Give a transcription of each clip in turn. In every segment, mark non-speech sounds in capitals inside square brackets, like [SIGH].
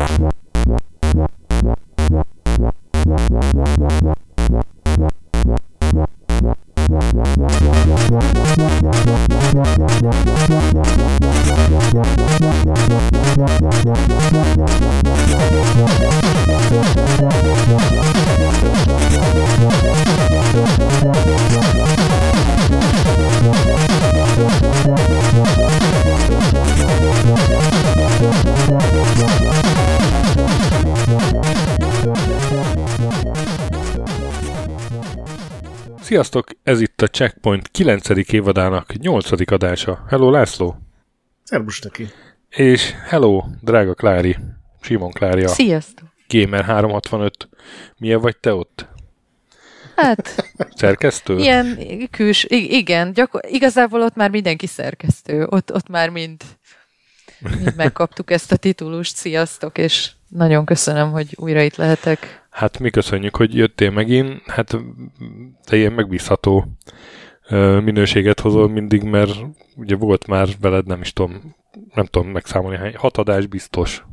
What? Sziasztok, ez itt a Checkpoint 9. évadának 8. adása. Hello László! Szerbus neki! És hello, drága Klári, Simon Klária. Sziasztok! Gamer 365. Milyen vagy te ott? Hát... Szerkesztő? Ilyen küls... Igen, gyakor... igazából ott már mindenki szerkesztő. Ott, ott már mind, mind megkaptuk ezt a titulust. Sziasztok, és nagyon köszönöm, hogy újra itt lehetek. Hát mi köszönjük, hogy jöttél megint. Hát te ilyen megbízható minőséget hozol mindig, mert ugye volt már veled, nem is tudom, nem tudom megszámolni, hány, hat adás biztos.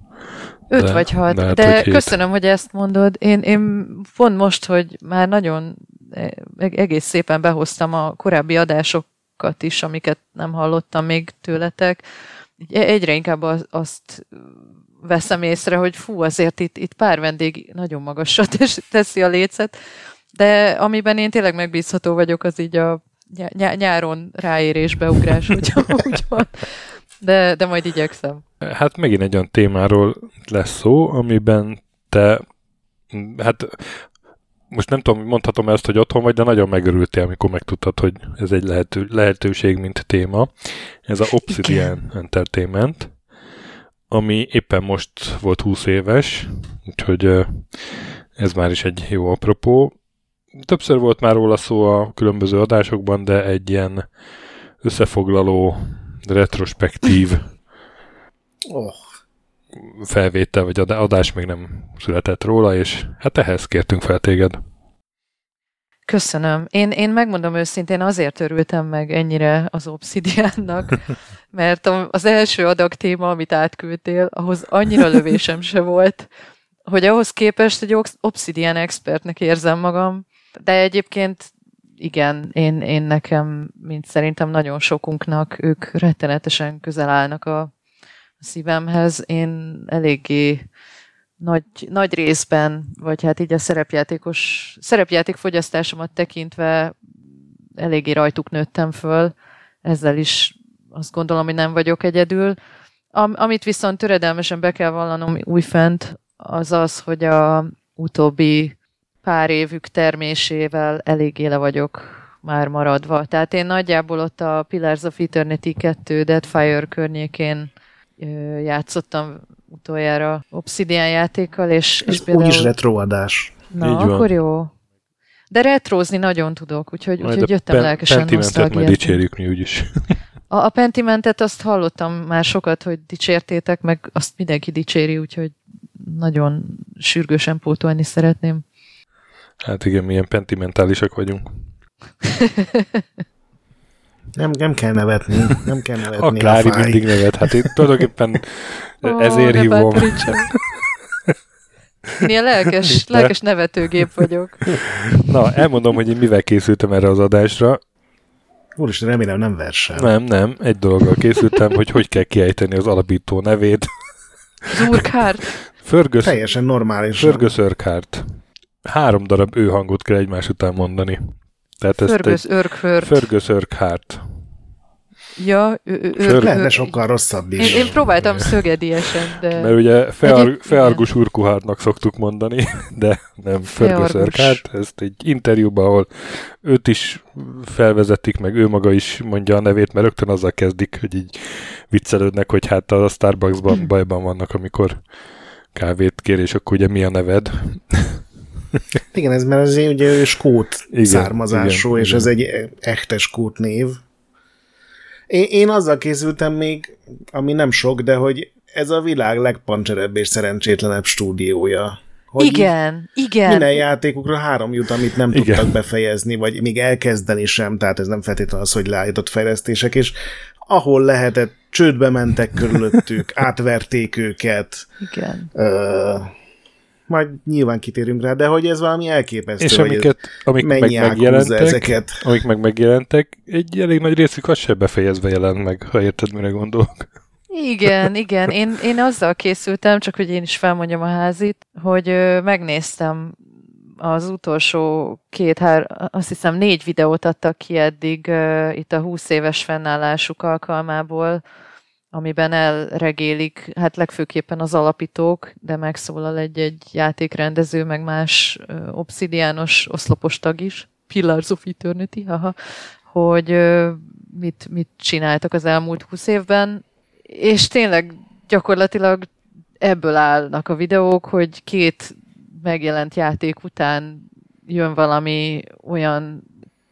Öt de, vagy hat, de, hát, de hogy köszönöm, hogy ezt mondod. Én, én pont most, hogy már nagyon e, egész szépen behoztam a korábbi adásokat is, amiket nem hallottam még tőletek, egyre inkább azt veszem észre, hogy fú, azért itt, itt pár vendég nagyon magasra [LAUGHS] teszi a lécet, de amiben én tényleg megbízható vagyok, az így a nyáron ráérés, beugrás, úgy, [LAUGHS] úgy van. De, de majd igyekszem. Hát megint egy olyan témáról lesz szó, amiben te, hát most nem tudom, mondhatom ezt, hogy otthon vagy, de nagyon megörültél, amikor megtudtad, hogy ez egy lehető, lehetőség, mint téma. Ez a Obsidian Igen. Entertainment ami éppen most volt 20 éves, úgyhogy ez már is egy jó apropó. Többször volt már róla szó a különböző adásokban, de egy ilyen összefoglaló, retrospektív [LAUGHS] oh. felvétel vagy adás még nem született róla, és hát ehhez kértünk fel téged. Köszönöm. Én, én megmondom őszintén, azért örültem meg ennyire az Obsidiannak, [LAUGHS] mert az első adag téma, amit átküldtél, ahhoz annyira lövésem se volt, hogy ahhoz képest egy Obsidian expertnek érzem magam, de egyébként igen, én, én nekem, mint szerintem nagyon sokunknak, ők rettenetesen közel állnak a szívemhez. Én eléggé nagy, nagy részben, vagy hát így a szerepjátékos, szerepjáték fogyasztásomat tekintve eléggé rajtuk nőttem föl, ezzel is azt gondolom, hogy nem vagyok egyedül. Am, amit viszont töredelmesen be kell vallanom újfent, az az, hogy a utóbbi pár évük termésével eléggé le vagyok már maradva. Tehát én nagyjából ott a Pillars of Eternity 2 Deadfire környékén játszottam utoljára Obsidian játékkal, és, és például... úgyis retroadás. Na, Így akkor van. jó. De retrózni nagyon tudok, úgyhogy, úgyhogy jöttem pen, lelkesen Pentimentet majd dicsérjük mi úgyis. [LAUGHS] A, a Pentimentet azt hallottam már sokat, hogy dicsértétek, meg azt mindenki dicséri, úgyhogy nagyon sürgősen pótolni szeretném. Hát igen, milyen pentimentálisak vagyunk. [LAUGHS] Nem, nem kell nevetni, nem kell nevetni. A Klári a mindig nevet, hát én tulajdonképpen oh, ezért hívom. Milyen lelkes, lelkes nevetőgép vagyok. Na, elmondom, hogy én mivel készültem erre az adásra. Úristen, remélem nem versel. Nem, nem. Egy dologgal készültem, hogy hogy kell kiejteni az alapító nevét. Zurkhárt. Fergus, Teljesen normális. Fergus Urquhart. Három darab ő hangot kell egymás után mondani. Tehát Fergus Urquhart. Fergus Urquhart. Ja, ő, ő, ő, lenne sokkal rosszabb is. Én, én próbáltam szögediesen, de... Mert ugye fear, Feargus Urkuhárnak szoktuk mondani, [LAUGHS] de nem Fergus Urquhart. Ezt egy interjúban, ahol őt is felvezetik, meg ő maga is mondja a nevét, mert rögtön azzal kezdik, hogy így viccelődnek, hogy hát a Starbucksban [LAUGHS] bajban vannak, amikor kávét kér, és akkor ugye mi a neved. Igen, ez mert azért ugye ő skót igen, származású, igen, és igen. ez egy echte skót név. Én, én azzal készültem még, ami nem sok, de hogy ez a világ legpancserebb és szerencsétlenebb stúdiója. Hogy igen, igen. Minden játékukra három jut, amit nem igen. tudtak befejezni, vagy még elkezdeni sem, tehát ez nem feltétlenül az, hogy leállított fejlesztések, és ahol lehetett, csődbe mentek körülöttük, [LAUGHS] átverték őket. Igen. Ö, majd nyilván kitérünk rá, de hogy ez valami elképesztő. És amiket, amik meg megjelentek, ezeket. amik meg megjelentek, egy elég nagy részük az se befejezve jelent meg, ha érted, mire gondolok. Igen, [LAUGHS] igen. Én, én azzal készültem, csak hogy én is felmondjam a házit, hogy megnéztem az utolsó két, hár, azt hiszem négy videót adtak ki eddig uh, itt a 20 éves fennállásuk alkalmából, amiben elregélik, hát legfőképpen az alapítók, de megszólal egy-egy játékrendező, meg más uh, obszidiános oszlopos tag is, Pillars of Eternity, haha, hogy uh, mit, mit csináltak az elmúlt 20 évben, és tényleg gyakorlatilag ebből állnak a videók, hogy két megjelent játék után jön valami olyan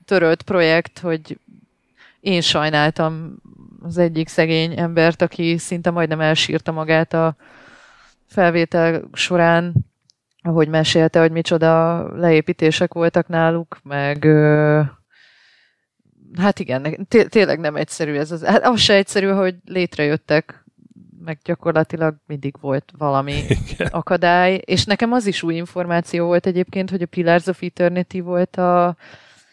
törölt projekt, hogy én sajnáltam az egyik szegény embert, aki szinte majdnem elsírta magát a felvétel során, ahogy mesélte, hogy micsoda leépítések voltak náluk, meg hát igen, tényleg nem egyszerű ez az. Hát az se egyszerű, hogy létrejöttek meg gyakorlatilag mindig volt valami Igen. akadály, és nekem az is új információ volt egyébként, hogy a Pillars of Eternity volt a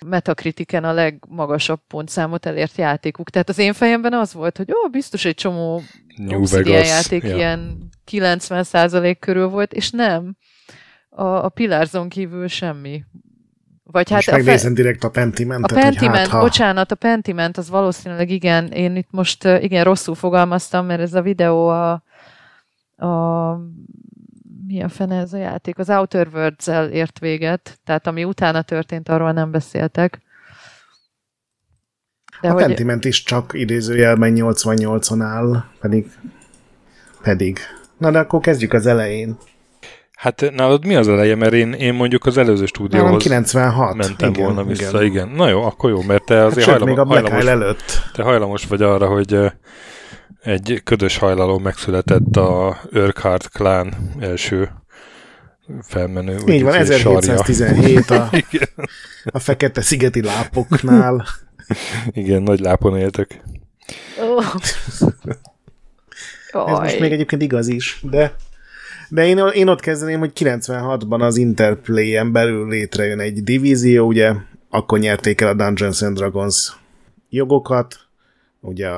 Metacritiken a legmagasabb pontszámot elért játékuk. Tehát az én fejemben az volt, hogy ó, biztos egy csomó Obsidian játék ja. ilyen 90% körül volt, és nem. A, a Pillarson kívül semmi. Vagy hát Most megnézem fe... direkt a Pentiment. A Pentiment, hát, ha... bocsánat, a Pentiment az valószínűleg igen, én itt most igen rosszul fogalmaztam, mert ez a videó a, a mi a fene ez a játék? Az Outer Worlds-el ért véget, tehát ami utána történt, arról nem beszéltek. De a hogy... Pentiment is csak idézőjelben 88-on áll, pedig pedig. Na de akkor kezdjük az elején. Hát nálad mi az eleje? Mert én, én mondjuk az előző stúdióhoz Nálam 96. mentem igen, volna vissza, igen. igen. Na jó, akkor jó, mert te azért hát, hajlamos, még a hajlamos, előtt. te hajlamos vagy arra, hogy egy ködös hajlalom megszületett a Urquhart klán első felmenő. Így van, 1717 a, [LAUGHS] a fekete szigeti lápoknál. [LAUGHS] Igen, nagy lápon éltek. Oh. Ez most még egyébként igaz is, de de én, én ott kezdeném, hogy 96-ban az Interplay-en belül létrejön egy divízió, ugye, akkor nyerték el a Dungeons and Dragons jogokat, ugye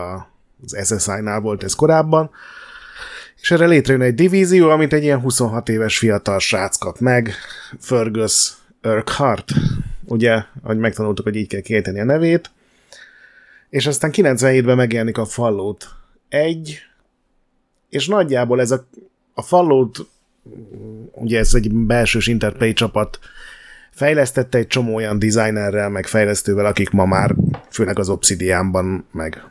az SSI-nál volt ez korábban, és erre létrejön egy divízió, amit egy ilyen 26 éves fiatal srác kap meg, Fergus Urquhart, ugye, ahogy megtanultuk, hogy így kell kiejteni a nevét, és aztán 97-ben megjelenik a Fallout 1, és nagyjából ez a a Fallout, ugye ez egy belsős Interplay csapat, fejlesztette egy csomó olyan designerrel, meg fejlesztővel, akik ma már főleg az Obsidianban, meg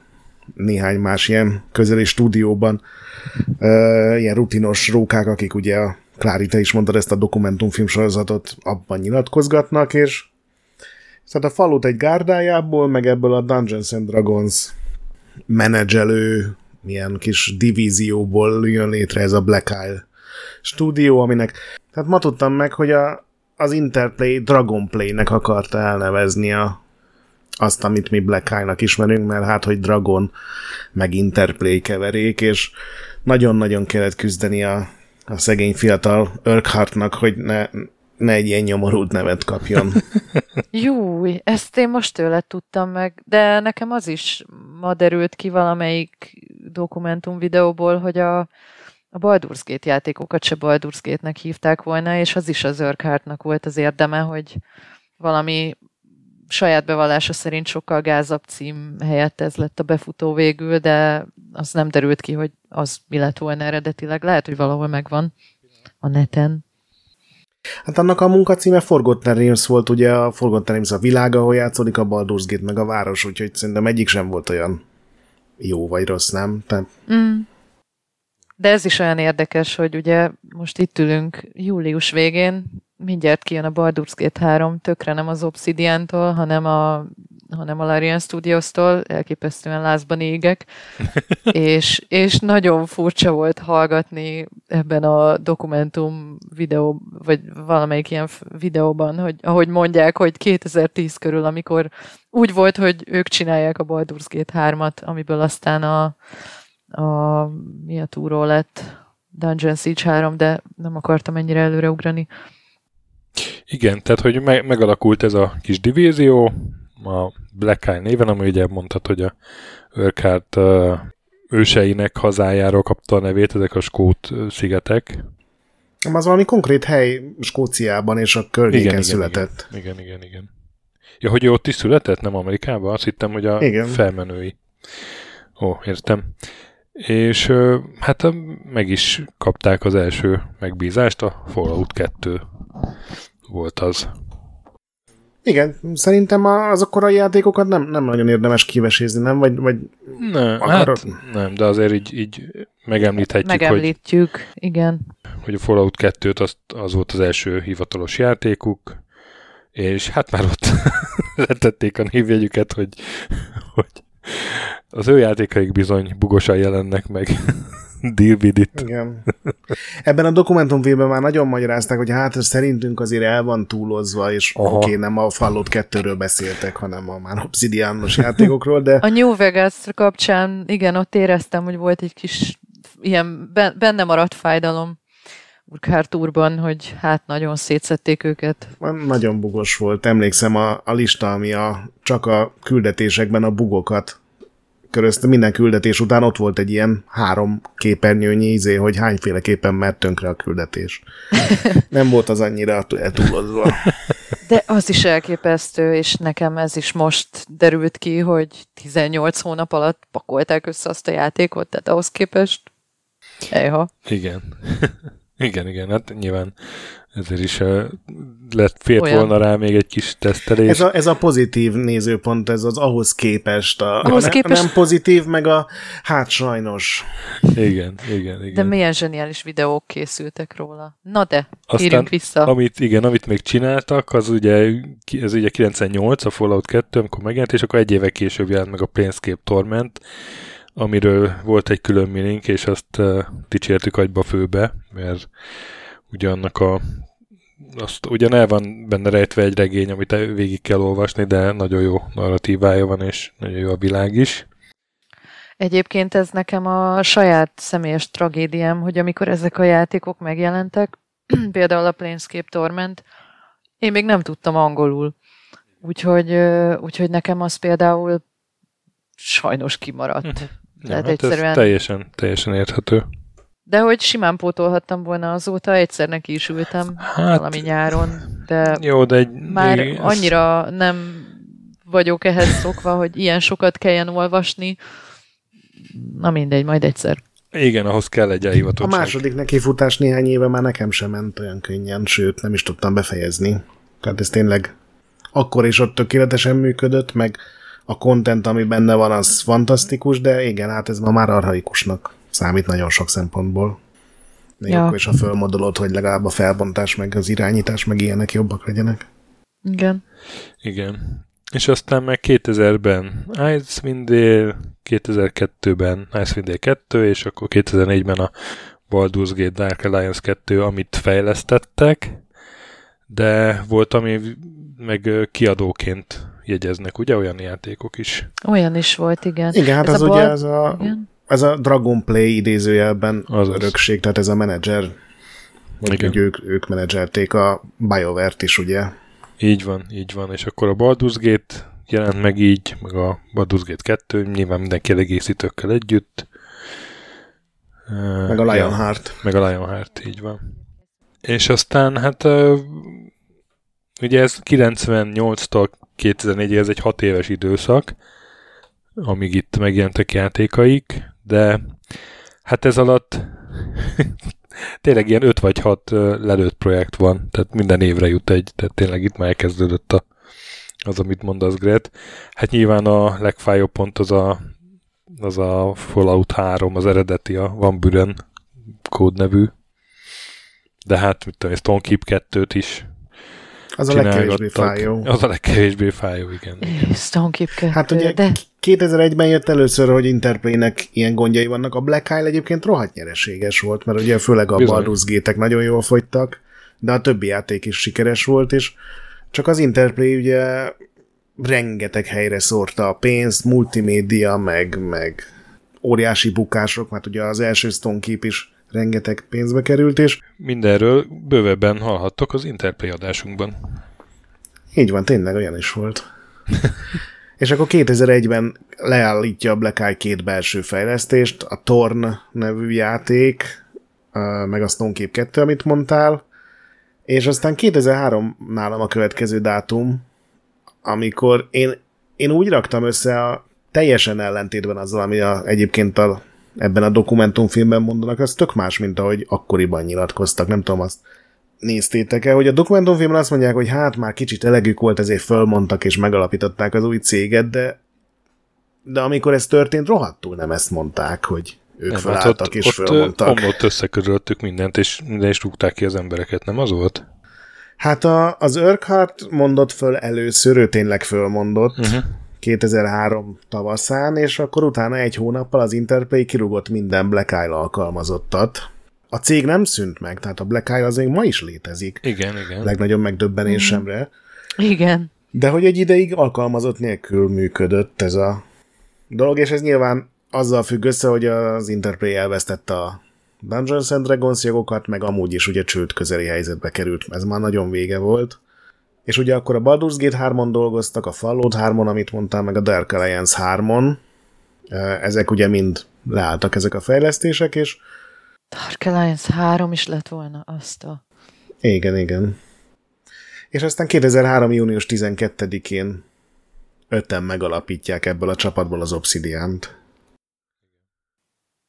néhány más ilyen közeli stúdióban uh, ilyen rutinos rókák, akik ugye a Klári, te is mondtad ezt a dokumentumfilm sorozatot, abban nyilatkozgatnak, és tehát a Fallout egy gárdájából, meg ebből a Dungeons and Dragons menedzselő milyen kis divízióból jön létre ez a Black Isle stúdió, aminek... Tehát ma tudtam meg, hogy a, az Interplay Dragonplay-nek akarta elnevezni a, azt, amit mi Black Eye-nak ismerünk, mert hát, hogy Dragon meg Interplay keverék, és nagyon-nagyon kellett küzdeni a, a szegény fiatal Urquhartnak, hogy ne, ne egy ilyen nyomorult nevet kapjon. [LAUGHS] Jó, ezt én most tőle tudtam meg, de nekem az is ma derült ki valamelyik dokumentum videóból, hogy a, a Baldur's Gate játékokat se Baldur's Gate-nek hívták volna, és az is az Urquhartnak volt az érdeme, hogy valami saját bevallása szerint sokkal gázabb cím helyett ez lett a befutó végül, de az nem derült ki, hogy az mi lett volna eredetileg. Lehet, hogy valahol megvan a neten. Hát annak a munkacíme Forgotten Realms volt, ugye a Forgotten Realms a világ, ahol játszódik a Baldur's Gate, meg a város, úgyhogy szerintem egyik sem volt olyan jó vagy rossz, nem? Te... Mm. De ez is olyan érdekes, hogy ugye most itt ülünk július végén, mindjárt kijön a Baldur's Gate 3, tökre nem az Obsidian-tól, hanem a hanem a Larian Studios-tól, elképesztően lázban égek, [LAUGHS] és, és nagyon furcsa volt hallgatni ebben a dokumentum videó, vagy valamelyik ilyen videóban, hogy ahogy mondják, hogy 2010 körül, amikor úgy volt, hogy ők csinálják a Baldur's Gate 3-at, amiből aztán a, a mi a túró lett, Dungeon Siege 3, de nem akartam ennyire előreugrani. Igen, tehát hogy me- megalakult ez a kis divízió, a Black Eye néven, ami ugye mondhat, hogy a Urquhart uh, őseinek hazájáról kapta a nevét, ezek a Skót szigetek. Az valami konkrét hely Skóciában és a környéken igen, született. Igen, igen, igen, igen. Ja, hogy ott is született, nem Amerikában? Azt hittem, hogy a igen. felmenői. Ó, értem. És hát meg is kapták az első megbízást, a Fallout 2 volt az. Igen, szerintem az a korai játékokat nem, nem nagyon érdemes kivesézni, nem? Vagy, vagy ne, akarod? hát nem, de azért így, így megemlíthetjük, Megemlítjük, hogy, igen. Hogy a Fallout 2-t az, az volt az első hivatalos játékuk, és hát már ott [LAUGHS] letették a névjegyüket, hogy, hogy az ő játékaik bizony bugosan jelennek meg. Deal with it. Igen. Ebben a dokumentumfilmben már nagyon magyarázták, hogy hát szerintünk azért el van túlozva, és oké, okay, nem a Fallout 2-ről beszéltek, hanem a már obsidianos játékokról, de... A New Vegas kapcsán, igen, ott éreztem, hogy volt egy kis ilyen benne maradt fájdalom. Urkártúrban, hogy hát nagyon szétszették őket. Nagyon bugos volt. Emlékszem a, a lista, ami a, csak a küldetésekben a bugokat körözte. Minden küldetés után ott volt egy ilyen három képernyőnyi izé, hogy hányféleképpen mert tönkre a küldetés. [LAUGHS] Nem volt az annyira túlozva. De az is elképesztő, és nekem ez is most derült ki, hogy 18 hónap alatt pakolták össze azt a játékot, tehát ahhoz képest Ejha. Igen. [LAUGHS] Igen, igen, hát nyilván ezért is uh, lett fért Olyan. volna rá még egy kis tesztelés. Ez a, ez a pozitív nézőpont, ez az ahhoz képest. A, ahhoz a képest... nem pozitív, meg a hát sajnos. Igen, igen, igen. De milyen zseniális videók készültek róla. Na de, Aztán, vissza. Amit, igen, amit még csináltak, az ugye, ez ugye 98, a Fallout 2, amikor megjelent, és akkor egy éve később jelent meg a Planescape Torment, amiről volt egy külön minénk, és azt uh, dicsértük agyba főbe, mert ugye annak a azt ugyan el van benne rejtve egy regény, amit végig kell olvasni, de nagyon jó narratívája van, és nagyon jó a világ is. Egyébként ez nekem a saját személyes tragédiám, hogy amikor ezek a játékok megjelentek, [CLEARS THROAT] például a Planescape Torment, én még nem tudtam angolul. Úgyhogy, úgyhogy nekem az például sajnos kimaradt. Mhm. Tehát hát egyszerűen... ez teljesen, teljesen érthető. De hogy simán pótolhattam volna azóta, egyszer neki is ültem hát, valami nyáron, de, jó, de egy, már ez... annyira nem vagyok ehhez szokva, hogy ilyen sokat kelljen olvasni. Na mindegy, majd egyszer. Igen, ahhoz kell egy elhivatottság. A második nekifutás néhány éve már nekem sem ment olyan könnyen, sőt, nem is tudtam befejezni. Tehát ez tényleg akkor is ott tökéletesen működött, meg a content, ami benne van, az fantasztikus, de igen, hát ez ma már arhaikusnak számít nagyon sok szempontból. Még ja. akkor is a fölmodolod, hogy legalább a felbontás, meg az irányítás, meg ilyenek jobbak legyenek. Igen. Igen. És aztán meg 2000-ben Icewind Dale, 2002-ben Icewind Dale 2, és akkor 2004-ben a Baldur's Gate Dark Alliance 2, amit fejlesztettek, de volt, ami meg kiadóként jegyeznek, ugye? Olyan játékok is. Olyan is volt, igen. Igen, hát ez az a ugye bal... ez a, igen. Ez a Dragon Play idézőjelben az örökség, tehát ez a menedzser, hogy ők, ők menedzserték a BioWare-t is, ugye? Így van, így van. És akkor a Baldur's Gate jelent meg így, meg a Baldur's Gate 2, nyilván minden kiegészítőkkel együtt. Meg a Lionheart. Ja, meg a Lionheart, így van. És aztán hát ugye ez 98-tól 2004 ez egy hat éves időszak, amíg itt megjelentek játékaik, de hát ez alatt [LAUGHS] tényleg ilyen öt vagy hat lelőtt projekt van, tehát minden évre jut egy, tehát tényleg itt már elkezdődött a, az, amit mondasz, Gret. Hát nyilván a legfájóbb pont az a, az a Fallout 3, az eredeti, a Van Buren kódnevű. De hát, mit tudom, Stonekeep 2-t is Az a legkevésbé fájó. Az a legkevésbé fájó, igen. igen. Stonekeep 2, Hát ugye de... 2001-ben jött először, hogy Interplay-nek ilyen gondjai vannak. A Black Isle egyébként rohadt nyereséges volt, mert ugye főleg a. Baldur's Gate-ek nagyon jól fogytak, de a többi játék is sikeres volt, és csak az Interplay ugye rengeteg helyre szórta a pénzt, multimédia, meg, meg óriási bukások, mert ugye az első Stonekeep is rengeteg pénzbe került, és... Mindenről bővebben hallhattok az Interplay adásunkban. Így van, tényleg olyan is volt. [LAUGHS] és akkor 2001-ben leállítja a Black Eye két belső fejlesztést, a Torn nevű játék, meg a Stonekeep 2, amit mondtál, és aztán 2003 nálam a következő dátum, amikor én, én úgy raktam össze a teljesen ellentétben azzal, ami a, egyébként a, ebben a dokumentumfilmben mondanak, az tök más, mint ahogy akkoriban nyilatkoztak. Nem tudom, azt néztétek-e, hogy a dokumentumfilmben azt mondják, hogy hát már kicsit elegük volt, ezért fölmondtak és megalapították az új céget, de de amikor ez történt, rohadtul nem ezt mondták, hogy ők nem, hát felálltak ott, és ott fölmondtak. Ott omlott összekörülöttük mindent, és minden is rúgták ki az embereket, nem az volt? Hát a, az Urquhart mondott föl először, ő tényleg fölmondott, uh-huh. 2003 tavaszán, és akkor utána egy hónappal az Interplay kirúgott minden Black Isle alkalmazottat. A cég nem szűnt meg, tehát a Black Isle az még ma is létezik. Igen, igen. Legnagyobb megdöbbenésemre. Mm. Igen. De hogy egy ideig alkalmazott nélkül működött ez a dolog, és ez nyilván azzal függ össze, hogy az Interplay elvesztette a Dungeons and Dragons jogokat, meg amúgy is ugye csőd közeli helyzetbe került. Ez már nagyon vége volt. És ugye akkor a Baldur's Gate 3-on dolgoztak, a Fallout 3-on, amit mondtál, meg a Dark Alliance 3-on. Ezek ugye mind leálltak ezek a fejlesztések, és... Dark Alliance 3 is lett volna azt a... Igen, igen. És aztán 2003. június 12-én öten megalapítják ebből a csapatból az Obsidian-t.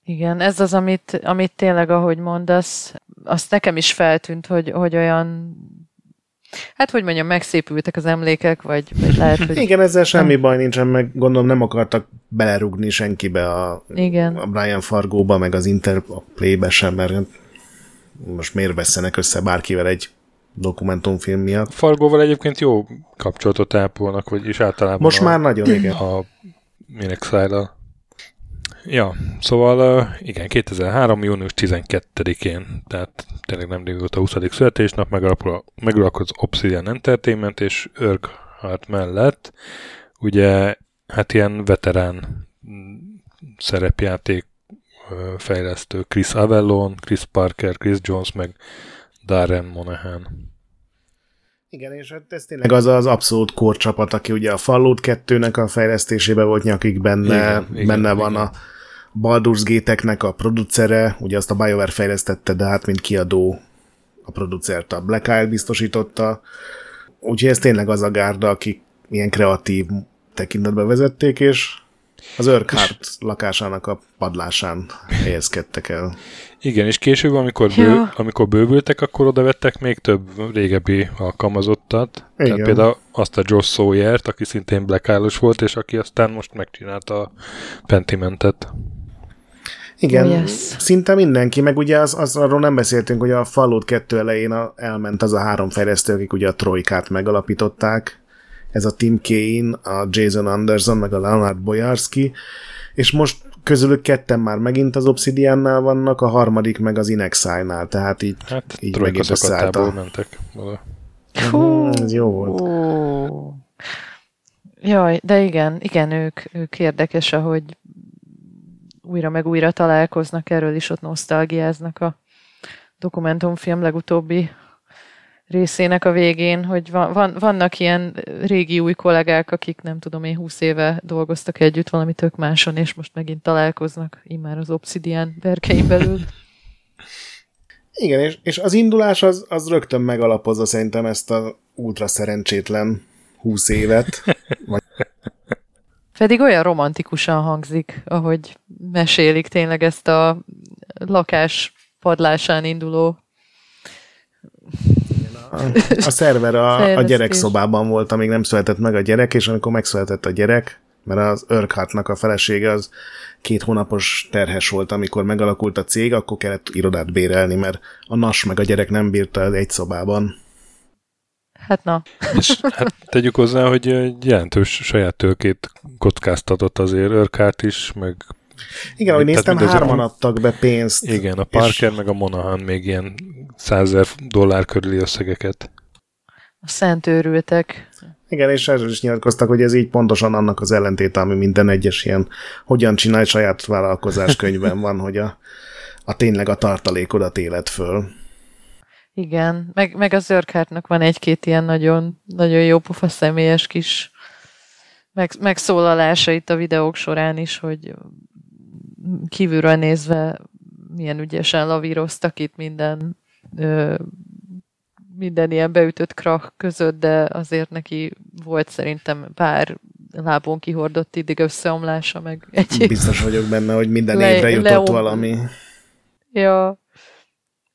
Igen, ez az, amit, amit tényleg, ahogy mondasz, azt nekem is feltűnt, hogy, hogy olyan Hát, hogy mondjam, megszépültek az emlékek, vagy, vagy lehet, hogy... Igen, ezzel semmi nem... baj nincsen, meg gondolom nem akartak belerugni senkibe a, Igen. a Brian Fargóba, meg az Interplay-be sem, mert most miért vesztenek össze bárkivel egy dokumentumfilm miatt. Fargóval egyébként jó kapcsolatot ápolnak, vagy is általában Most a, már nagyon, igen. A minek szállal. Ja, szóval igen, 2003. június 12-én, tehát tényleg nem régóta 20. születésnap, megalapul az Obsidian Entertainment, és Urquhart mellett ugye hát ilyen veterán szerepjáték fejlesztő Chris Avellon, Chris Parker, Chris Jones, meg Darren Monahan. Igen, és hát ez tényleg az az abszolút korcsapat, aki ugye a Fallout 2-nek a fejlesztésébe volt nyakig benne, igen, benne igen, van igen. a Baldur's Gate-eknek a producere, ugye azt a BioWare fejlesztette, de hát mint kiadó a producert a Black Isle biztosította, úgyhogy ez tényleg az a gárda, akik ilyen kreatív tekintetbe vezették, és az Urquhart lakásának a padlásán helyezkedtek el. Igen, és később, amikor, bő, ja. amikor bővültek, akkor oda vettek még több régebbi alkalmazottat. Igen. Tehát például azt a Josh Sawyer-t, aki szintén Black isle volt, és aki aztán most megcsinálta a Pentimentet. Igen, yes. szinte mindenki, meg ugye az, az, arról nem beszéltünk, hogy a Fallout 2 elején a, elment az a három fejlesztő, akik ugye a Trojkát megalapították, ez a Tim Kane, a Jason Anderson, meg a Leonard Boyarski, és most közülük ketten már megint az Obsidiannál vannak, a harmadik meg az Inexile-nál, tehát így, hát, így megint összeállt mentek. Hú, ez jó volt. Ó. Jaj, de igen, igen, ők, ők érdekes, ahogy újra meg újra találkoznak, erről is ott nosztalgiáznak a dokumentumfilm legutóbbi részének a végén, hogy van, van, vannak ilyen régi új kollégák, akik nem tudom én 20 éve dolgoztak együtt valami tök máson, és most megint találkoznak immár az Obsidian berkein belül. [LAUGHS] Igen, és, és az indulás az, az rögtön megalapozza szerintem ezt a ultra szerencsétlen 20 évet. Vagy... Pedig olyan romantikusan hangzik, ahogy mesélik tényleg ezt a lakás padlásán induló a szerver a, a gyerekszobában volt, amíg nem született meg a gyerek, és amikor megszületett a gyerek, mert az Urquhartnak a felesége az két hónapos terhes volt, amikor megalakult a cég, akkor kellett irodát bérelni, mert a nas meg a gyerek nem bírta egy szobában. Hát na. És hát tegyük hozzá, hogy jelentős saját tőkét kockáztatott azért Örkárt is, meg igen, ahogy néztem, hárman a... adtak be pénzt. Igen, a Parker és... meg a Monahan még ilyen százer dollár körüli összegeket. A szent őrültek. Igen, és erről is nyilatkoztak, hogy ez így pontosan annak az ellentéte, ami minden egyes ilyen hogyan csinálj saját vállalkozás [LAUGHS] könyvben van, hogy a, a tényleg a tartalékodat élet föl. Igen, meg, meg az Zörkártnak van egy-két ilyen nagyon, nagyon jó pofa személyes kis meg, megszólalása itt a videók során is, hogy kívülről nézve milyen ügyesen lavíroztak itt minden ö, minden ilyen beütött krak között, de azért neki volt szerintem pár lábon kihordott ideg összeomlása, meg egy Biztos vagyok benne, hogy minden le, évre jutott leom... valami. Ja,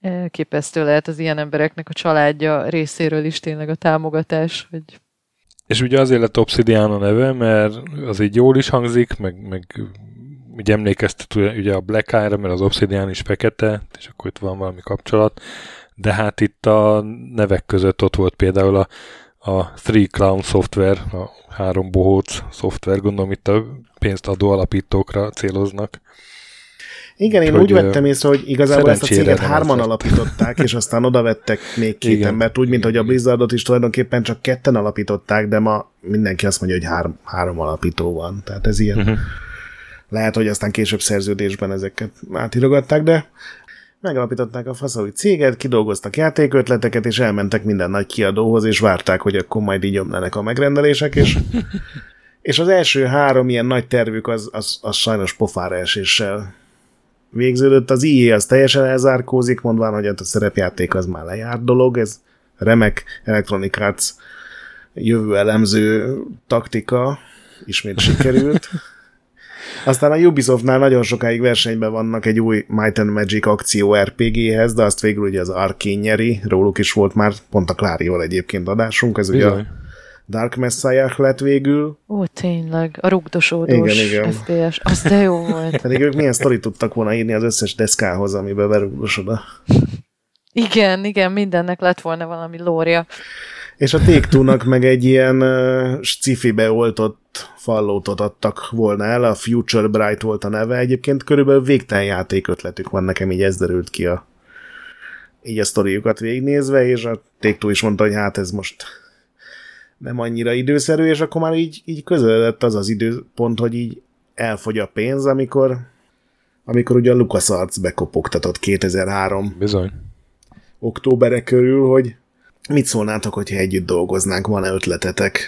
elképesztő lehet az ilyen embereknek a családja részéről is tényleg a támogatás, hogy és ugye azért lett Obsidian a neve, mert az így jól is hangzik, meg, meg ugye emlékeztet ugye a Black Eye-ra, mert az Obsidian is fekete, és akkor itt van valami kapcsolat, de hát itt a nevek között ott volt például a, a Three Clown Software, a három bohóc szoftver, gondolom itt a pénzt adó alapítókra céloznak. Igen, én hogy úgy vettem észre, hogy igazából ezt a céget hárman alapították, és aztán oda vettek még két Igen. embert, úgy, mint hogy a Blizzardot is tulajdonképpen csak ketten alapították, de ma mindenki azt mondja, hogy három, három alapító van. Tehát ez ilyen. Uh-huh. Lehet, hogy aztán később szerződésben ezeket átirogatták, de megalapították a faszaui céget, kidolgoztak játékötleteket, és elmentek minden nagy kiadóhoz, és várták, hogy akkor majd így jönnek a megrendelések, és, [LAUGHS] és az első három ilyen nagy tervük az, az, az sajnos pofára eséssel végződött. Az IE az teljesen elzárkózik, mondván, hogy hát a szerepjáték az már lejárt dolog, ez remek Electronic Arts jövő elemző taktika ismét sikerült. [LAUGHS] Aztán a Ubisoftnál nagyon sokáig versenyben vannak egy új Might and Magic akció RPG-hez, de azt végül ugye az Arkane nyeri, róluk is volt már pont a Klárival egyébként adásunk, ez Bizony. ugye a Dark Messiah lett végül. Ó, tényleg, a rugdosódós igen, igen. FPS, az de jó volt. [LAUGHS] Pedig ők milyen sztorit tudtak volna írni az összes deszkához, amiben berugdosod a... Igen, igen, mindennek lett volna valami lória. És a take meg egy ilyen uh, sci-fi oltott fallótot adtak volna el, a Future Bright volt a neve. Egyébként körülbelül végtelen játékötletük van nekem, így ez derült ki a így a sztoriukat végignézve, és a take is mondta, hogy hát ez most nem annyira időszerű, és akkor már így, így közeledett az az időpont, hogy így elfogy a pénz, amikor amikor ugye a LucasArts bekopogtatott 2003 Bizony. októbere körül, hogy mit szólnátok, hogyha együtt dolgoznánk, van-e ötletetek?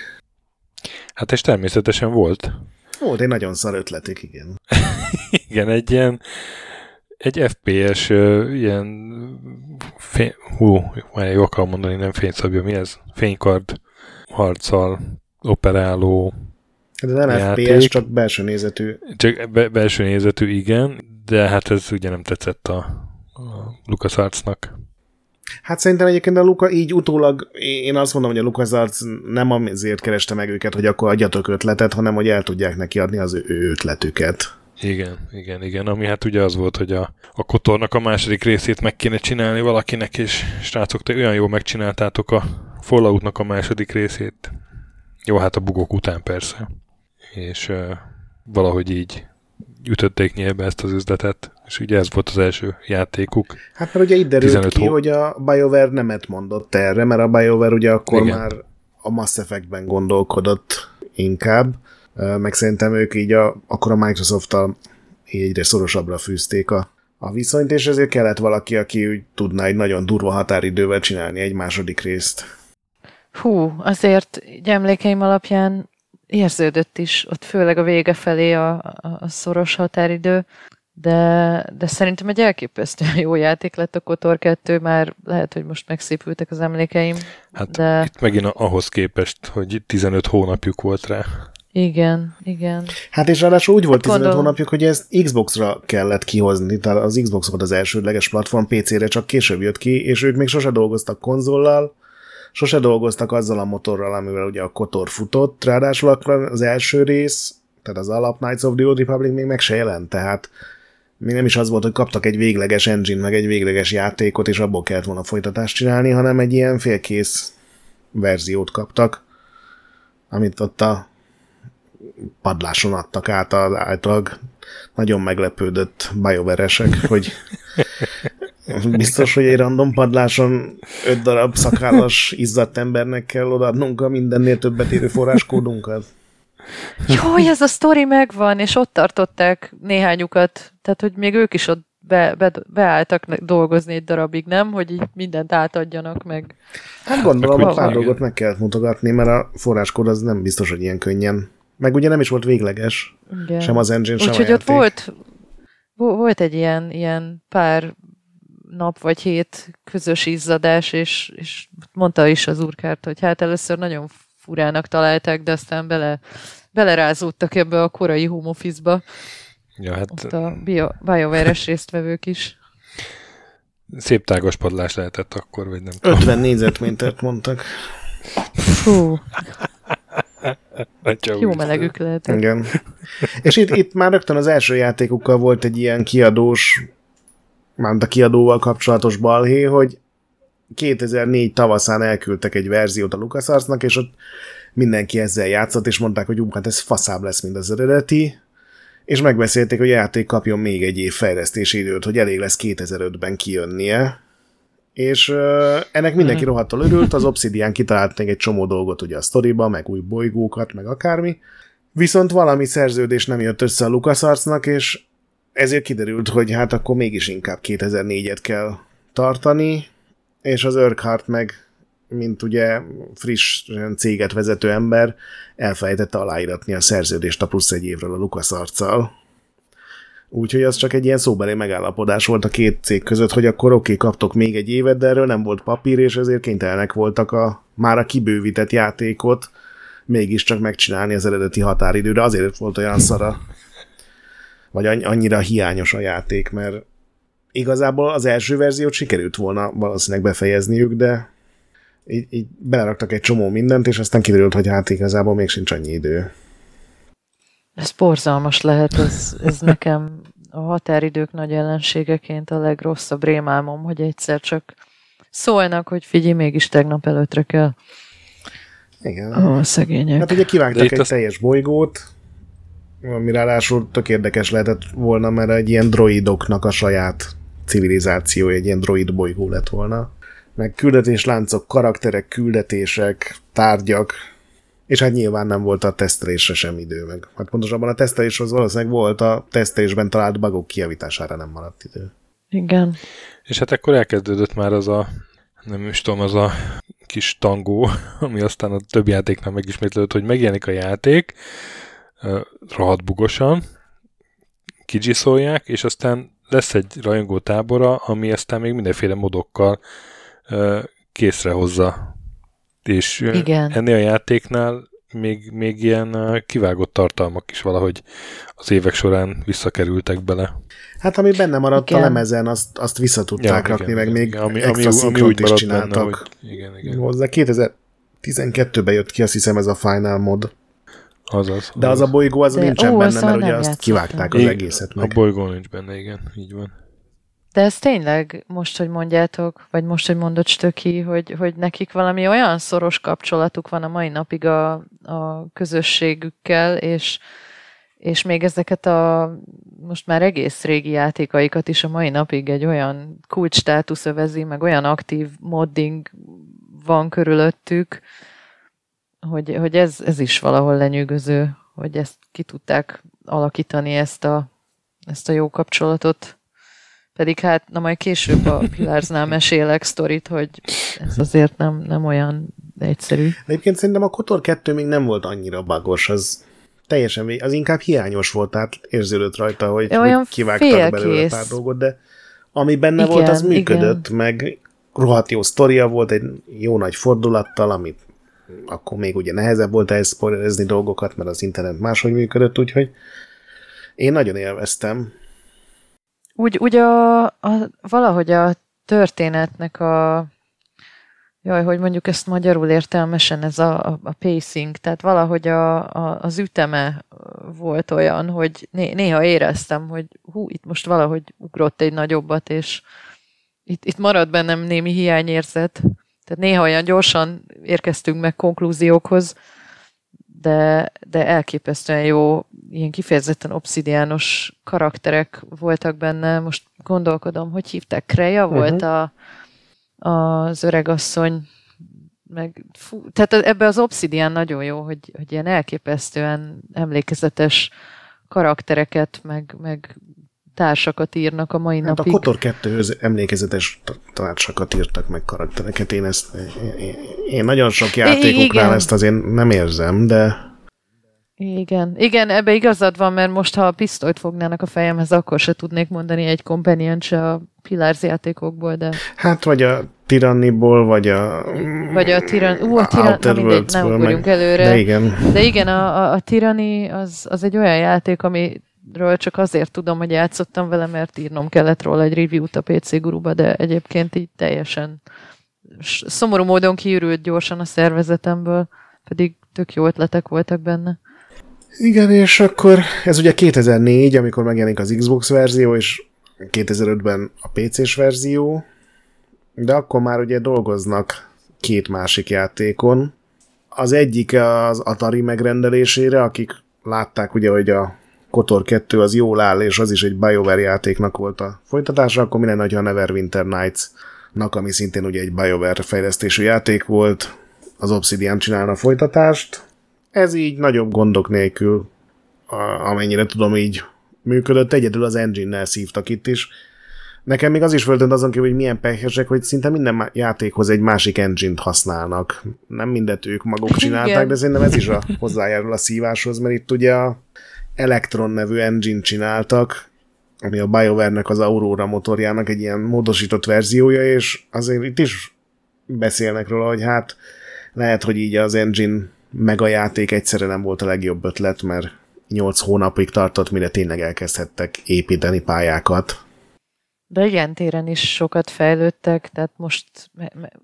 Hát és természetesen volt. Volt egy nagyon szar ötletek, igen. [LAUGHS] igen, egy ilyen egy FPS uh, ilyen fény, hú, jó akarom mondani, nem fényszabja, mi ez? Fénykard harccal operáló de nem játék. FPS, csak belső nézetű. Csak be- belső nézetű, igen, de hát ez ugye nem tetszett a, a LucasArts-nak. Hát szerintem egyébként a Luka így utólag, én azt mondom, hogy a LucasArts nem azért kereste meg őket, hogy akkor adjatok ötletet, hanem hogy el tudják neki adni az ő ötletüket. Igen, igen, igen, ami hát ugye az volt, hogy a, a kotornak a második részét meg kéne csinálni valakinek, és srácok, te olyan jól megcsináltátok a Falloutnak a második részét. Jó, hát a bugok után persze. És uh, valahogy így ütötték nyilván ezt az üzletet, és ugye ez volt az első játékuk. Hát mert ugye itt derült ki, hó... hogy a BioWare nemet mondott erre, mert a BioWare ugye akkor Igen. már a Mass Effect-ben gondolkodott inkább, meg szerintem ők így a, akkor a Microsoft-tal egyre szorosabbra fűzték a, a viszonyt, és ezért kellett valaki, aki úgy tudná egy nagyon durva határidővel csinálni egy második részt. Hú, azért emlékeim alapján érződött is, ott főleg a vége felé a, a, szoros határidő, de, de szerintem egy elképesztően [LAUGHS] jó játék lett a Kotor 2, már lehet, hogy most megszépültek az emlékeim. Hát de... itt megint ahhoz képest, hogy 15 hónapjuk volt rá. Igen, igen. Hát és ráadásul úgy volt 15 Gondol... hónapjuk, hogy ezt Xbox-ra kellett kihozni, tehát az Xbox volt az elsődleges platform, PC-re csak később jött ki, és ők még sose dolgoztak konzollal, sose dolgoztak azzal a motorral, amivel ugye a Kotor futott, ráadásul az első rész, tehát az alap Knights of the Old Republic még meg se jelent, tehát még nem is az volt, hogy kaptak egy végleges engine, meg egy végleges játékot, és abból kellett volna folytatást csinálni, hanem egy ilyen félkész verziót kaptak, amit ott a padláson adtak át az általában nagyon meglepődött bajoveresek, hogy [LAUGHS] biztos, hogy egy random padláson öt darab szakállas izzadt embernek kell odaadnunk a mindennél többet érő forráskódunkat. Jó, ez a sztori megvan, és ott tartották néhányukat, tehát hogy még ők is ott be, be, beálltak dolgozni egy darabig, nem? Hogy így mindent átadjanak meg. Hát gondolom, hogy pár dolgot meg kellett mutogatni, mert a forráskód az nem biztos, hogy ilyen könnyen. Meg ugye nem is volt végleges. Igen. Sem az engine, sem Úgyhogy ott volt, volt egy ilyen, ilyen pár nap vagy hét közös izzadás, és, és mondta is az úrkárt, hogy hát először nagyon furának találták, de aztán bele, belerázódtak ebbe a korai home office-ba. Ja, hát... Ott a bio, BioWare-es résztvevők is. Szép tágos padlás lehetett akkor, vagy nem 50 tudom. négyzetmétert mondtak. Fú. [LAUGHS] Jó melegük lehet. Igen. És itt, itt már rögtön az első játékukkal volt egy ilyen kiadós, már a kiadóval kapcsolatos balhé, hogy 2004 tavaszán elküldtek egy verziót a LucasArtsnak, és ott mindenki ezzel játszott, és mondták, hogy hát ez faszább lesz, mint az eredeti, és megbeszélték, hogy a játék kapjon még egy év fejlesztési időt, hogy elég lesz 2005-ben kijönnie, és uh, ennek mindenki mhm. rohadtal örült, az Obsidian kitalált még egy csomó dolgot ugye a sztoriba, meg új bolygókat, meg akármi, viszont valami szerződés nem jött össze a LucasArtsnak, és ezért kiderült, hogy hát akkor mégis inkább 2004-et kell tartani, és az Urquhart meg, mint ugye friss céget vezető ember, elfelejtette aláíratni a szerződést a plusz egy évről a LucasArts-szal, Úgyhogy az csak egy ilyen szóbeli megállapodás volt a két cég között, hogy akkor oké, kaptok még egy évet, de erről nem volt papír, és ezért kénytelenek voltak a már a kibővített játékot mégiscsak megcsinálni az eredeti határidőre. Azért volt olyan szara, vagy annyira hiányos a játék, mert igazából az első verziót sikerült volna valószínűleg befejezniük, de így, így beleraktak egy csomó mindent, és aztán kiderült, hogy hát igazából még sincs annyi idő. Ez borzalmas lehet, ez, ez nekem a határidők nagy ellenségeként a legrosszabb rémálmom, hogy egyszer csak szólnak, hogy figyelj, mégis tegnap előttre kell. Igen. A szegények. Hát ugye kivágtak egy az... teljes bolygót, ami ráadásul tök érdekes lehetett volna, mert egy ilyen droidoknak a saját civilizáció, egy ilyen droid bolygó lett volna. Meg küldetésláncok, karakterek, küldetések, tárgyak, és hát nyilván nem volt a tesztelésre sem idő meg. Hát pontosabban a teszteléshoz valószínűleg volt, a tesztelésben talált bugok kiavítására nem maradt idő. Igen. És hát akkor elkezdődött már az a, nem is tudom, az a kis tangó, [LAUGHS] ami aztán a több játéknál megismétlődött, hogy megjelenik a játék, rohadt bugosan, kicsiszolják, és aztán lesz egy rajongó tábora, ami aztán még mindenféle modokkal készre hozza és Igen. ennél a játéknál még, még ilyen kivágott tartalmak is valahogy az évek során visszakerültek bele. Hát ami benne maradt igen. a lemezen, azt, azt vissza tudták ja, rakni, igen, meg még ami, extra ami, ami úgy is csináltak. Benne, hogy igen, igen. Hozzá 2012-ben jött ki, azt hiszem ez a Final mod. Azaz. De az a bolygó az De, nincsen ó, benne, mert ugye azt kivágták az egészet meg. A bolygó nincs benne, igen, így van. De ez tényleg, most, hogy mondjátok, vagy most, hogy mondott Stöki, hogy, hogy nekik valami olyan szoros kapcsolatuk van a mai napig a, a közösségükkel, és, és még ezeket a most már egész régi játékaikat is a mai napig egy olyan kulcs státusz övezi, meg olyan aktív modding van körülöttük, hogy, hogy ez, ez is valahol lenyűgöző, hogy ezt ki tudták alakítani, ezt a, ezt a jó kapcsolatot. Pedig hát, na majd később a Pilárznál mesélek sztorit, hogy ez azért nem, nem olyan egyszerű. Egyébként szerintem a Kotor 2 még nem volt annyira bagos, az teljesen, az inkább hiányos volt, tehát érződött rajta, hogy, olyan kivágtak félkész. belőle pár dolgot, de ami benne igen, volt, az működött, igen. meg rohadt jó sztoria volt, egy jó nagy fordulattal, amit akkor még ugye nehezebb volt ehhez dolgokat, mert az internet máshogy működött, úgyhogy én nagyon élveztem. Úgy, úgy a, a, valahogy a történetnek a Jaj, hogy mondjuk ezt magyarul értelmesen, ez a, a, a pacing, tehát valahogy a, a, az üteme volt olyan, hogy né, néha éreztem, hogy hú, itt most valahogy ugrott egy nagyobbat, és itt, itt marad bennem némi hiányérzet, Tehát néha olyan gyorsan érkeztünk meg konklúziókhoz, de, de elképesztően jó, ilyen kifejezetten obszidiános karakterek voltak benne. Most gondolkodom, hogy hívták, Kreja uh-huh. volt a, az öregasszony, meg, fú, tehát ebbe az obszidián nagyon jó, hogy, hogy ilyen elképesztően emlékezetes karaktereket, meg, meg társakat írnak a mai hát napig. a Kotor 2-höz emlékezetes társakat írtak meg karaktereket. Én ezt én, én nagyon sok játékoknál Igen. ezt azért nem érzem, de igen, igen, ebbe igazad van, mert most ha a pisztolyt fognának a fejemhez, akkor se tudnék mondani egy companion se a Pillars játékokból, de... Hát, vagy a Tyranniból, vagy a... Vagy a Tyranny... Ú, a Tyranny... mindegy, nem ugorjunk meg... előre. De igen. De igen, a, a, a Tyranny az, az egy olyan játék, ami ről csak azért tudom, hogy játszottam vele, mert írnom kellett róla egy review-t a PC guruba, de egyébként így teljesen szomorú módon kiürült gyorsan a szervezetemből, pedig tök jó ötletek voltak benne. Igen, és akkor ez ugye 2004, amikor megjelenik az Xbox verzió, és 2005-ben a PC-s verzió, de akkor már ugye dolgoznak két másik játékon. Az egyik az Atari megrendelésére, akik látták ugye, hogy a Kotor 2 az jól áll, és az is egy BioWare játéknak volt a folytatása, akkor mi lenne, ha a Neverwinter Nights-nak, ami szintén ugye egy BioWare fejlesztésű játék volt, az Obsidian csinálna a folytatást. Ez így nagyobb gondok nélkül, amennyire tudom, így működött. Egyedül az engine-nel szívtak itt is. Nekem még az is föltönt azon kívül, hogy milyen pehesek, hogy szinte minden játékhoz egy másik engine-t használnak. Nem mindet ők maguk csinálták, Igen. de szerintem ez is a hozzájárul a szíváshoz, mert itt ugye a Electron nevű engine csináltak, ami a BioWare-nek az Aurora motorjának egy ilyen módosított verziója, és azért itt is beszélnek róla, hogy hát lehet, hogy így az engine meg a játék egyszerre nem volt a legjobb ötlet, mert 8 hónapig tartott, mire tényleg elkezdhettek építeni pályákat. De ilyen téren is sokat fejlődtek, tehát most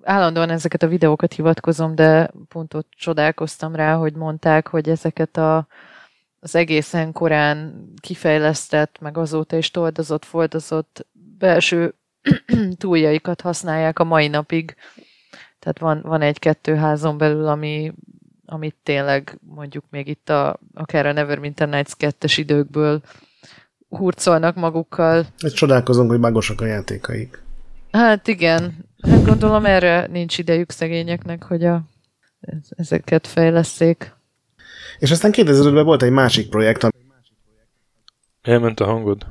állandóan ezeket a videókat hivatkozom, de pont ott csodálkoztam rá, hogy mondták, hogy ezeket a az egészen korán kifejlesztett, meg azóta is toldozott, foldozott belső [CLEARS THROAT] túljaikat használják a mai napig. Tehát van, van egy-kettő házon belül, ami, amit tényleg mondjuk még itt a, akár a Neverwinter Nights 2 időkből hurcolnak magukkal. Egy csodálkozunk, hogy magosak a játékaik. Hát igen, hát gondolom erre nincs idejük szegényeknek, hogy a, ezeket fejleszték. És aztán 2005-ben volt egy másik projekt, ami... Elment a hangod.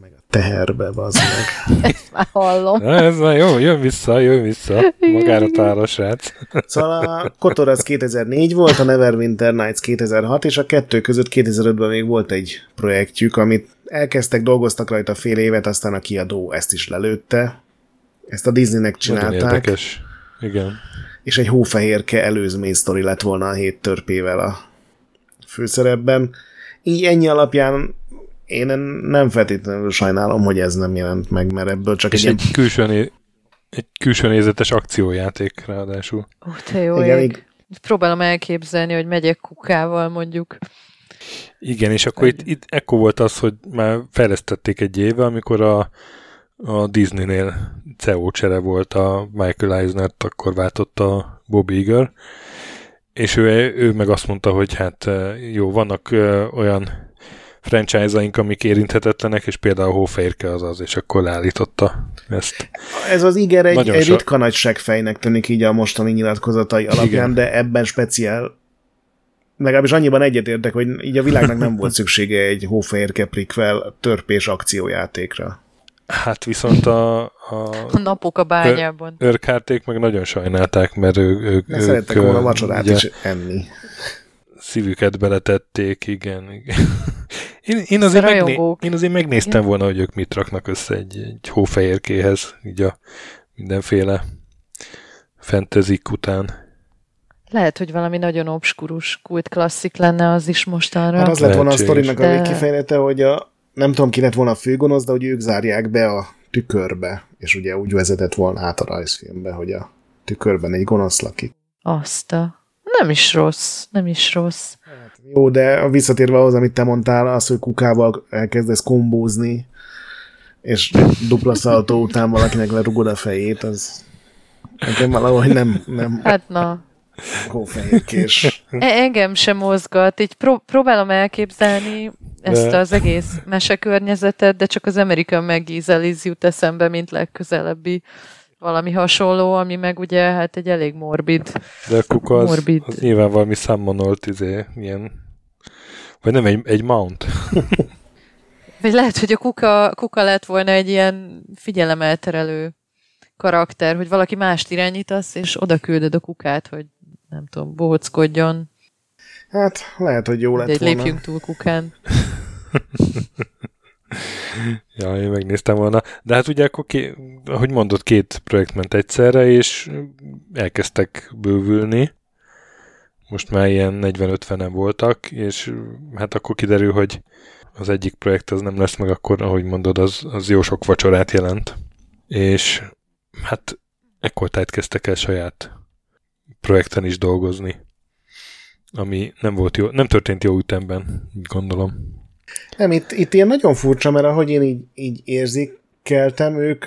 meg a teherbe, bazd meg. [LAUGHS] Ezt már hallom. Na, ez már jó, jön vissza, jön vissza. Magára talál a srác. Szóval a Kotor az 2004 volt, a Neverwinter Nights 2006, és a kettő között 2005-ben még volt egy projektjük, amit elkezdtek, dolgoztak rajta fél évet, aztán a kiadó ezt is lelőtte. Ezt a Disneynek csinálták. Nagyon érdekes. Igen és egy hófehérke előzmény sztori lett volna a hét törpével a főszerepben. Így ennyi alapján én nem feltétlenül sajnálom, hogy ez nem jelent meg, mert ebből csak és egy... egy külső, né- egy külső nézetes akciójáték ráadásul. Ó, te jó Igen, ég. Próbálom elképzelni, hogy megyek kukával mondjuk. Igen, és akkor itt, itt ekkor volt az, hogy már fejlesztették egy éve, amikor a a Disney-nél CEO csere volt a Michael eisner akkor váltott a Bob Iger, és ő, ő meg azt mondta, hogy hát jó, vannak olyan franchise-aink, amik érinthetetlenek, és például a Hófehérke az az, és akkor leállította ezt. Ez az Iger egy, egy ritka nagy segfejnek tűnik így a mostani nyilatkozatai alapján, Igen. de ebben speciál legalábbis annyiban egyetértek, hogy így a világnak nem volt [LAUGHS] szüksége egy Hófehérke prikvel törpés akciójátékra. Hát viszont a, a, a napok a bányában. Őrkárték meg nagyon sajnálták, mert ő, ők, ők szerettek ők, volna vacsorát ugye, is enni. Szívüket beletették, igen. igen. [LAUGHS] Én, én, azért megné, én azért megnéztem igen. volna, hogy ők mit raknak össze egy, egy hófehérkéhez, így a mindenféle fantasy után. Lehet, hogy valami nagyon obskurus kult klasszik lenne az is mostanra. Hát az lett volna a sztorinak de... a kifejlete, hogy a, nem tudom, ki lett volna a főgonosz, de hogy ők zárják be a tükörbe, és ugye úgy vezetett volna át a rajzfilmbe, hogy a tükörben egy gonosz lakik. Azt a... Nem is rossz, nem is rossz. Hát, jó, de visszatérve ahhoz, amit te mondtál, az, hogy kukával elkezdesz kombózni, és dupla szaltó után valakinek lerugod a fejét, az Nekem valahogy nem, nem hát na. hófehérkés. E- engem sem mozgat, így pró- próbálom elképzelni ezt az egész mesekörnyezetet, de csak az American McGee jut eszembe, mint legközelebbi valami hasonló, ami meg ugye hát egy elég morbid. De a kuka az, morbid. az nyilván valami számmonolt, izé, ilyen, vagy nem, egy, egy mount. [LAUGHS] vagy lehet, hogy a kuka, kuka lett volna egy ilyen figyelemelterelő karakter, hogy valaki mást irányítasz, és oda küldöd a kukát, hogy nem tudom, bohockodjon. Hát, lehet, hogy jó lett volna. lépjünk túl kukán. [LAUGHS] ja, én megnéztem volna. De hát ugye akkor, ké, ahogy mondott, két projekt ment egyszerre, és elkezdtek bővülni. Most már ilyen 40-50-en voltak, és hát akkor kiderül, hogy az egyik projekt az nem lesz meg, akkor, ahogy mondod, az, az jó sok vacsorát jelent. És hát ekkor tájt kezdtek el saját projekten is dolgozni, ami nem volt jó, nem történt jó ütemben, gondolom. Nem, itt, itt ilyen nagyon furcsa, mert ahogy én így, így érzékeltem, ők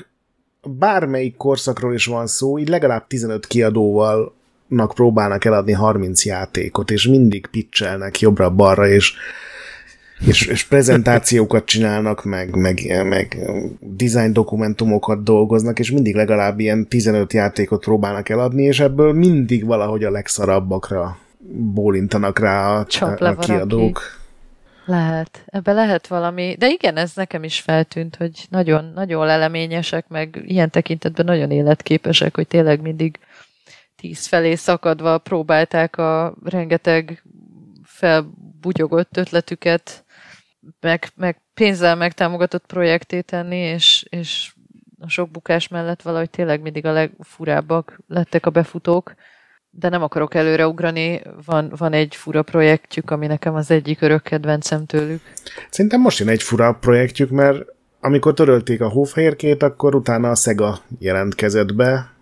bármelyik korszakról is van szó, így legalább 15 kiadóval próbálnak eladni 30 játékot, és mindig pitchelnek jobbra-balra, és és, és prezentációkat csinálnak, meg, meg, meg design dokumentumokat dolgoznak, és mindig legalább ilyen 15 játékot próbálnak eladni, és ebből mindig valahogy a legszarabbakra bólintanak rá a, a kiadók. Ki. Lehet, ebbe lehet valami, de igen, ez nekem is feltűnt, hogy nagyon, nagyon leleményesek, meg ilyen tekintetben nagyon életképesek, hogy tényleg mindig tíz felé szakadva próbálták a rengeteg felbugyogott ötletüket meg, meg pénzzel megtámogatott projekté tenni, és, és a sok bukás mellett valahogy tényleg mindig a legfurábbak lettek a befutók, de nem akarok előreugrani, van, van egy fura projektjük, ami nekem az egyik örök kedvencem tőlük. Szerintem most jön egy fura projektjük, mert amikor törölték a hófehérkét, akkor utána a Sega jelentkezett be.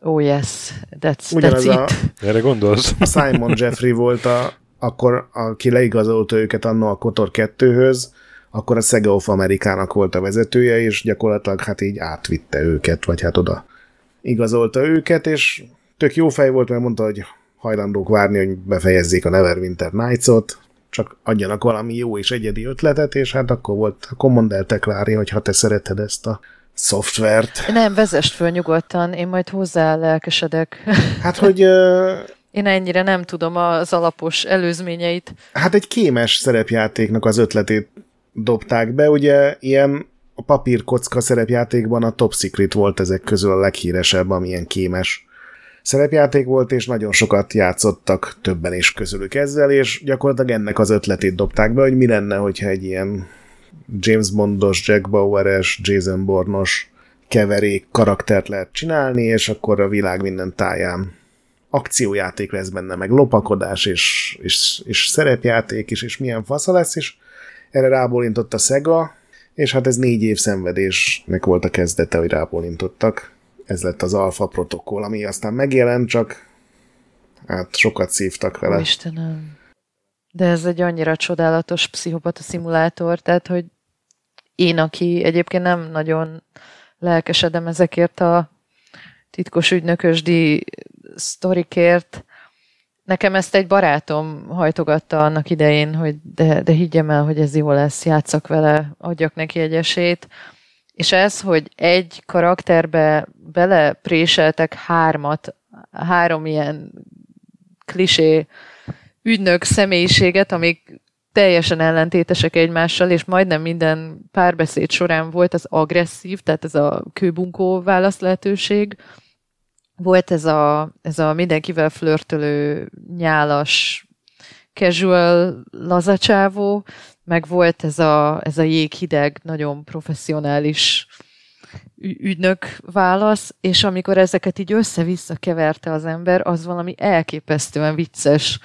Oh yes, that's, Ugyanaz that's it. A, Erre gondolsz? A Simon Jeffrey volt a, akkor aki leigazolta őket annó a Kotor 2-höz, akkor a Sega of Amerikának volt a vezetője, és gyakorlatilag hát így átvitte őket, vagy hát oda igazolta őket, és tök jó fej volt, mert mondta, hogy hajlandók várni, hogy befejezzék a Neverwinter Nights-ot, csak adjanak valami jó és egyedi ötletet, és hát akkor volt, akkor mondd el te, Klári, hogy ha te szereted ezt a szoftvert. Nem, vezest föl nyugodtan, én majd hozzá lelkesedek. Hát, hogy én ennyire nem tudom az alapos előzményeit. Hát egy kémes szerepjátéknak az ötletét dobták be, ugye ilyen a papírkocka szerepjátékban a Top Secret volt ezek közül a leghíresebb, amilyen kémes szerepjáték volt, és nagyon sokat játszottak többen is közülük ezzel, és gyakorlatilag ennek az ötletét dobták be, hogy mi lenne, hogyha egy ilyen James Bondos, Jack Bauer-es, Jason Bourne-os keverék karaktert lehet csinálni, és akkor a világ minden táján akciójáték lesz benne, meg lopakodás, és, és, és szerepjáték is, és milyen fasza lesz, és erre rábólintott a Sega, és hát ez négy év szenvedésnek volt a kezdete, hogy rábólintottak. Ez lett az alfa protokoll, ami aztán megjelent, csak hát sokat szívtak vele. Istenem. De ez egy annyira csodálatos pszichopata szimulátor, tehát, hogy én, aki egyébként nem nagyon lelkesedem ezekért a titkos ügynökösdi sztorikért. Nekem ezt egy barátom hajtogatta annak idején, hogy de, de higgyem el, hogy ez jó lesz, játszak vele, adjak neki egy esélyt. És ez, hogy egy karakterbe belepréseltek hármat, három ilyen klisé ügynök személyiséget, amik teljesen ellentétesek egymással, és majdnem minden párbeszéd során volt az agresszív, tehát ez a kőbunkó válasz lehetőség, volt ez a, ez a mindenkivel flörtölő, nyálas, casual lazacsávó, meg volt ez a, ez a jéghideg, nagyon professzionális ügynök válasz, és amikor ezeket így össze-vissza keverte az ember, az valami elképesztően vicces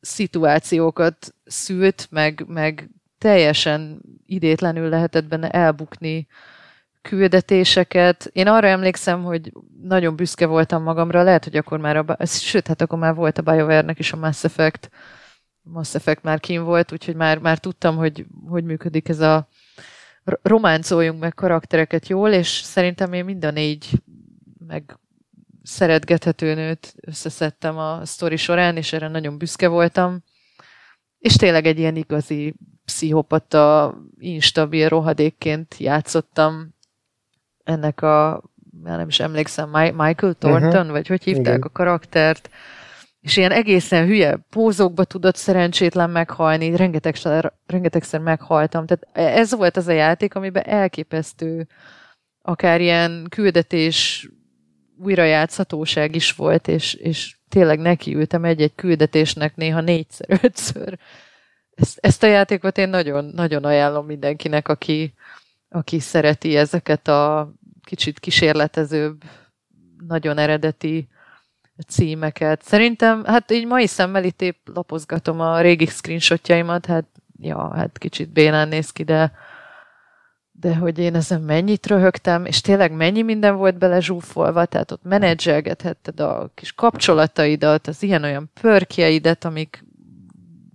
szituációkat szült, meg, meg teljesen idétlenül lehetett benne elbukni küldetéseket. Én arra emlékszem, hogy nagyon büszke voltam magamra, lehet, hogy akkor már, a, sőt, hát akkor már volt a BioWare-nek is a Mass Effect, Mass Effect már kín volt, úgyhogy már, már tudtam, hogy hogy működik ez a románcoljunk meg karaktereket jól, és szerintem én mind a négy meg szeretgethető nőt összeszedtem a sztori során, és erre nagyon büszke voltam. És tényleg egy ilyen igazi pszichopata, instabil rohadékként játszottam ennek a, nem is emlékszem, Michael Thornton, uh-huh. vagy hogy hívták Igen. a karaktert, és ilyen egészen hülye pózókba tudott szerencsétlen meghalni, rengetegszer, rengetegszer meghaltam. Tehát ez volt az a játék, amiben elképesztő akár ilyen küldetés újrajátszhatóság is volt, és, és tényleg nekiültem egy-egy küldetésnek néha négyszer, ötször. Ezt, ezt a játékot én nagyon, nagyon ajánlom mindenkinek, aki, aki szereti ezeket a kicsit kísérletezőbb, nagyon eredeti címeket. Szerintem, hát így mai szemmel itt épp lapozgatom a régi screenshotjaimat, hát ja, hát kicsit bénán néz ki, de, de hogy én ezen mennyit röhögtem, és tényleg mennyi minden volt bele zsúfolva, tehát ott menedzselgethetted a kis kapcsolataidat, az ilyen-olyan pörkjeidet, amik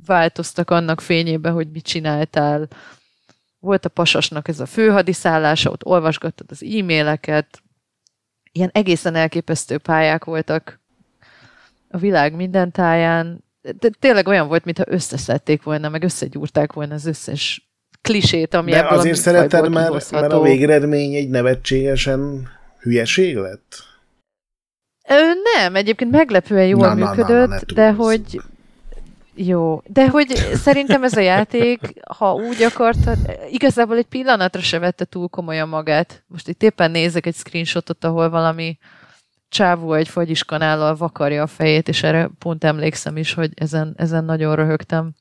változtak annak fényében, hogy mit csináltál. Volt a pasasnak ez a főhadiszállása, ott olvasgattad az e-maileket, ilyen egészen elképesztő pályák voltak a világ minden táján. De tényleg olyan volt, mintha összeszedték volna, meg összegyúrták volna az összes klisét, ami De azért szereted, mert, mert a végeredmény egy nevetségesen hülyeség lett? Ö, nem, egyébként meglepően jól na, működött, na, na, na, de hogy jó, de hogy szerintem ez a játék, ha úgy akartad, igazából egy pillanatra se vette túl komolyan magát. Most itt éppen nézek egy screenshotot, ahol valami csávó egy fagyiskanállal vakarja a fejét, és erre pont emlékszem is, hogy ezen, ezen nagyon röhögtem.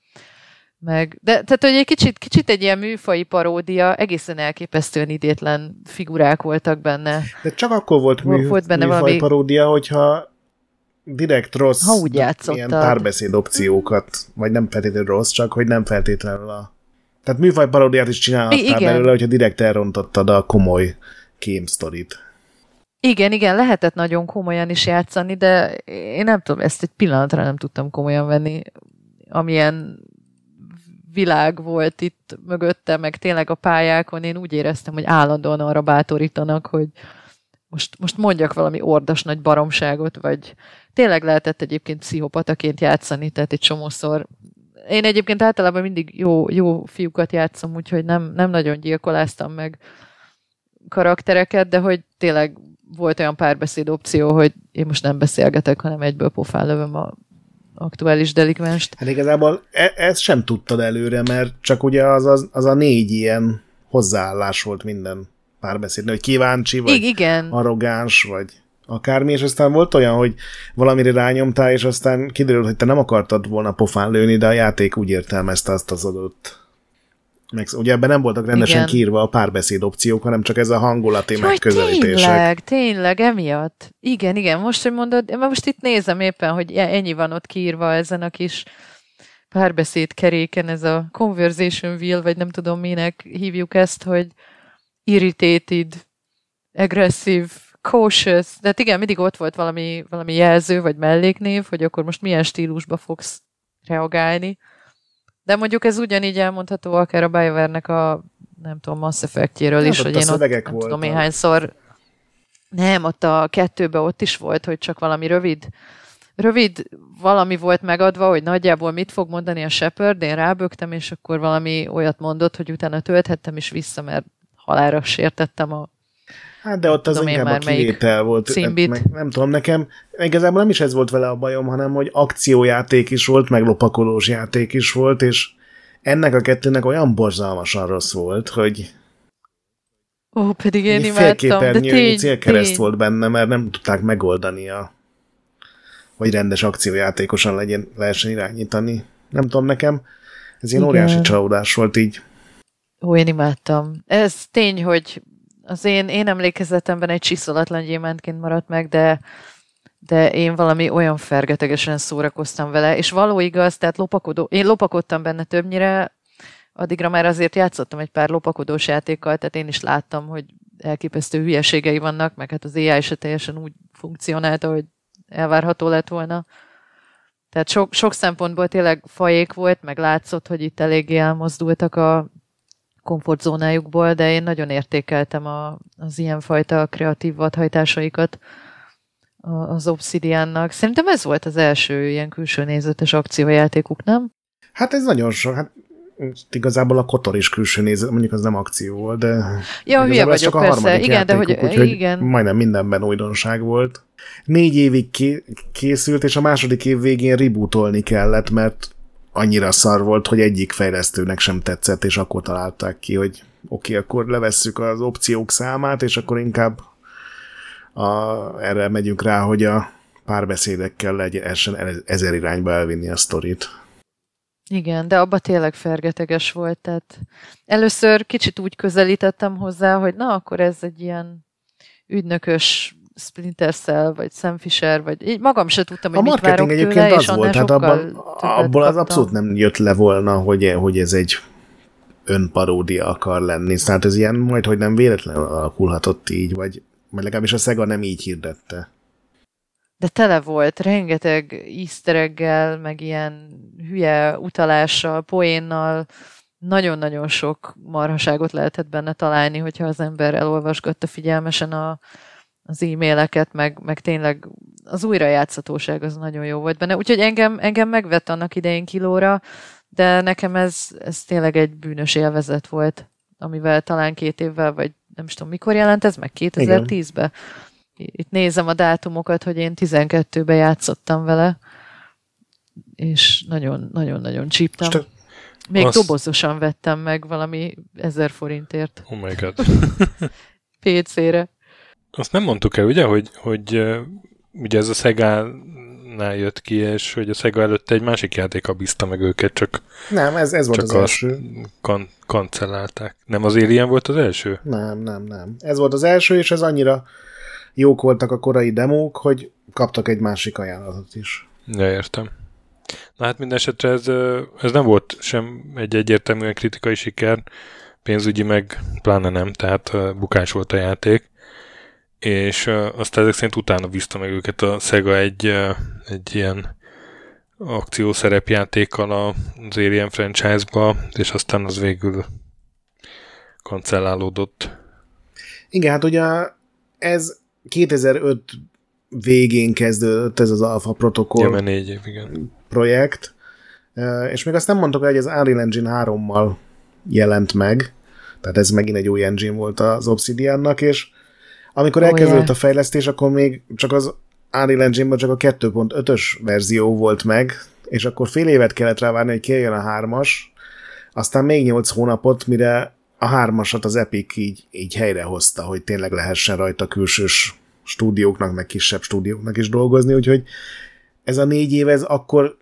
Meg, de tehát, hogy egy kicsit, kicsit egy ilyen műfai paródia, egészen elképesztően idétlen figurák voltak benne. De csak akkor volt, mű, volt benne műfaj valami... paródia, hogyha direkt rossz ha úgy ilyen párbeszéd opciókat, vagy nem feltétlenül rossz, csak hogy nem feltétlenül a... Tehát műfaj paródiát is csinálhattál belőle, hogyha direkt elrontottad a komoly kémsztorit. Igen, igen, lehetett nagyon komolyan is játszani, de én nem tudom, ezt egy pillanatra nem tudtam komolyan venni, amilyen világ volt itt mögötte, meg tényleg a pályákon, én úgy éreztem, hogy állandóan arra bátorítanak, hogy most, most mondjak valami ordas nagy baromságot, vagy tényleg lehetett egyébként pszichopataként játszani, tehát egy csomószor. Én egyébként általában mindig jó, jó fiúkat játszom, úgyhogy nem, nem nagyon gyilkoláztam meg karaktereket, de hogy tényleg volt olyan párbeszéd opció, hogy én most nem beszélgetek, hanem egyből pofán lövöm a aktuális delikvenst. Hát igazából e- ezt sem tudtad előre, mert csak ugye az, az, az a négy ilyen hozzáállás volt minden párbeszéd, hogy kíváncsi, vagy igen. arrogáns, vagy akármi, és aztán volt olyan, hogy valamire rányomtál, és aztán kiderült, hogy te nem akartad volna pofán lőni, de a játék úgy értelmezte azt az adott meg, ugye ebben nem voltak rendesen Igen. kiírva a párbeszéd opciók, hanem csak ez a hangulati Jaj, megközelítések. Tényleg, tényleg, emiatt. Igen, igen, most, hogy mondod, most itt nézem éppen, hogy ennyi van ott kiírva ezen a kis párbeszéd keréken, ez a conversation wheel, vagy nem tudom minek hívjuk ezt, hogy irritated, aggressive, cautious, de hát igen, mindig ott volt valami, valami jelző, vagy melléknév, hogy akkor most milyen stílusba fogsz reagálni. De mondjuk ez ugyanígy elmondható akár a BioWare-nek a nem tudom, Mass Effect-jéről is, hogy én ott nem voltak. tudom én hányszor nem, ott a kettőben ott is volt, hogy csak valami rövid rövid valami volt megadva, hogy nagyjából mit fog mondani a Shepard, én rábögtem, és akkor valami olyat mondott, hogy utána tölthettem is vissza, mert halára sértettem a Hát de ott az inkább a kivétel volt. Meg, nem tudom, nekem igazából nem is ez volt vele a bajom, hanem hogy akciójáték is volt, meg lopakolós játék is volt, és ennek a kettőnek olyan borzalmasan rossz volt, hogy Ó, pedig én imádtam, de tény, célkereszt tény. volt benne, mert nem tudták megoldani a hogy rendes akciójátékosan legyen, lehessen irányítani. Nem tudom, nekem ez ilyen Igen. óriási csalódás volt így. Ó, én imádtam. Ez tény, hogy az én, én emlékezetemben egy csiszolatlan gyémántként maradt meg, de, de én valami olyan fergetegesen szórakoztam vele, és való igaz, tehát lopakodó, én lopakodtam benne többnyire, addigra már azért játszottam egy pár lopakodós játékkal, tehát én is láttam, hogy elképesztő hülyeségei vannak, meg hát az AI se teljesen úgy funkcionálta, hogy elvárható lett volna. Tehát sok, sok szempontból tényleg fajék volt, meg látszott, hogy itt eléggé elmozdultak a komfortzónájukból, de én nagyon értékeltem a, az ilyenfajta kreatív vadhajtásaikat az Obsidiannak. Szerintem ez volt az első ilyen külső nézetes akciójátékuk, nem? Hát ez nagyon sok. Hát igazából a Kotor is külső nézet, mondjuk az nem akció volt, de ja, hülye vagyok, csak a persze. Igen, de hogy úgyhogy igen. majdnem mindenben újdonság volt. Négy évig készült, és a második év végén rebootolni kellett, mert annyira szar volt, hogy egyik fejlesztőnek sem tetszett, és akkor találták ki, hogy oké, okay, akkor levesszük az opciók számát, és akkor inkább a, erre megyünk rá, hogy a párbeszédekkel legyen ezer irányba elvinni a sztorit. Igen, de abba tényleg fergeteges volt, tehát először kicsit úgy közelítettem hozzá, hogy na, akkor ez egy ilyen ügynökös Splinter Cell, vagy Sam Fisher, vagy így magam se tudtam, hogy a mit várok egyébként tőle, az és volt, hát abban, abból az abszolút nem jött le volna, hogy, hogy ez egy önparódia akar lenni. Tehát ez ilyen majd, hogy nem véletlenül alakulhatott így, vagy, vagy legalábbis a Sega nem így hirdette. De tele volt rengeteg easter meg ilyen hülye utalással, poénnal, nagyon-nagyon sok marhaságot lehetett benne találni, hogyha az ember elolvasgatta figyelmesen a, az e-maileket, meg, meg tényleg az újrajátszatóság az nagyon jó volt benne. Úgyhogy engem, engem megvett annak idején kilóra, de nekem ez, ez tényleg egy bűnös élvezet volt, amivel talán két évvel, vagy nem is tudom, mikor jelent ez meg? 2010-ben? itt nézem a dátumokat, hogy én 12-ben játszottam vele, és nagyon-nagyon-nagyon csíptem. Most Még azt... dobozosan vettem meg valami ezer forintért. Oh my god. [LAUGHS] PC-re. Azt nem mondtuk el, ugye, hogy, hogy ugye ez a Sega-nál jött ki, és hogy a Sega előtte egy másik játéka bízta meg őket, csak nem, ez, ez volt az első. Kan- kancellálták. Nem az Alien volt az első? Nem, nem, nem. Ez volt az első, és ez annyira jók voltak a korai demók, hogy kaptak egy másik ajánlatot is. Ja, értem. Na hát minden esetre ez, ez nem volt sem egy egyértelműen kritikai siker, pénzügyi meg pláne nem, tehát bukás volt a játék, és aztán ezek szerint utána bízta meg őket a Sega egy, egy ilyen akciószerepjátékkal az Alien franchise-ba, és aztán az végül kancellálódott. Igen, hát ugye ez 2005 végén kezdődött ez az Alpha Protocol ja, négy év, igen. projekt, és még azt nem mondtuk, hogy az Unreal Engine 3-mal jelent meg, tehát ez megint egy új engine volt az Obsidiannak, és amikor oh, elkezdődött yeah. a fejlesztés, akkor még csak az Unreal engine csak a 2.5-ös verzió volt meg, és akkor fél évet kellett rá várni, hogy kijön a hármas, aztán még 8 hónapot, mire a hármasat az Epic így, így helyrehozta, hogy tényleg lehessen rajta külsős stúdióknak, meg kisebb stúdióknak is dolgozni, úgyhogy ez a négy év, ez akkor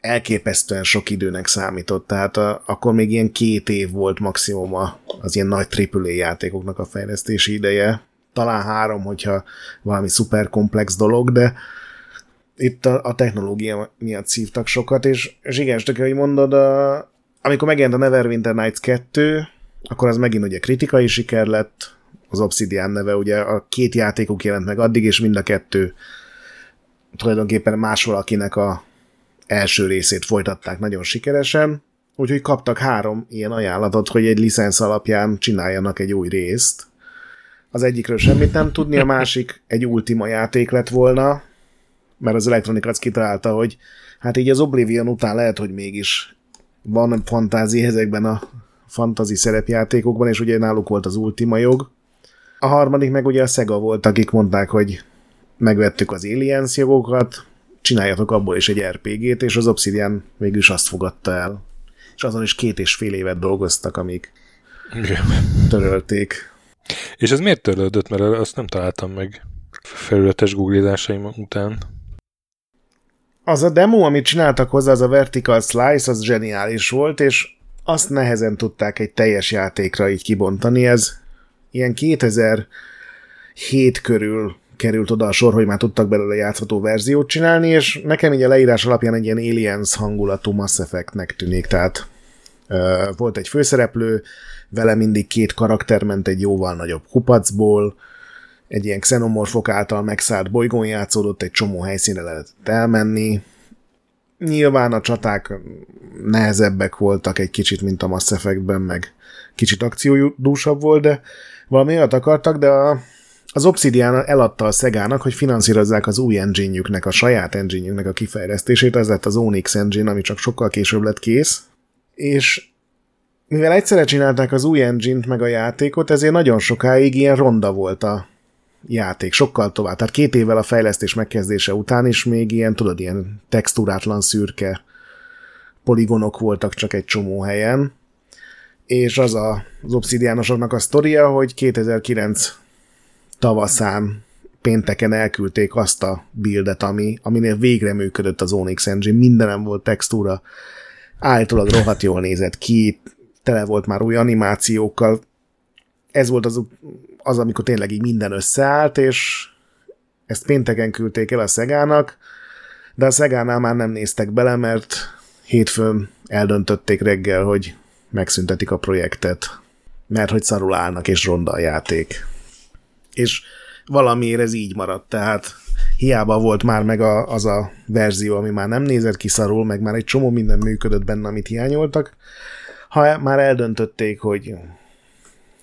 elképesztően sok időnek számított, tehát a, akkor még ilyen két év volt maximum az ilyen nagy AAA játékoknak a fejlesztési ideje, talán három, hogyha valami szuper komplex dolog, de itt a, a technológia miatt szívtak sokat, és zsigens, hogy mondod, a, amikor megjelent a Neverwinter Nights 2, akkor az megint ugye kritikai siker lett, az Obsidian neve, ugye a két játékuk jelent meg addig, és mind a kettő tulajdonképpen más valakinek a első részét folytatták nagyon sikeresen, úgyhogy kaptak három ilyen ajánlatot, hogy egy licensz alapján csináljanak egy új részt. Az egyikről semmit nem tudni, a másik egy ultima játék lett volna, mert az Electronic Arts kitalálta, hogy hát így az Oblivion után lehet, hogy mégis van fantázi ezekben a fantazi szerepjátékokban, és ugye náluk volt az Ultima jog. A harmadik meg ugye a Sega volt, akik mondták, hogy megvettük az Aliens jogokat, csináljatok abból is egy RPG-t, és az Obsidian végül azt fogadta el. És azon is két és fél évet dolgoztak, amíg törölték. És ez miért törlődött? Mert azt nem találtam meg felületes googlizásaim után. Az a demo, amit csináltak hozzá, az a Vertical Slice, az zseniális volt, és azt nehezen tudták egy teljes játékra így kibontani. Ez ilyen 2007 körül került oda a sor, hogy már tudtak belőle játszható verziót csinálni, és nekem így a leírás alapján egy ilyen Aliens hangulatú Mass Effectnek tűnik, tehát uh, volt egy főszereplő, vele mindig két karakter ment egy jóval nagyobb kupacból, egy ilyen xenomorfok által megszállt bolygón játszódott, egy csomó helyszínre lehetett elmenni, Nyilván a csaták nehezebbek voltak egy kicsit, mint a Mass Effectben, meg kicsit akciódúsabb volt, de valami olyat akartak, de a, az Obsidian eladta a Szegának, hogy finanszírozzák az új engine a saját engine a kifejlesztését, ez lett az Onyx engine, ami csak sokkal később lett kész, és mivel egyszerre csinálták az új engine meg a játékot, ezért nagyon sokáig ilyen ronda volt a játék, sokkal tovább. Tehát két évvel a fejlesztés megkezdése után is még ilyen, tudod, ilyen textúrátlan szürke poligonok voltak csak egy csomó helyen, és az a, az obszidiánosoknak a sztoria, hogy 2009 tavaszán pénteken elküldték azt a buildet, ami, aminél végre működött az Onyx Engine, mindenem volt textúra, állítólag rohadt jól nézett ki, tele volt már új animációkkal. Ez volt az, az, amikor tényleg így minden összeállt, és ezt pénteken küldték el a Szegának, de a Szegánál már nem néztek bele, mert hétfőn eldöntötték reggel, hogy megszüntetik a projektet, mert hogy szarul állnak és ronda a játék. És valamiért ez így maradt, tehát hiába volt már meg a, az a verzió, ami már nem nézett ki szarul, meg már egy csomó minden működött benne, amit hiányoltak. Ha már eldöntötték, hogy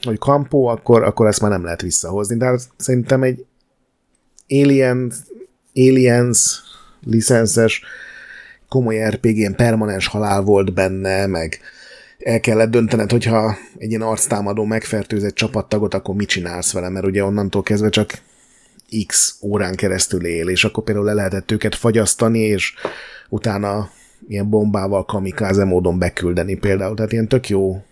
hogy kampó, akkor, akkor ezt már nem lehet visszahozni. De hát szerintem egy Aliens, Aliens licenszes komoly RPG-n permanens halál volt benne, meg el kellett döntened, hogyha egy ilyen arctámadó megfertőz egy csapattagot, akkor mit csinálsz vele, mert ugye onnantól kezdve csak x órán keresztül él, és akkor például le lehetett őket fagyasztani, és utána ilyen bombával kamikáze módon beküldeni például. Tehát ilyen tök jó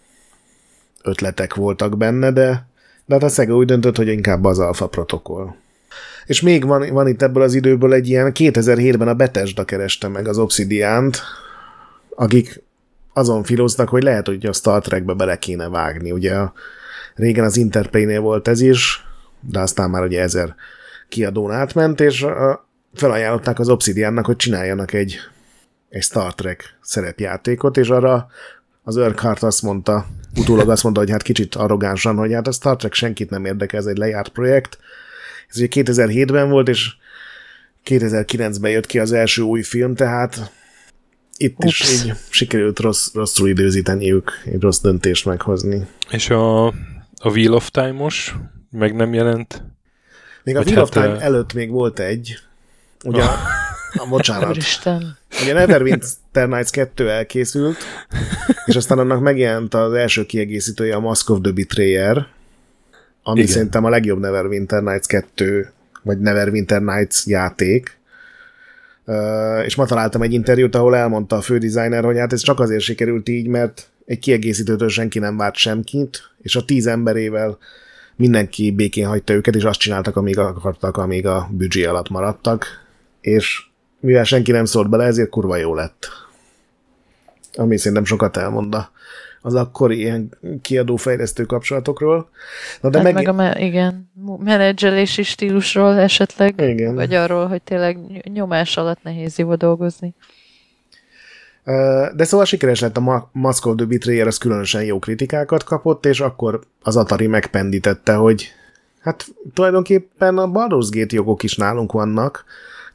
ötletek voltak benne, de, de hát a Sega úgy döntött, hogy inkább az alfa protokoll. És még van, van itt ebből az időből egy ilyen, 2007-ben a Bethesda kereste meg az Obsidiant, akik azon filoztak, hogy lehet, hogy a Star Trekbe bele kéne vágni. Ugye a, régen az Interplay-nél volt ez is, de aztán már ugye ezer kiadón átment, és a, felajánlották az Obsidiannak, hogy csináljanak egy, egy Star Trek szerepjátékot, és arra az Urquhart azt mondta, utólag azt mondta, hogy hát kicsit arrogánsan, hogy hát a Star Trek senkit nem érdekel, ez egy lejárt projekt. Ez ugye 2007-ben volt, és 2009-ben jött ki az első új film, tehát itt Ups. is így sikerült rossz, rosszul időzíteniük, egy rossz döntést meghozni. És a, a Wheel of Time-os meg nem jelent? Még a Wheel hát of Time a... előtt még volt egy, ugye, oh. A, bocsánat. Úristen. Ugye Neverwinter Nights 2 elkészült, és aztán annak megjelent az első kiegészítője a Mask of the Betrayer, ami Igen. szerintem a legjobb Neverwinter Nights 2, vagy Neverwinter Nights játék, és ma találtam egy interjút, ahol elmondta a fődesigner, hogy hát ez csak azért sikerült így, mert egy kiegészítőtől senki nem várt semkit, és a tíz emberével mindenki békén hagyta őket, és azt csináltak, amíg akartak, amíg a büdzsé alatt maradtak, és mivel senki nem szólt bele, ezért kurva jó lett. Ami szerintem sokat elmond az akkori ilyen kiadó-fejlesztő kapcsolatokról. Na, de hát meg... meg a igen, menedzselési stílusról esetleg, igen. vagy arról, hogy tényleg nyomás alatt nehéz jó dolgozni. De szóval sikeres lett a Mask of the Betrayer, az különösen jó kritikákat kapott, és akkor az Atari megpendítette, hogy hát tulajdonképpen a Baldur's Gate jogok is nálunk vannak,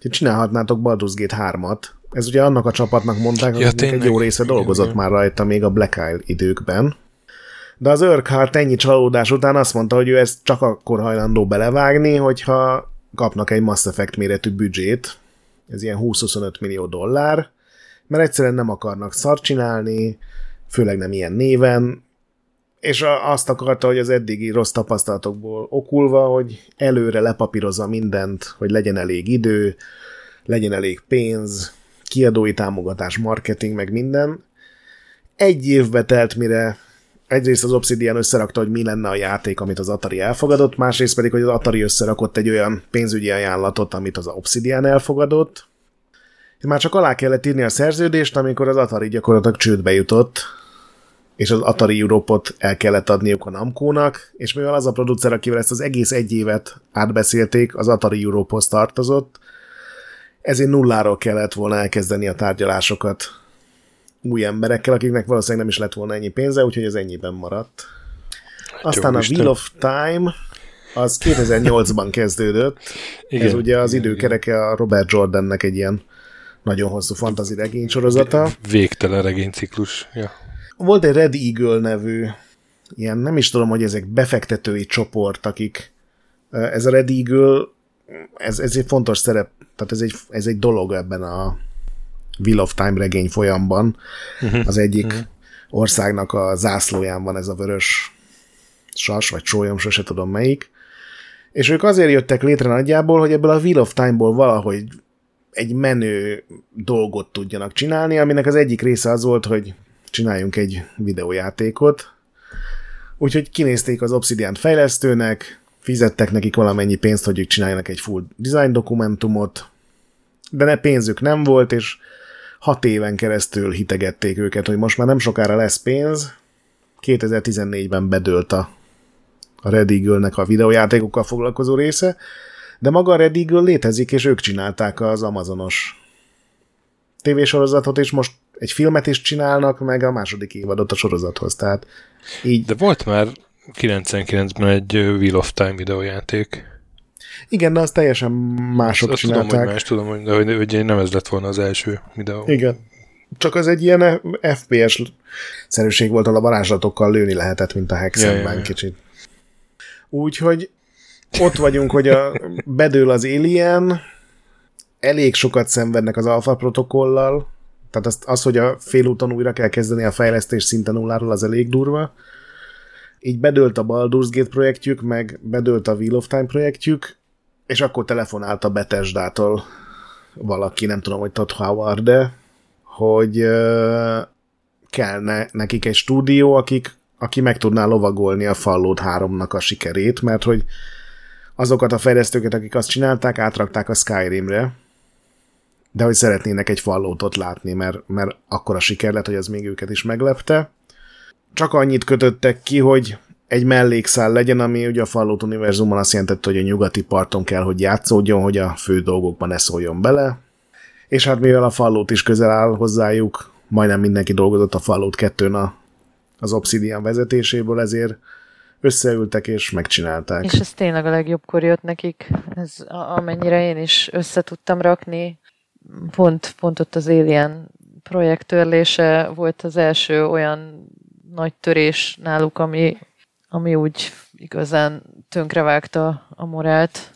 hogy csinálhatnátok Baldur's Gate 3-at, ez ugye annak a csapatnak mondták, ja, hogy egy jó része dolgozott igen, már rajta még a Black Isle időkben. De az Urquhart ennyi csalódás után azt mondta, hogy ő ezt csak akkor hajlandó belevágni, hogyha kapnak egy Mass Effect méretű büdzsét, ez ilyen 20-25 millió dollár, mert egyszerűen nem akarnak szar csinálni, főleg nem ilyen néven, és azt akarta, hogy az eddigi rossz tapasztalatokból okulva, hogy előre lepapírozza mindent, hogy legyen elég idő, legyen elég pénz, kiadói támogatás, marketing, meg minden. Egy évbe telt, mire egyrészt az Obsidian összerakta, hogy mi lenne a játék, amit az Atari elfogadott, másrészt pedig, hogy az Atari összerakott egy olyan pénzügyi ajánlatot, amit az Obsidian elfogadott. Már csak alá kellett írni a szerződést, amikor az Atari gyakorlatilag csődbe jutott, és az Atari Europe-ot el kellett adniuk a Namco-nak, és mivel az a producer, akivel ezt az egész egy évet átbeszélték, az Atari Europe-hoz tartozott, ezért nulláról kellett volna elkezdeni a tárgyalásokat új emberekkel, akiknek valószínűleg nem is lett volna ennyi pénze, úgyhogy ez ennyiben maradt. Aztán Jó, a Wheel of Time az 2008-ban kezdődött. Igen, ez ugye az időkereke a Robert Jordannek egy ilyen nagyon hosszú fantazi regénysorozata. Végtelen regényciklus. Ja. Volt egy Red Eagle nevű, ilyen nem is tudom, hogy ezek befektetői csoport, akik Ez a Red Eagle, ez, ez egy fontos szerep, tehát ez egy, ez egy dolog ebben a Wheel of Time regény folyamban. Uh-huh. Az egyik uh-huh. országnak a zászlóján van ez a vörös sas, vagy sólyom, sose tudom melyik. És ők azért jöttek létre nagyjából, hogy ebből a Wheel of Time-ból valahogy egy menő dolgot tudjanak csinálni, aminek az egyik része az volt, hogy csináljunk egy videójátékot. Úgyhogy kinézték az Obsidian fejlesztőnek, fizettek nekik valamennyi pénzt, hogy ők csináljanak egy full design dokumentumot, de ne pénzük nem volt, és hat éven keresztül hitegették őket, hogy most már nem sokára lesz pénz. 2014-ben bedőlt a, a Red Eagle-nek a videójátékokkal foglalkozó része, de maga a Red Eagle létezik, és ők csinálták az Amazonos tévésorozatot, és most egy filmet is csinálnak, meg a második évadot a sorozathoz, tehát így... De volt már 99-ben egy Wheel of Time videójáték. Igen, de az teljesen mások azt, azt csinálták. Tudom, hogy más, tudom, hogy, de, hogy, hogy nem ez lett volna az első videó. Igen. Csak az egy ilyen FPS szerűség volt, ahol a varázslatokkal lőni lehetett, mint a Hexenben ja, ja, ja. kicsit. Úgyhogy ott vagyunk, hogy a, bedől az Alien, elég sokat szenvednek az alfa protokollal, tehát az, az, hogy a félúton újra kell kezdeni a fejlesztés szinte nulláról, az elég durva. Így bedőlt a Baldur's Gate projektjük, meg bedőlt a Wheel of Time projektjük, és akkor telefonált a Bethesda-tól valaki, nem tudom, hogy Todd Howard, de hogy kell ne, nekik egy stúdió, akik, aki meg tudná lovagolni a Fallout 3-nak a sikerét, mert hogy azokat a fejlesztőket, akik azt csinálták, átrakták a Skyrimre, de hogy szeretnének egy Falloutot látni, mert, mert akkor a siker lett, hogy az még őket is meglepte. Csak annyit kötöttek ki, hogy egy mellékszál legyen, ami ugye a Fallout univerzumban azt jelentette, hogy a nyugati parton kell, hogy játszódjon, hogy a fő dolgokban ne szóljon bele. És hát mivel a Fallout is közel áll hozzájuk, majdnem mindenki dolgozott a Fallout 2-n a, az Obsidian vezetéséből, ezért összeültek és megcsinálták. És ez tényleg a legjobbkor jött nekik, ez amennyire én is össze tudtam rakni. Pont, pont ott az Alien projekt törlése volt az első olyan nagy törés náluk, ami, ami úgy igazán tönkrevágta a morált.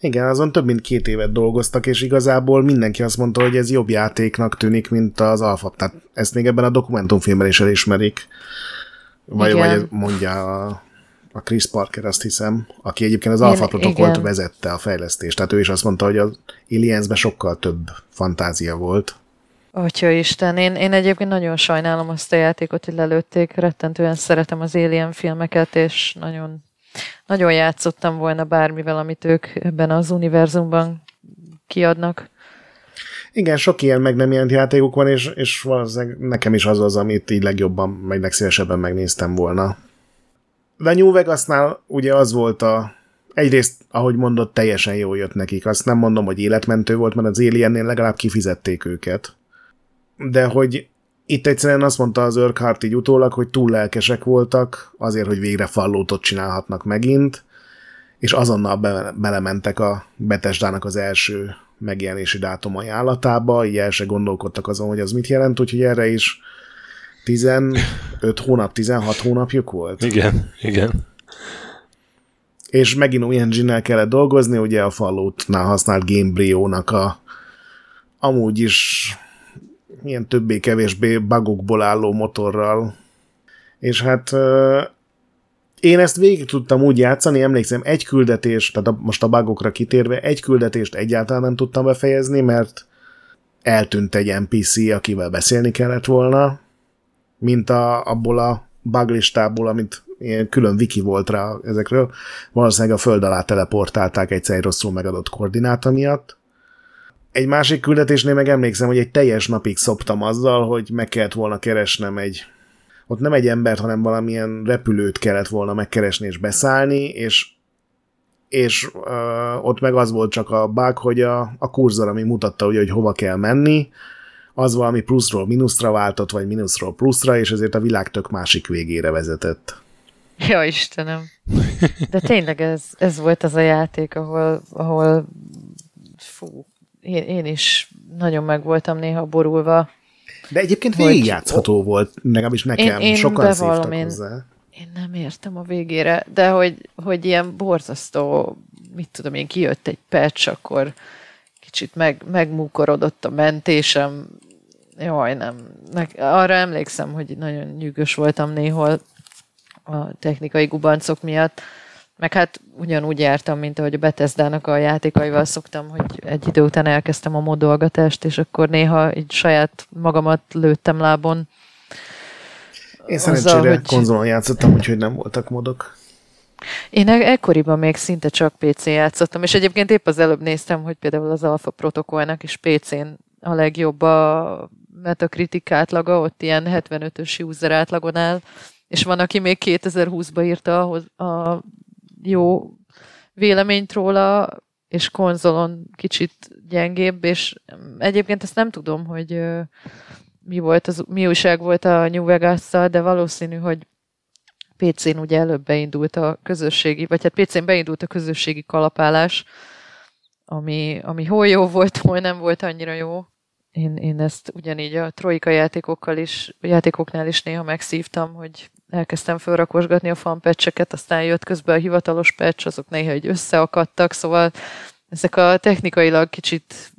Igen, azon több mint két évet dolgoztak, és igazából mindenki azt mondta, hogy ez jobb játéknak tűnik, mint az Alpha. Tehát ezt még ebben a dokumentumfilmben is elismerik. Vagy, vagy mondja a, a Chris Parker, azt hiszem, aki egyébként az Alpha protokollt vezette a fejlesztést. Tehát ő is azt mondta, hogy az Aliensben sokkal több fantázia volt. Atya Isten, én, én egyébként nagyon sajnálom azt a játékot, hogy lelőtték, rettentően szeretem az Alien filmeket, és nagyon, nagyon játszottam volna bármivel, amit ők ebben az univerzumban kiadnak. Igen, sok ilyen meg nem jelent játékuk van, és, és valószínűleg nekem is az az, amit így legjobban, meg legszívesebben megnéztem volna. De New Vegasnál ugye az volt a egyrészt, ahogy mondott, teljesen jól jött nekik. Azt nem mondom, hogy életmentő volt, mert az Aliennél legalább kifizették őket de hogy itt egyszerűen azt mondta az Urquhart így utólag, hogy túl lelkesek voltak, azért, hogy végre fallótot csinálhatnak megint, és azonnal be, belementek a Betesdának az első megjelenési dátum ajánlatába, így el se gondolkodtak azon, hogy az mit jelent, úgyhogy erre is 15 hónap, 16 hónapjuk volt. Igen, igen. És megint új engine kellett dolgozni, ugye a Falloutnál használt Gamebryo-nak a amúgy is ilyen többé-kevésbé bugokból álló motorral. És hát én ezt végig tudtam úgy játszani, emlékszem, egy küldetés, tehát a, most a bugokra kitérve, egy küldetést egyáltalán nem tudtam befejezni, mert eltűnt egy NPC, akivel beszélni kellett volna, mint a, abból a buglistából, amit ilyen külön wiki volt rá ezekről, valószínűleg a föld alá teleportálták egyszer egy rosszul megadott koordináta miatt, egy másik küldetésnél meg emlékszem, hogy egy teljes napig szoptam azzal, hogy meg kellett volna keresnem egy ott nem egy embert, hanem valamilyen repülőt kellett volna megkeresni és beszállni, és és uh, ott meg az volt csak a bug, hogy a, a kurzor, ami mutatta, ugye, hogy hova kell menni, az valami pluszról mínuszra váltott, vagy mínuszról pluszra, és ezért a világ tök másik végére vezetett. Ja, Istenem. De tényleg ez, ez volt az a játék, ahol, ahol fú, én, én is nagyon meg voltam néha borulva. De egyébként végigjátszható volt, legalábbis nekem. Én, én Sokan bevallom, én, hozzá. én nem értem a végére, de hogy, hogy ilyen borzasztó, mit tudom én, kijött egy patch, akkor kicsit meg, megmúkorodott a mentésem, jaj, nem. Arra emlékszem, hogy nagyon nyűgös voltam néhol a technikai gubancok miatt, meg hát ugyanúgy jártam, mint ahogy a Bethesda-nak a játékaival szoktam, hogy egy idő után elkezdtem a modolgatást, és akkor néha így saját magamat lőttem lábon. Én szerencsére hogy... konzolon játszottam, úgyhogy nem voltak modok. Én e- ekkoriban még szinte csak PC játszottam, és egyébként épp az előbb néztem, hogy például az Alpha protokollnak is PC-n a legjobb a Metacritic átlaga, ott ilyen 75-ös user átlagon áll, és van, aki még 2020-ba írta a jó véleményt róla, és konzolon kicsit gyengébb, és egyébként ezt nem tudom, hogy mi volt az, mi újság volt a New vegas de valószínű, hogy PC-n ugye előbb beindult a közösségi, vagy hát PC-n beindult a közösségi kalapálás, ami, ami hol jó volt, hol nem volt annyira jó. Én, én ezt ugyanígy a Troika játékokkal is, játékoknál is néha megszívtam, hogy elkezdtem felrakosgatni a fanpecseket, aztán jött közben a hivatalos patch, azok néha egy összeakadtak, szóval ezek a technikailag kicsit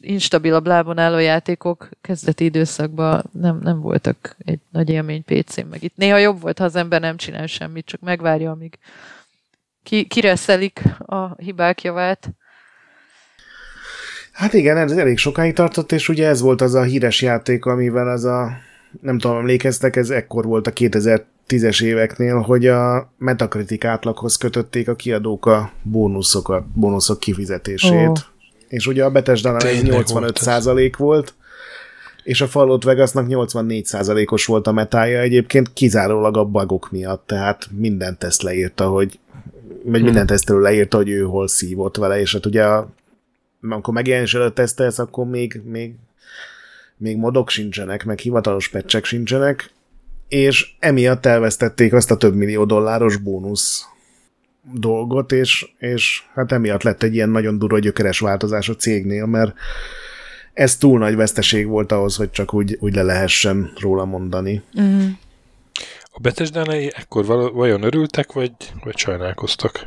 instabilabb lábon álló játékok kezdeti időszakban nem, nem voltak egy nagy élmény PC-n, meg itt néha jobb volt, ha az ember nem csinál semmit, csak megvárja, amíg ki, kireszelik a hibák javát. Hát igen, ez elég sokáig tartott, és ugye ez volt az a híres játék, amivel az a nem tudom, emlékeztek, ez ekkor volt a 2010-es éveknél, hogy a Metacritic átlaghoz kötötték a kiadók a bónuszokat, bónuszok kifizetését. Oh. És ugye a bethesda ez 85 százalék volt, és a Fallout Vegasnak 84 százalékos volt a metája egyébként kizárólag a bugok miatt, tehát minden teszt leírta, hogy vagy hmm. minden tesztelő leírta, hogy ő hol szívott vele, és hát ugye a, amikor megjelenés előtt tesztelsz, akkor még, még még modok sincsenek, meg hivatalos pecsek sincsenek, és emiatt elvesztették azt a több millió dolláros bónusz dolgot, és, és hát emiatt lett egy ilyen nagyon durva gyökeres változás a cégnél, mert ez túl nagy veszteség volt ahhoz, hogy csak úgy, úgy le lehessen róla mondani. Mm. A Betesdánai ekkor vajon örültek, vagy, vagy sajnálkoztak?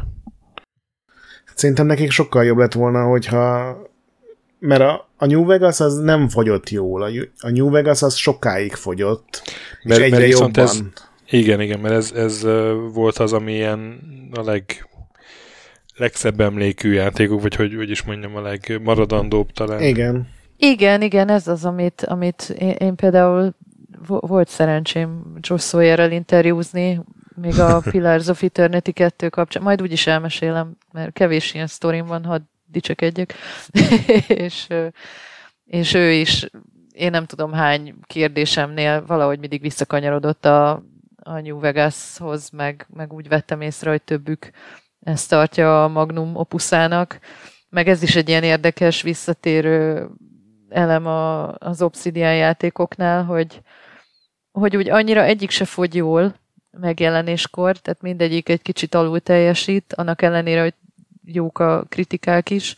Szerintem nekik sokkal jobb lett volna, hogyha mert a, a New Vegas az nem fogyott jól. A, New Vegas az sokáig fogyott, mert, és egyre mert jobban. Ez, igen, igen, mert ez, ez volt az, ami ilyen a leg legszebb emlékű játékok, vagy hogy, hogy is mondjam, a legmaradandóbb talán. Igen. Igen, igen, ez az, amit, amit én, én például volt szerencsém Josh Sawyerrel interjúzni, még a Pillars of Eternity 2 kapcsán, majd úgyis elmesélem, mert kevés ilyen sztorim van, hadd dicsekedjek, [LAUGHS] és, és ő is, én nem tudom hány kérdésemnél valahogy mindig visszakanyarodott a, a New Vegashoz, meg, meg úgy vettem észre, hogy többük ezt tartja a Magnum opuszának, meg ez is egy ilyen érdekes, visszatérő elem a, az Obsidian játékoknál, hogy, hogy úgy annyira egyik se fogy jól megjelenéskor, tehát mindegyik egy kicsit alul teljesít, annak ellenére, hogy jók a kritikák is,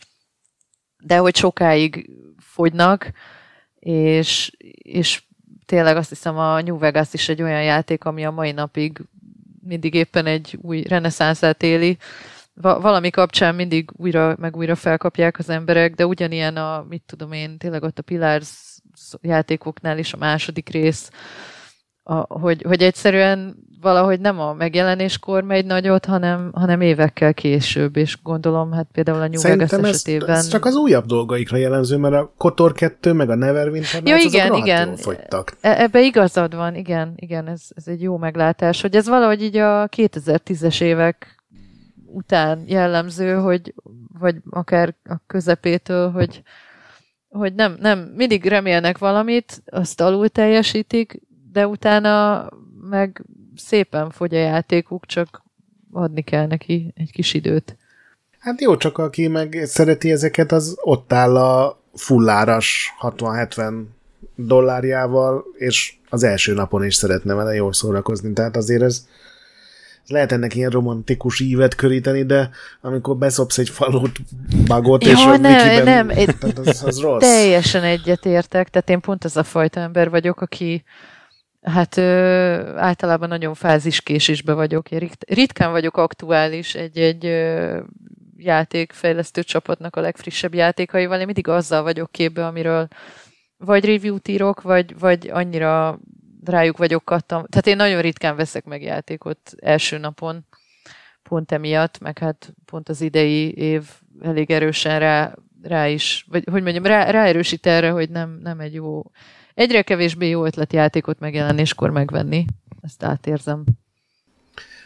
de hogy sokáig fogynak, és, és tényleg azt hiszem a New Vegas is egy olyan játék, ami a mai napig mindig éppen egy új reneszánszát éli. Va- valami kapcsán mindig újra, meg újra felkapják az emberek, de ugyanilyen a, mit tudom én, tényleg ott a Pillars játékoknál is a második rész, a, hogy, hogy egyszerűen valahogy nem a megjelenéskor megy nagyot, hanem, hanem évekkel később, és gondolom, hát például a New Vegas ez, esetében... ez csak az újabb dolgaikra jellemző, mert a Kotor 2 meg a Neverwinter ja, igen, igen. fogytak. E- ebbe igazad van, igen, igen, ez, ez egy jó meglátás, hogy ez valahogy így a 2010-es évek után jellemző, hogy vagy akár a közepétől, hogy hogy nem, nem, mindig remélnek valamit, azt alul teljesítik, de utána meg szépen fogy a játékuk, csak adni kell neki egy kis időt. Hát jó, csak aki meg szereti ezeket, az ott áll a fulláras 60-70 dollárjával, és az első napon is szeretne vele jól szórakozni. Tehát azért ez, lehet ennek ilyen romantikus ívet köríteni, de amikor beszopsz egy falót, bagot, ja, és nem, nem, tehát az, az rossz. Teljesen egyetértek, tehát én pont az a fajta ember vagyok, aki Hát ö, általában nagyon fáziskésésbe vagyok. Én ritkán vagyok aktuális egy-egy játékfejlesztő csapatnak a legfrissebb játékaival. Én mindig azzal vagyok képbe, amiről vagy review-t írok, vagy, vagy annyira rájuk vagyok kattam. Tehát én nagyon ritkán veszek meg játékot első napon, pont emiatt, meg hát pont az idei év elég erősen rá, rá is, vagy hogy mondjam, rá, ráerősít erre, hogy nem, nem egy jó, egyre kevésbé jó ötlet játékot megjelenéskor megvenni. Ezt átérzem.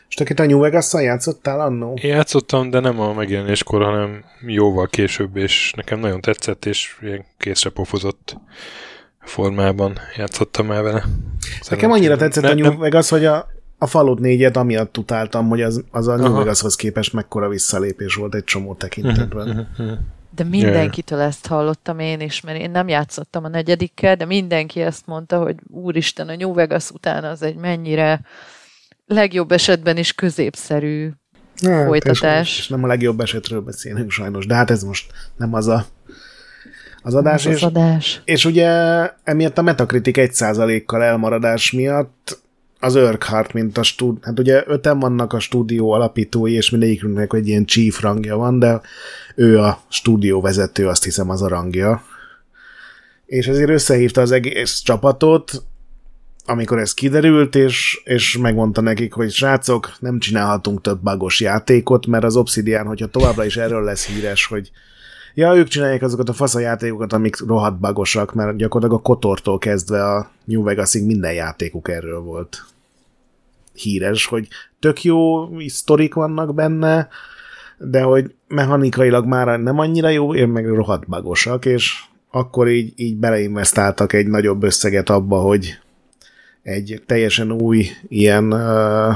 És te a New vegas játszottál annó? Én játszottam, de nem a megjelenéskor, hanem jóval később, és nekem nagyon tetszett, és ilyen készre pofozott formában játszottam el vele. Szerintem nekem annyira tetszett ne, a New nem... Vegas, hogy a, a Fallout 4-et amiatt utáltam, hogy az, az a New Aha. Vegashoz képest mekkora visszalépés volt egy csomó tekintetben. De mindenkitől ezt hallottam én is, mert én nem játszottam a negyedikkel, de mindenki ezt mondta, hogy úristen, a New Vegas után az egy mennyire legjobb esetben is középszerű hát, folytatás. És, és nem a legjobb esetről beszélünk sajnos, de hát ez most nem az a az adás. Az és, az adás. és ugye emiatt a Metacritic 1%-kal elmaradás miatt az Urquhart, mint a stúd... Hát ugye öten vannak a stúdió alapítói, és mindegyikünknek egy ilyen chief rangja van, de ő a stúdió vezető, azt hiszem az a rangja. És ezért összehívta az egész csapatot, amikor ez kiderült, és, és megmondta nekik, hogy srácok, nem csinálhatunk több bagos játékot, mert az Obsidian, hogyha továbbra is erről lesz híres, hogy ja, ők csinálják azokat a faszajátékokat, amik rohadt bagosak, mert gyakorlatilag a Kotortól kezdve a New Vegasig minden játékuk erről volt. Híres, hogy tök jó sztorik vannak benne, de hogy mechanikailag már nem annyira jó, én meg rohadt bagosak, és akkor így, így beleinvestáltak egy nagyobb összeget abba, hogy egy teljesen új ilyen uh,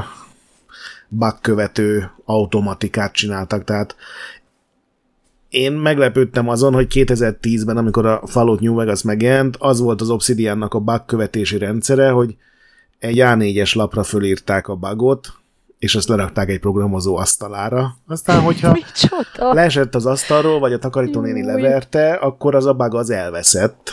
bugkövető automatikát csináltak, tehát én meglepődtem azon, hogy 2010-ben, amikor a Fallout New Vegas megjelent, az volt az Obsidiannak a bug követési rendszere, hogy egy A4-es lapra fölírták a bugot, és azt lerakták egy programozó asztalára. Aztán, hogyha [LAUGHS] Micsoda? leesett az asztalról, vagy a takarítónéni leverte, akkor az a bug az elveszett.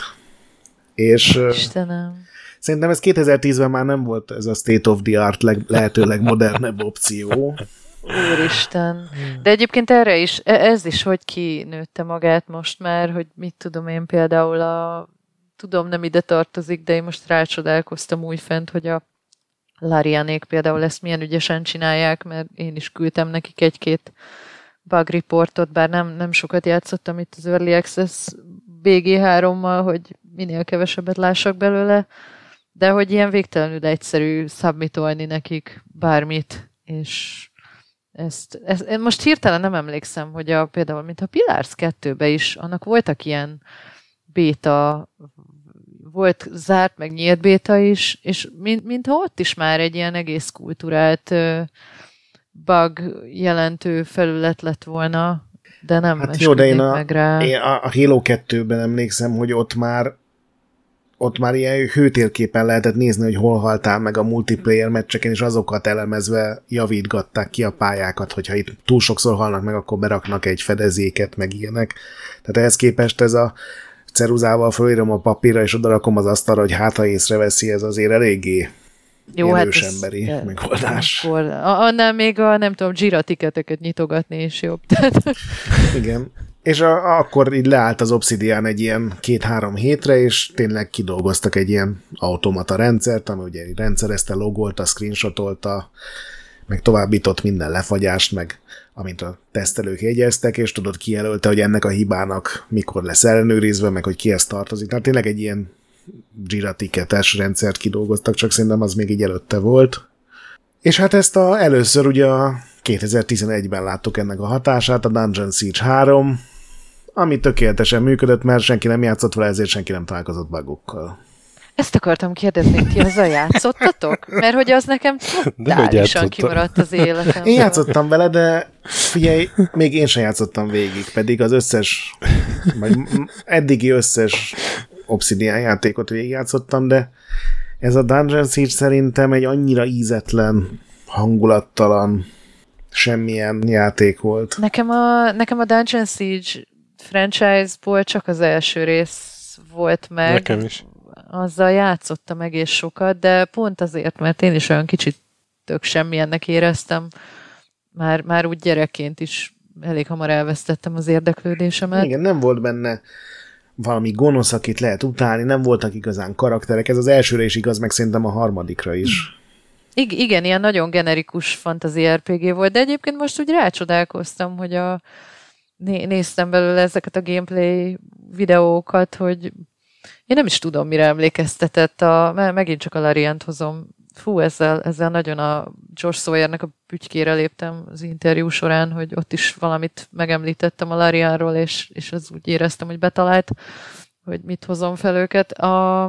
És Istenem. szerintem ez 2010-ben már nem volt ez a state of the art leg, lehető legmodernebb opció. Úristen. De egyébként erre is, e- ez is hogy kinőtte magát most már, hogy mit tudom én például a tudom, nem ide tartozik, de én most rácsodálkoztam újfent, hogy a Larianék például ezt milyen ügyesen csinálják, mert én is küldtem nekik egy-két bug reportot, bár nem, nem sokat játszottam itt az Early Access BG3-mal, hogy minél kevesebbet lássak belőle, de hogy ilyen végtelenül egyszerű submitolni nekik bármit, és ezt, ezt, én most hirtelen nem emlékszem, hogy a, például, mint a Pillars 2-be is, annak voltak ilyen béta, volt zárt, meg nyílt béta is, és mint, mintha ott is már egy ilyen egész kultúrált bug jelentő felület lett volna, de nem hát jó, de én a, meg rá. Én a, a Halo 2-ben emlékszem, hogy ott már ott már ilyen hőtérképen lehetett nézni, hogy hol haltál meg a multiplayer meccseken, és azokat elemezve javítgatták ki a pályákat, hogyha itt túl sokszor halnak meg, akkor beraknak egy fedezéket, meg ilyenek. Tehát ehhez képest ez a ceruzával fölírom a papírra, és odarakom az asztalra, hogy hát ha észreveszi, ez azért eléggé jó, hát ez, emberi ez, megoldás. Akkor, annál még a, nem tudom, Jira tiketeket nyitogatni is jobb. [LAUGHS] Igen. És a, akkor így leállt az Obsidian egy ilyen két-három hétre, és tényleg kidolgoztak egy ilyen automata rendszert, ami ugye rendszerezte, logolta, screenshotolta, meg továbbított minden lefagyást, meg amint a tesztelők jegyeztek, és tudod kijelölte, hogy ennek a hibának mikor lesz ellenőrizve, meg hogy kihez tartozik. Tehát tényleg egy ilyen Jira ticketes rendszert kidolgoztak, csak szerintem az még így előtte volt. És hát ezt a, először ugye a 2011-ben láttuk ennek a hatását, a Dungeon Siege 3, ami tökéletesen működött, mert senki nem játszott vele, ezért senki nem találkozott bugokkal. Ezt akartam kérdezni, ti azzal játszottatok? Mert hogy az nekem totálisan kimaradt az életem. Én játszottam vele, de figyelj, még én sem játszottam végig, pedig az összes, vagy eddigi összes Obsidian játékot végigjátszottam, de ez a Dungeon Siege szerintem egy annyira ízetlen, hangulattalan, semmilyen játék volt. Nekem a, nekem a Dungeon Siege franchise-ból csak az első rész volt meg. Nekem is. azzal játszottam egész sokat, de pont azért, mert én is olyan kicsit tök semmilyennek éreztem, már, már úgy gyerekként is elég hamar elvesztettem az érdeklődésemet. Igen, nem volt benne valami gonosz, akit lehet utálni, nem voltak igazán karakterek, ez az elsőre is igaz, meg szerintem a harmadikra is. I- igen, ilyen nagyon generikus fantasy RPG volt, de egyébként most úgy rácsodálkoztam, hogy a, né- néztem belőle ezeket a gameplay videókat, hogy én nem is tudom, mire emlékeztetett, a, megint csak a Lariant hozom fú, ezzel, ezzel nagyon a Josh Sawyernek a bütykére léptem az interjú során, hogy ott is valamit megemlítettem a Larianról, és, és az úgy éreztem, hogy betalált, hogy mit hozom fel őket. A,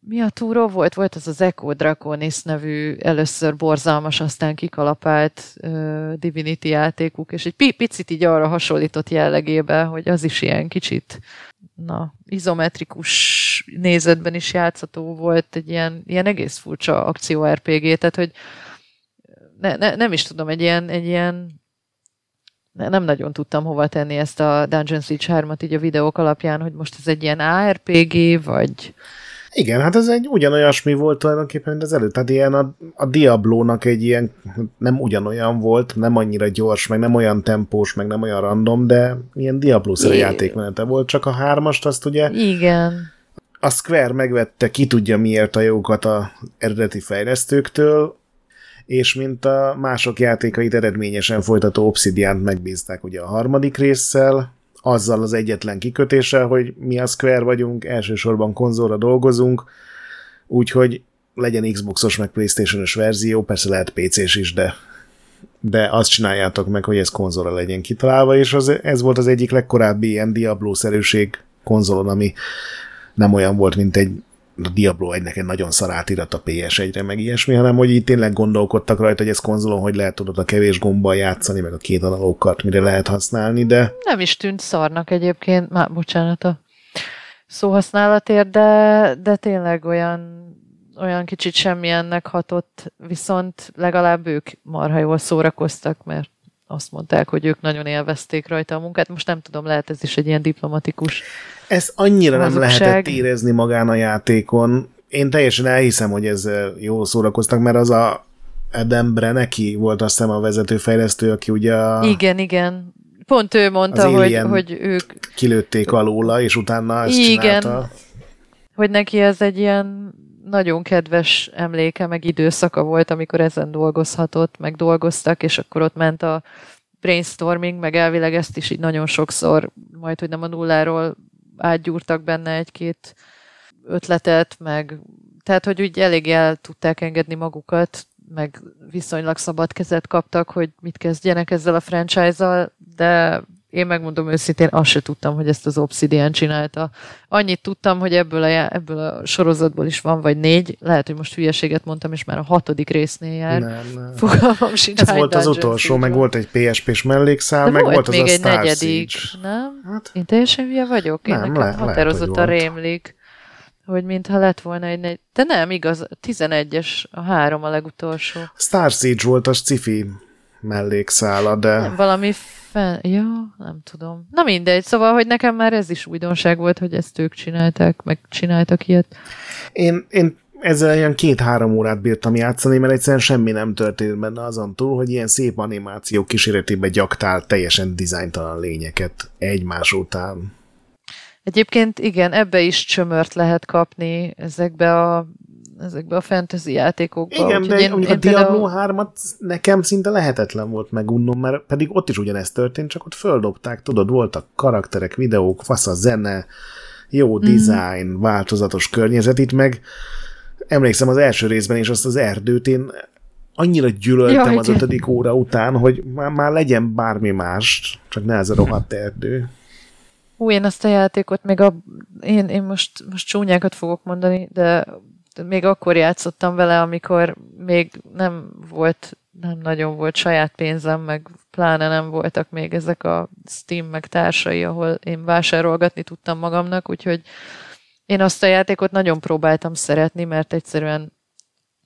mi a túró volt? Volt az az Echo Draconis nevű először borzalmas, aztán kikalapált uh, Divinity játékuk, és egy picit így arra hasonlított jellegébe, hogy az is ilyen kicsit na, izometrikus nézetben is játszható volt, egy ilyen, ilyen egész furcsa akció RPG, tehát hogy ne, ne, nem is tudom, egy ilyen, egy ilyen ne, nem nagyon tudtam hova tenni ezt a Dungeon Siege 3-at így a videók alapján, hogy most ez egy ilyen ARPG, vagy... Igen, hát ez egy ugyanolyasmi volt tulajdonképpen, mint az előtt. Tehát ilyen a, a Diablo-nak egy ilyen, nem ugyanolyan volt, nem annyira gyors, meg nem olyan tempós, meg nem olyan random, de ilyen Diablo-szerű játékmenete volt, csak a hármast azt ugye... Igen. a Square megvette ki tudja miért a jókat a eredeti fejlesztőktől, és mint a mások játékait eredményesen folytató obsidian megbízták ugye a harmadik résszel, azzal az egyetlen kikötéssel, hogy mi a Square vagyunk, elsősorban konzolra dolgozunk, úgyhogy legyen Xboxos meg Playstation-os verzió, persze lehet PC-s is, de, de azt csináljátok meg, hogy ez konzolra legyen kitalálva, és az, ez volt az egyik legkorábbi ilyen Diablo-szerűség konzolon, ami nem olyan volt, mint egy a Diablo 1 egy nagyon szarát irat a PS1-re, meg ilyesmi, hanem hogy itt tényleg gondolkodtak rajta, hogy ez konzolon hogy lehet tudod a kevés gombbal játszani, meg a két analókat mire lehet használni, de... Nem is tűnt szarnak egyébként, már bocsánat a szóhasználatért, de, de tényleg olyan, olyan kicsit semmilyennek hatott, viszont legalább ők marha jól szórakoztak, mert azt mondták, hogy ők nagyon élvezték rajta a munkát. Most nem tudom, lehet ez is egy ilyen diplomatikus Ez annyira hazugság. nem lehetett érezni magán a játékon. Én teljesen elhiszem, hogy ez jó szórakoztak, mert az a Adam Breneki volt azt hiszem a vezetőfejlesztő, aki ugye a... Igen, igen. Pont ő mondta, hogy, hogy ők... Kilőtték alóla, és utána ezt igen, csinálta. hogy neki ez egy ilyen nagyon kedves emléke, meg időszaka volt, amikor ezen dolgozhatott, meg dolgoztak, és akkor ott ment a brainstorming, meg elvileg ezt is így nagyon sokszor, majd hogy nem a nulláról átgyúrtak benne egy-két ötletet, meg tehát, hogy úgy elég el tudták engedni magukat, meg viszonylag szabad kezet kaptak, hogy mit kezdjenek ezzel a franchise-zal, de én megmondom őszintén, azt se tudtam, hogy ezt az Obsidian csinálta. Annyit tudtam, hogy ebből a, ebből a sorozatból is van, vagy négy. Lehet, hogy most hülyeséget mondtam, és már a hatodik résznél jár. Nem, [LAUGHS] nem. Fogalmam sincs. Ez volt az utolsó, meg volt egy PSP-s mellékszál, De meg volt, volt az még a egy Star negyedik, Siege. nem? Hát? Én teljesen hülye vagyok? Én nem, nekem le, határozott a rémlik hogy mintha lett volna egy negy... De nem, igaz, 11-es, a három a legutolsó. Star Siege volt a sci mellékszála, de... Valami fel... Ja, nem tudom. Na mindegy, szóval, hogy nekem már ez is újdonság volt, hogy ezt ők csinálták, meg csináltak ilyet. Én, én ezzel ilyen két-három órát bírtam játszani, mert egyszerűen semmi nem történt benne azon túl, hogy ilyen szép animációk kíséretében gyaktál teljesen dizájntalan lényeket egymás után. Egyébként igen, ebbe is csömört lehet kapni ezekbe a ezekbe a fantasy játékokba. Igen, de én, én a Diablo például... 3-at nekem szinte lehetetlen volt megunnom, mert pedig ott is ugyanezt történt, csak ott földobták, tudod, voltak karakterek, videók, fasz a zene, jó mm. design, változatos környezet, itt meg emlékszem az első részben is azt az erdőt én annyira gyűlöltem ja, az ötödik óra után, hogy már, már legyen bármi más, csak ne ez a rohadt erdő. Ú, én azt a játékot még a... Én, én most, most csúnyákat fogok mondani, de még akkor játszottam vele, amikor még nem volt, nem nagyon volt saját pénzem, meg pláne nem voltak még ezek a Steam meg társai, ahol én vásárolgatni tudtam magamnak, úgyhogy én azt a játékot nagyon próbáltam szeretni, mert egyszerűen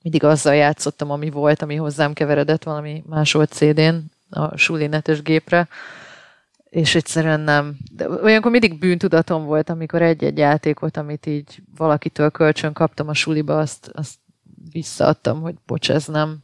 mindig azzal játszottam, ami volt, ami hozzám keveredett valami más volt CD-n, a sulinetes gépre, és egyszerűen nem. De olyankor mindig bűntudatom volt, amikor egy-egy játékot, amit így valakitől kölcsön kaptam a suliba, azt, azt visszaadtam, hogy bocs, ez nem.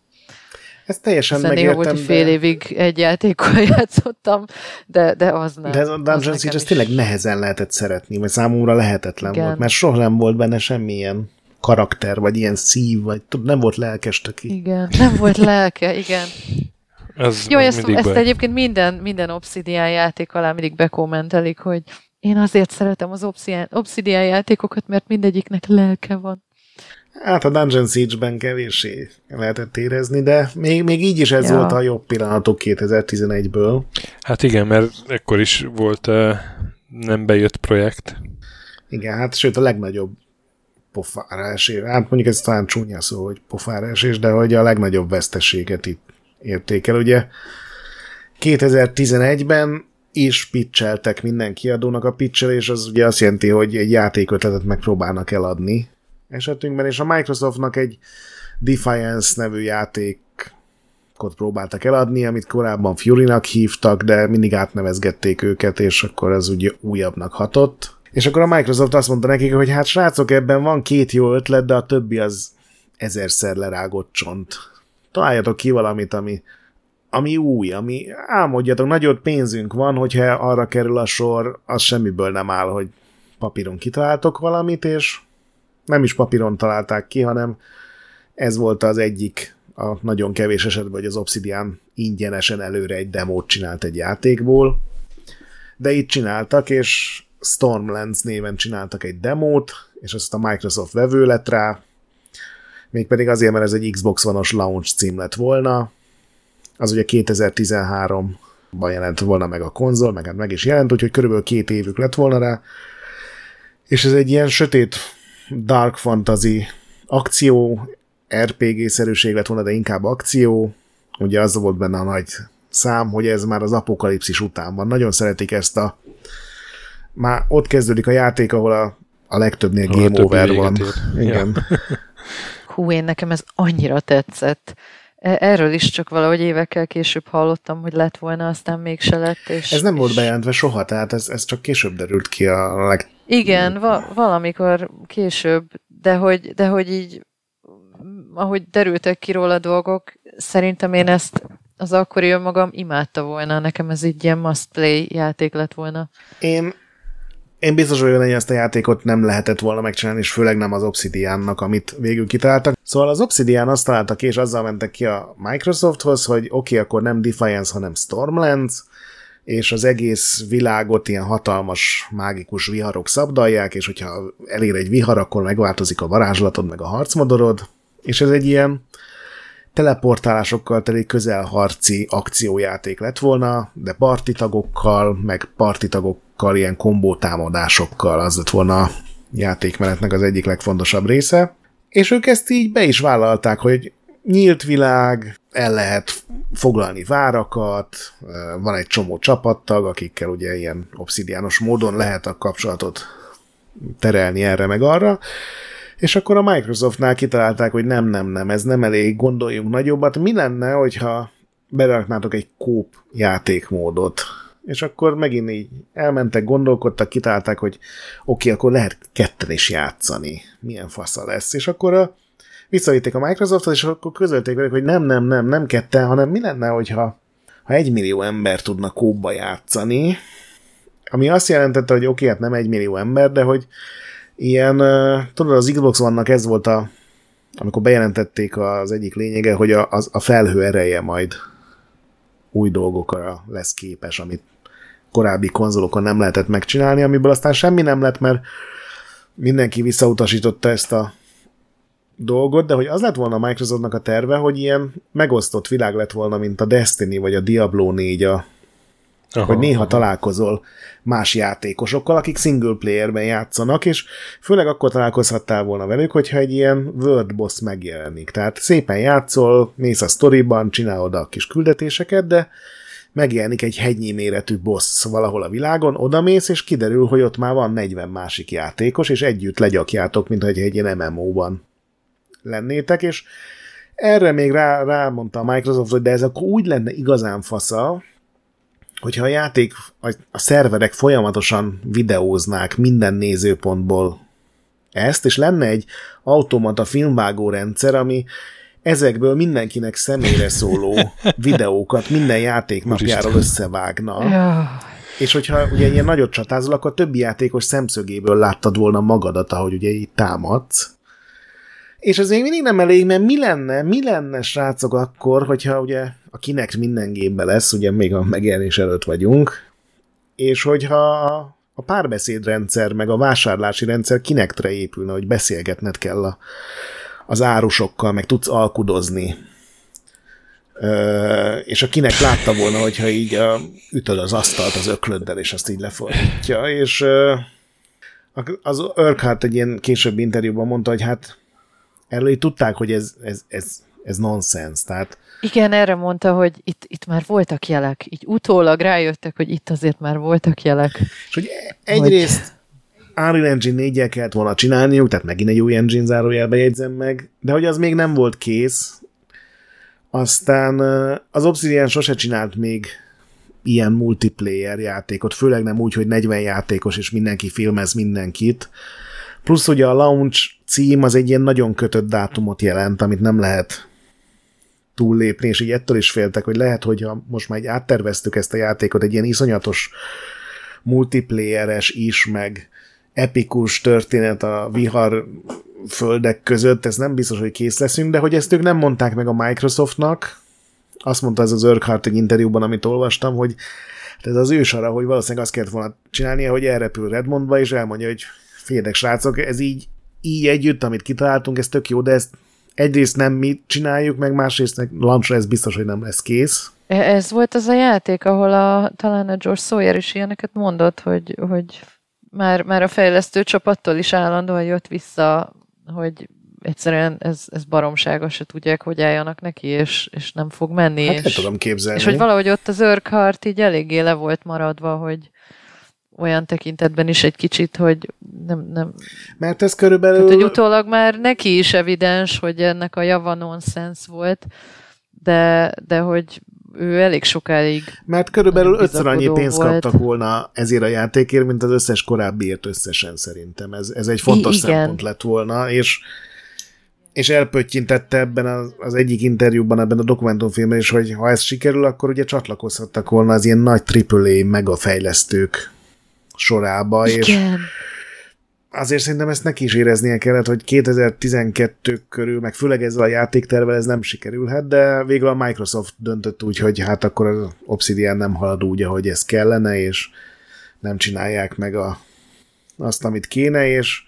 Ez teljesen Hiszen megértem. volt, hogy fél évig egy játékkal [LAUGHS] játszottam, de, de az nem. De ez a Dungeon Siege, ez tényleg nehezen lehetett szeretni, mert számomra lehetetlen Igen. volt, mert soha nem volt benne semmilyen karakter, vagy ilyen szív, vagy nem volt lelkes töki. Igen, nem volt lelke, igen. Ez Jó, ezt, ezt egyébként minden, minden Obsidian játék alá mindig bekommentelik, hogy én azért szeretem az Obsidian, Obsidian játékokat, mert mindegyiknek lelke van. Hát a Dungeon Siege-ben kevéssé lehetett érezni, de még, még így is ez ja. volt a jobb pillanatok 2011-ből. Hát igen, mert ekkor is volt uh, nem bejött projekt. Igen, hát sőt a legnagyobb pofára esés. Hát mondjuk ez talán csúnya szó, hogy pofára esés, de hogy a legnagyobb veszteséget itt értékel. Ugye 2011-ben is pitcheltek minden kiadónak a pitchelés, az ugye azt jelenti, hogy egy játékötletet megpróbálnak eladni esetünkben, és a Microsoftnak egy Defiance nevű játékot próbáltak eladni, amit korábban Fury-nak hívtak, de mindig átnevezgették őket, és akkor az ugye újabbnak hatott. És akkor a Microsoft azt mondta nekik, hogy hát srácok, ebben van két jó ötlet, de a többi az ezerszer lerágott csont. Találjatok ki valamit, ami, ami új, ami álmodjatok, nagyobb pénzünk van, hogyha arra kerül a sor, az semmiből nem áll, hogy papíron kitaláltok valamit, és nem is papíron találták ki, hanem ez volt az egyik a nagyon kevés esetben, hogy az Obsidian ingyenesen előre egy demót csinált egy játékból, de itt csináltak, és Stormlands néven csináltak egy demót, és azt a Microsoft vevő lett rá, mégpedig azért, mert ez egy Xbox One-os launch cím lett volna, az ugye 2013-ban jelent volna meg a konzol, meg hát meg is jelent, úgyhogy körülbelül két évük lett volna rá, és ez egy ilyen sötét dark fantasy akció, RPG-szerűség lett volna, de inkább akció, ugye az volt benne a nagy szám, hogy ez már az apokalipszis után van. Nagyon szeretik ezt a már ott kezdődik a játék, ahol a, a legtöbbnél ahol game over van. Ér. Igen. Ja. [LAUGHS] Hú, én nekem ez annyira tetszett. E, erről is csak valahogy évekkel később hallottam, hogy lett volna, aztán mégse lett. És, ez nem volt bejelentve soha, tehát ez, ez csak később derült ki a leg... Igen, va- valamikor később, de hogy, de hogy így, ahogy derültek ki róla dolgok, szerintem én ezt az akkori önmagam imádta volna, nekem ez így ilyen must play játék lett volna. Én én biztos vagyok, hogy ezt a játékot nem lehetett volna megcsinálni, és főleg nem az Obsidiannak, amit végül kitaláltak. Szóval az Obsidian azt találtak és azzal mentek ki a Microsofthoz, hogy oké, okay, akkor nem Defiance, hanem Stormlands, és az egész világot ilyen hatalmas, mágikus viharok szabdalják, és hogyha elér egy vihar, akkor megváltozik a varázslatod, meg a harcmodorod, és ez egy ilyen teleportálásokkal teli közelharci akciójáték lett volna, de partitagokkal, meg partitagokkal, ilyen kombó támadásokkal az lett volna a játékmenetnek az egyik legfontosabb része. És ők ezt így be is vállalták, hogy nyílt világ, el lehet foglalni várakat, van egy csomó csapattag, akikkel ugye ilyen obszidiános módon lehet a kapcsolatot terelni erre meg arra, és akkor a Microsoftnál kitalálták, hogy nem, nem, nem, ez nem elég, gondoljunk nagyobbat. Mi lenne, hogyha beraknátok egy kóp játékmódot? És akkor megint így elmentek, gondolkodtak, kitalálták, hogy oké, okay, akkor lehet ketten is játszani. Milyen fasza lesz. És akkor a, visszavitték a Microsoftot, és akkor közölték velük, hogy nem, nem, nem, nem ketten, hanem mi lenne, hogyha ha egy millió ember tudna kóba játszani, ami azt jelentette, hogy oké, okay, hát nem egy millió ember, de hogy ilyen, tudod, az Xbox vannak ez volt a, amikor bejelentették az egyik lényege, hogy a, a felhő ereje majd új dolgokra lesz képes, amit korábbi konzolokon nem lehetett megcsinálni, amiből aztán semmi nem lett, mert mindenki visszautasította ezt a dolgot, de hogy az lett volna a Microsoftnak a terve, hogy ilyen megosztott világ lett volna, mint a Destiny vagy a Diablo 4 a Aha, hogy néha aha. találkozol más játékosokkal, akik single playerben játszanak, és főleg akkor találkozhattál volna velük, hogyha egy ilyen world boss megjelenik. Tehát szépen játszol, mész a storyban, csinálod a kis küldetéseket, de megjelenik egy hegynyi méretű boss valahol a világon, oda mész, és kiderül, hogy ott már van 40 másik játékos, és együtt legyakjátok, mint hogy egy ilyen MMO-ban lennétek, és erre még rá, rámondta a Microsoft, hogy de ez akkor úgy lenne igazán fasza, hogyha a játék, a szerverek folyamatosan videóznák minden nézőpontból ezt, és lenne egy automata filmvágó rendszer, ami ezekből mindenkinek személyre szóló [LAUGHS] videókat minden játék napjáról összevágna. És hogyha ugye ilyen nagyot csatázol, akkor a többi játékos szemszögéből láttad volna magadat, ahogy ugye itt támadsz. És ez még mindig nem elég, mert mi lenne, mi lenne, srácok, akkor, hogyha ugye a kinek minden gépbe lesz, ugye még a megjelenés előtt vagyunk, és hogyha a párbeszédrendszer, meg a vásárlási rendszer kinektre épülne, hogy beszélgetned kell a, az árusokkal, meg tudsz alkudozni. Ö, és akinek látta volna, hogyha így ö, ütöd az asztalt az öklöddel, és azt így lefordítja, és ö, az Urquhart egy ilyen későbbi interjúban mondta, hogy hát erről így tudták, hogy ez, ez, ez, ez nonsens, tehát igen, erre mondta, hogy itt, itt már voltak jelek. Így utólag rájöttek, hogy itt azért már voltak jelek. És hogy egyrészt hogy... Unreal Engine 4 kellett volna csinálniuk, tehát megint egy új engine zárójelbe jegyzem meg, de hogy az még nem volt kész. Aztán az Obsidian sose csinált még ilyen multiplayer játékot, főleg nem úgy, hogy 40 játékos és mindenki filmez mindenkit. Plusz ugye a launch cím az egy ilyen nagyon kötött dátumot jelent, amit nem lehet túllépni, és így ettől is féltek, hogy lehet, hogy ha most már átterveztük ezt a játékot, egy ilyen iszonyatos multiplayeres is, meg epikus történet a vihar földek között, ez nem biztos, hogy kész leszünk, de hogy ezt ők nem mondták meg a Microsoftnak, azt mondta ez az Urquhart egy interjúban, amit olvastam, hogy hát ez az ős arra, hogy valószínűleg azt kellett volna csinálnia, hogy elrepül Redmondba, és elmondja, hogy félek srácok, ez így, így együtt, amit kitaláltunk, ez tök jó, de ezt egyrészt nem mi csináljuk, meg másrészt launchra ez biztos, hogy nem lesz kész. E, ez volt az a játék, ahol a, talán a George Sawyer is ilyeneket mondott, hogy, hogy már, már a fejlesztő csapattól is állandóan jött vissza, hogy egyszerűen ez, ez baromságos, se tudják, hogy álljanak neki, és, és nem fog menni. Hát és, tudom képzelni. És hogy valahogy ott az Urquhart így eléggé le volt maradva, hogy, olyan tekintetben is egy kicsit, hogy nem... nem Mert ez körülbelül... Tehát, hogy utólag már neki is evidens, hogy ennek a java nonsens volt, de, de hogy ő elég sokáig... Mert körülbelül ötször annyi pénzt volt. kaptak volna ezért a játékért, mint az összes korábbiért összesen szerintem. Ez, ez egy fontos I- igen. szempont lett volna, és és elpöttyintette ebben az, az egyik interjúban, ebben a dokumentumfilmben is, hogy ha ez sikerül, akkor ugye csatlakozhattak volna az ilyen nagy AAA megafejlesztők sorába, Igen. és azért szerintem ezt neki is éreznie kellett, hogy 2012 körül, meg főleg ezzel a játéktervel ez nem sikerülhet, de végül a Microsoft döntött úgy, hogy hát akkor az Obsidian nem halad úgy, ahogy ez kellene, és nem csinálják meg a, azt, amit kéne, és,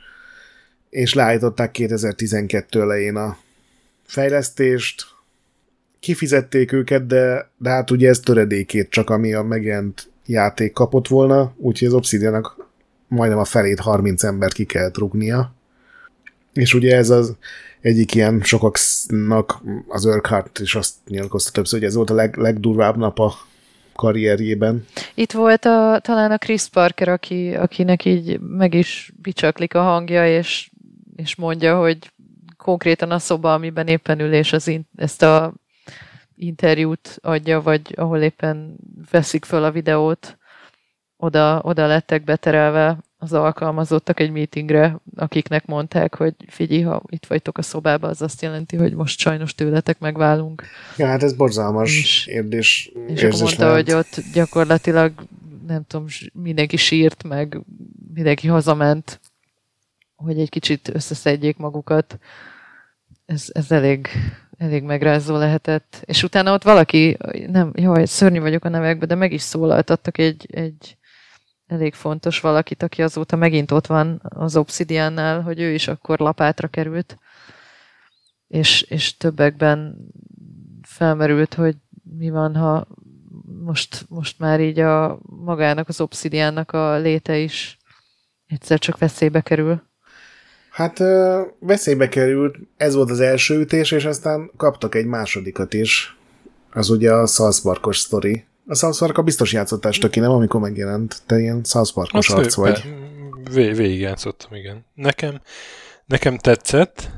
és leállították 2012 elején a fejlesztést, kifizették őket, de, de hát ugye ez töredékét csak, ami a megjelent játék kapott volna, úgyhogy az Obsidianak majdnem a felét 30 ember ki kell rúgnia. És ugye ez az egyik ilyen sokaknak az Urquhart is azt nyilatkozta többször, hogy ez volt a leg, legdurvább nap a karrierjében. Itt volt a, talán a Chris Parker, aki, akinek így meg is bicsaklik a hangja, és, és mondja, hogy konkrétan a szoba, amiben éppen ül, és az in, ezt a interjút adja, vagy ahol éppen veszik föl a videót, oda, oda lettek beterelve az alkalmazottak egy meetingre, akiknek mondták, hogy figyelj, ha itt vagytok a szobában, az azt jelenti, hogy most sajnos tőletek megválunk. Ja, hát ez borzalmas és, érdés. És akkor mondta, lehet. hogy ott gyakorlatilag nem tudom, mindenki sírt, meg mindenki hazament, hogy egy kicsit összeszedjék magukat. Ez, ez elég, elég megrázó lehetett. És utána ott valaki, nem, jaj, szörnyű vagyok a nevekbe, de meg is szólaltattak egy, egy elég fontos valakit, aki azóta megint ott van az Obsidiannál, hogy ő is akkor lapátra került, és, és többekben felmerült, hogy mi van, ha most, most már így a magának, az Obsidiannak a léte is egyszer csak veszélybe kerül. Hát veszélybe került, ez volt az első ütés, és aztán kaptak egy másodikat is. Az ugye a Salzbarkos sztori. A South biztos játszottál töki, nem, amikor megjelent. Te ilyen South Parkos arc vagy. Vé- végig játszottam, igen. Nekem, nekem tetszett,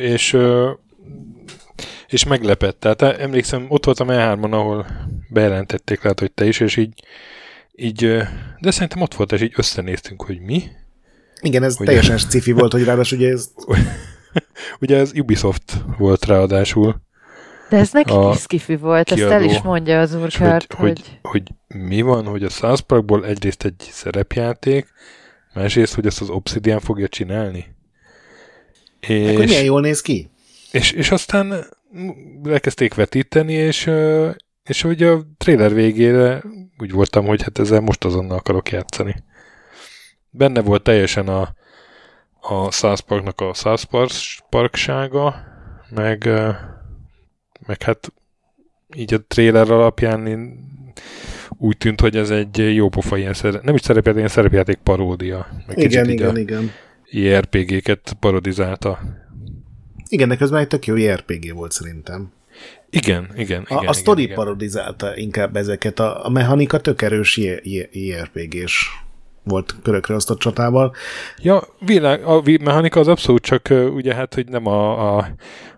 és és meglepett. Tehát emlékszem, ott voltam E3-on, ahol bejelentették, lehet, hogy te is, és így, így de szerintem ott volt, és így összenéztünk, hogy mi. Igen, ez hogy teljesen sci volt, hogy ráadásul ugye ez... [LAUGHS] ugye ez Ubisoft volt ráadásul. De ez neki is skifi volt, kiadó, ezt el is mondja az úrkárt, hogy, hogy... hogy... Hogy mi van, hogy a South Parkból egyrészt egy szerepjáték, másrészt, hogy ezt az Obsidian fogja csinálni. És... Akkor milyen jól néz ki? És, és aztán elkezdték vetíteni, és, és hogy a trailer végére úgy voltam, hogy hát ezzel most azonnal akarok játszani. Benne volt teljesen a, a South Parknak a South Park parksága, meg, meg hát így a trailer alapján én úgy tűnt, hogy ez egy jó pofa ilyen szerep, nem is szerepjáték, ilyen szerepjáték paródia. Meg igen, igen, igen. IRPG-ket parodizálta. Igen, de közben egy tök jó IRPG volt szerintem. Igen, igen. A, igen a sztori igen. parodizálta inkább ezeket. A, a mechanika tök erős IRPG-s volt körökre a csatával. Ja, világ, a mechanika az abszolút csak ugye hát, hogy nem a, a,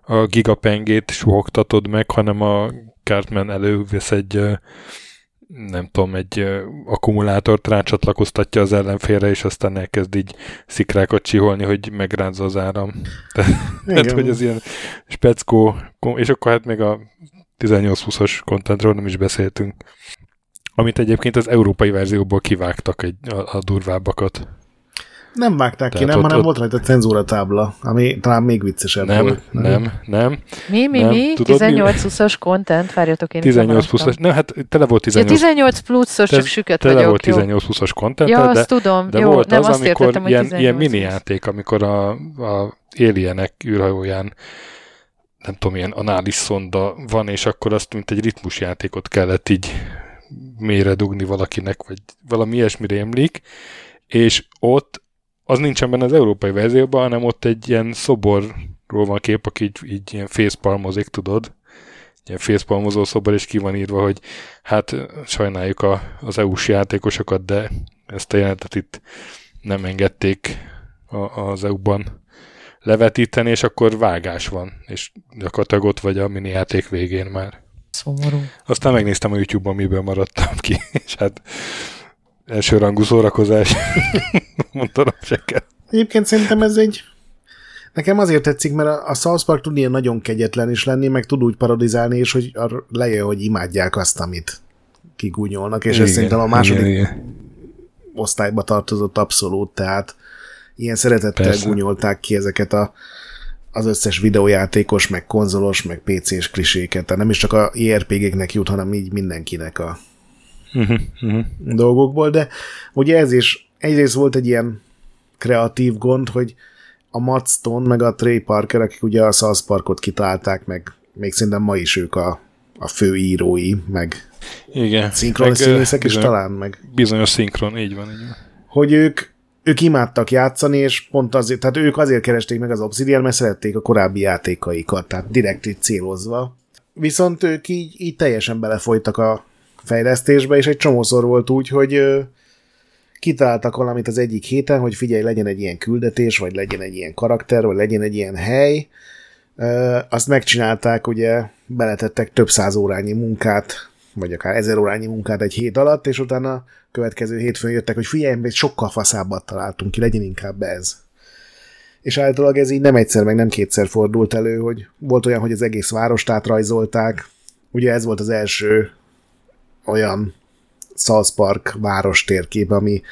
a gigapengét suhogtatod meg, hanem a Cartman elővesz egy nem tudom, egy akkumulátort rácsatlakoztatja az ellenfélre, és aztán elkezd így szikrákat csiholni, hogy megrázza az áram. [LAUGHS] Tehát, hogy ez ilyen speckó, és akkor hát még a 18-20-as contentról nem is beszéltünk. Amit egyébként az európai verzióból kivágtak egy, a, a durvábbakat. Nem vágták Tehát ki, nem, ott, hanem ott... volt rajta cenzúra tábla, ami talán még viccesebb nem, volt. Nem, nem, nem. Mi, mi, nem. mi? 18-20-as content, várjatok én 18 pluszos, nem, hát tele volt 18. Ja, 18 pluszos, csak süket tele vagyok. Tele volt 18-20-as content, ja, de, azt tudom. de jó, volt nem az, azt amikor értettem, ilyen, hogy ilyen mini játék, amikor a, a Alienek űrhajóján nem tudom, ilyen anális szonda van, és akkor azt, mint egy ritmusjátékot kellett így mélyre dugni valakinek, vagy valami ilyesmi rémlik, és ott az nincsen benne az európai verzióban, hanem ott egy ilyen szoborról van kép, aki így, így ilyen fészpalmozik, tudod? Ilyen fészpalmozó szobor, és ki van írva, hogy hát sajnáljuk a, az EU-s játékosokat, de ezt a jelentet itt nem engedték a, az EU-ban levetíteni, és akkor vágás van, és gyakorlatilag ott vagy a mini játék végén már. Szomorú. Aztán megnéztem a YouTube-on, miből maradtam ki, [LAUGHS] és hát elsőrangú szórakozás. [LAUGHS] Mondtam se kell. Egyébként szerintem ez egy Nekem azért tetszik, mert a South Park tud ilyen nagyon kegyetlen is lenni, meg tud úgy parodizálni, és hogy lejön, hogy imádják azt, amit kigúnyolnak, és igen, ez szerintem a második igen, igen. osztályba tartozott abszolút, tehát ilyen szeretettel Persze. gúnyolták ki ezeket a, az összes videójátékos, meg konzolos, meg PC-s kliséket, tehát nem is csak a IRPG-knek jut, hanem így mindenkinek a uh-huh, uh-huh. dolgokból, de ugye ez is egyrészt volt egy ilyen kreatív gond, hogy a Matt Stone, meg a Trey Parker, akik ugye a South Parkot kitálták, meg még szerintem ma is ők a, a fő írói, meg Igen. szinkron színészek is talán, meg bizonyos szinkron, így van, így van. Hogy ők, ők imádtak játszani, és pont azért, tehát ők azért keresték meg az Obsidian, mert szerették a korábbi játékaikat, tehát direkt így célozva. Viszont ők így, így teljesen belefolytak a fejlesztésbe, és egy csomószor volt úgy, hogy kitaláltak valamit az egyik héten, hogy figyelj, legyen egy ilyen küldetés, vagy legyen egy ilyen karakter, vagy legyen egy ilyen hely. Azt megcsinálták, ugye beletettek több száz órányi munkát, vagy akár ezer órányi munkát egy hét alatt, és utána következő hétfőn jöttek, hogy figyelj, egy sokkal faszábbat találtunk ki, legyen inkább ez. És általában ez így nem egyszer, meg nem kétszer fordult elő, hogy volt olyan, hogy az egész várost átrajzolták. Ugye ez volt az első olyan South Park város térkép, ami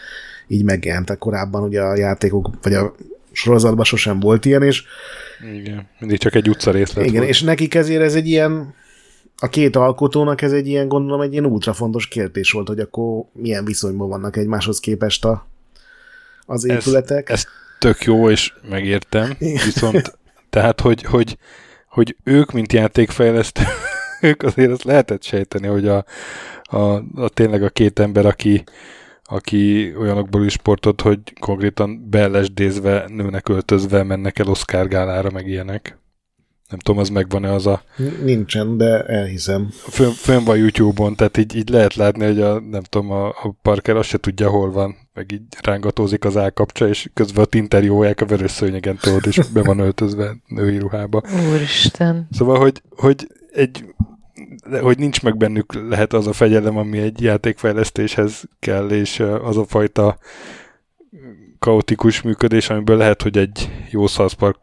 így megjelent korábban, ugye a játékok, vagy a sorozatban sosem volt ilyen, és igen, mindig csak egy utca részlet Igen, volt. és nekik ezért ez egy ilyen, a két alkotónak ez egy ilyen, gondolom, egy ilyen ultra fontos kérdés volt, hogy akkor milyen viszonyban vannak egymáshoz képest a, az épületek. Ez, ez tök jó, és megértem, viszont tehát, hogy, hogy, hogy ők, mint [LAUGHS] játékfejlesztők, azért azt lehetett sejteni, hogy a, a, a tényleg a két ember, aki, aki olyanokból is sportot, hogy konkrétan beellesdézve, nőnek öltözve mennek el Oscar gálára, meg ilyenek. Nem tudom, az megvan-e az a... Nincsen, de elhiszem. Fönn, fönn van YouTube-on, tehát így, így lehet látni, hogy a, nem tudom, a, a Parker azt se tudja, hol van, meg így rángatózik az állkapcsa, és közben a interjúják a vörös szőnyegen tudod, és be van öltözve női ruhába. Úristen. Szóval, hogy, hogy egy hogy nincs meg bennük lehet az a fegyelem, ami egy játékfejlesztéshez kell, és az a fajta kaotikus működés, amiből lehet, hogy egy jó South Park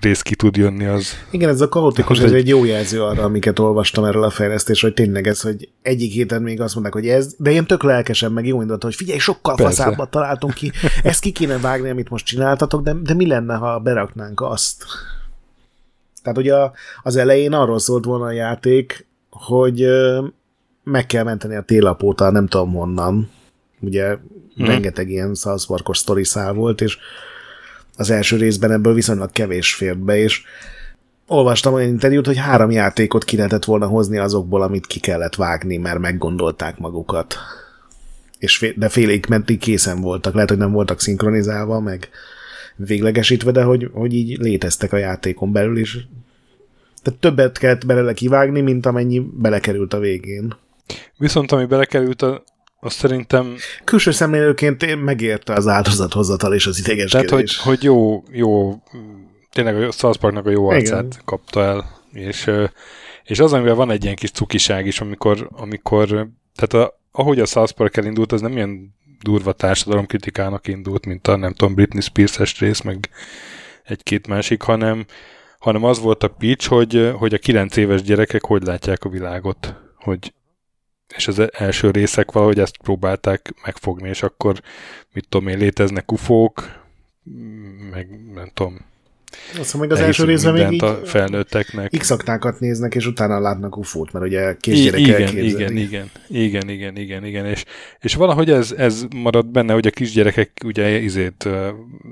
rész ki tud jönni, az... Igen, ez a kaotikus, ez egy... egy jó jelző arra, amiket olvastam erről a fejlesztésről, hogy tényleg ez, hogy egyik héten még azt mondták, hogy ez, de én tök lelkesen, meg jó indult, hogy figyelj, sokkal Persze. faszábbat találtunk ki, ezt ki kéne vágni, amit most csináltatok, de, de mi lenne, ha beraknánk azt? Tehát ugye az elején arról szólt volna a játék, hogy meg kell menteni a télapóta, nem tudom honnan. Ugye hmm. rengeteg ilyen South Parkos sztori szál volt, és az első részben ebből viszonylag kevés fért be, és olvastam olyan interjút, hogy három játékot ki lehetett volna hozni azokból, amit ki kellett vágni, mert meggondolták magukat. És fél, de félig mentig készen voltak. Lehet, hogy nem voltak szinkronizálva, meg véglegesítve, de hogy, hogy így léteztek a játékon belül, és tehát többet kellett belőle kivágni, mint amennyi belekerült a végén. Viszont ami belekerült, a, azt szerintem... Külső szemlélőként megérte az áldozathozatal és az idegeskedés. Tehát, hogy, hogy jó, jó, tényleg a South Parknak a jó arcát Igen. kapta el, és, és az, amivel van egy ilyen kis cukiság is, amikor, amikor tehát a, ahogy a South Park elindult, az nem ilyen durva társadalomkritikának indult, mint a nem tudom, Britney Spears-es rész, meg egy-két másik, hanem, hanem az volt a pitch, hogy, hogy a kilenc éves gyerekek hogy látják a világot, hogy és az első részek valahogy ezt próbálták megfogni, és akkor mit tudom én, léteznek ufók, meg nem tudom, azt hiszem, hogy az első részben még így a felnőtteknek. x néznek, és utána látnak ufót, mert ugye kisgyerek igen, igen, igen, igen, igen, igen, igen, és, és valahogy ez, ez marad benne, hogy a kisgyerekek ugye izét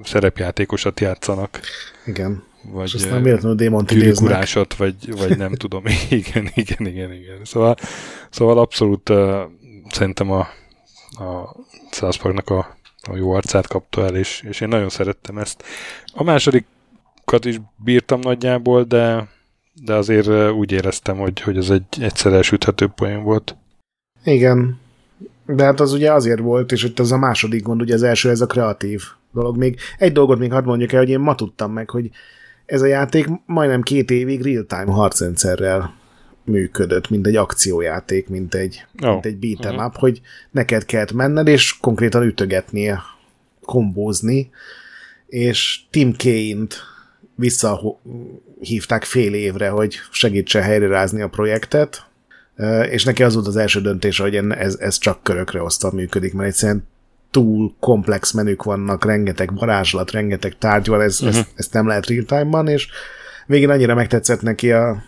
szerepjátékosat játszanak. Igen. Vagy és aztán véletlenül démont idéznek. vagy, vagy nem [LAUGHS] tudom. [LAUGHS] igen, igen, igen, igen. Szóval, szóval abszolút uh, szerintem a, a South Parknak a, a jó arcát kapta el, és, és én nagyon szerettem ezt. A másodikat is bírtam nagyjából, de, de azért úgy éreztem, hogy, hogy ez egy egyszer elsüthető poén volt. Igen, de hát az ugye azért volt, és itt az a második gond, ugye az első ez a kreatív dolog. Még egy dolgot még hadd mondjuk el, hogy én ma tudtam meg, hogy ez a játék majdnem két évig real-time harcrendszerrel működött, mint egy akciójáték, mint egy, oh. mint egy beat'em uh-huh. up, hogy neked kellett menned, és konkrétan ütögetnie, kombózni, és Tim Kane-t visszahívták fél évre, hogy segítse helyrerázni a projektet, és neki az volt az első döntése, hogy ez, ez csak körökre osztva működik, mert egyszerűen túl komplex menük vannak, rengeteg varázslat, rengeteg tárgy van, ez, uh-huh. ezt, ezt nem lehet real-time-ban, és végén annyira megtetszett neki a,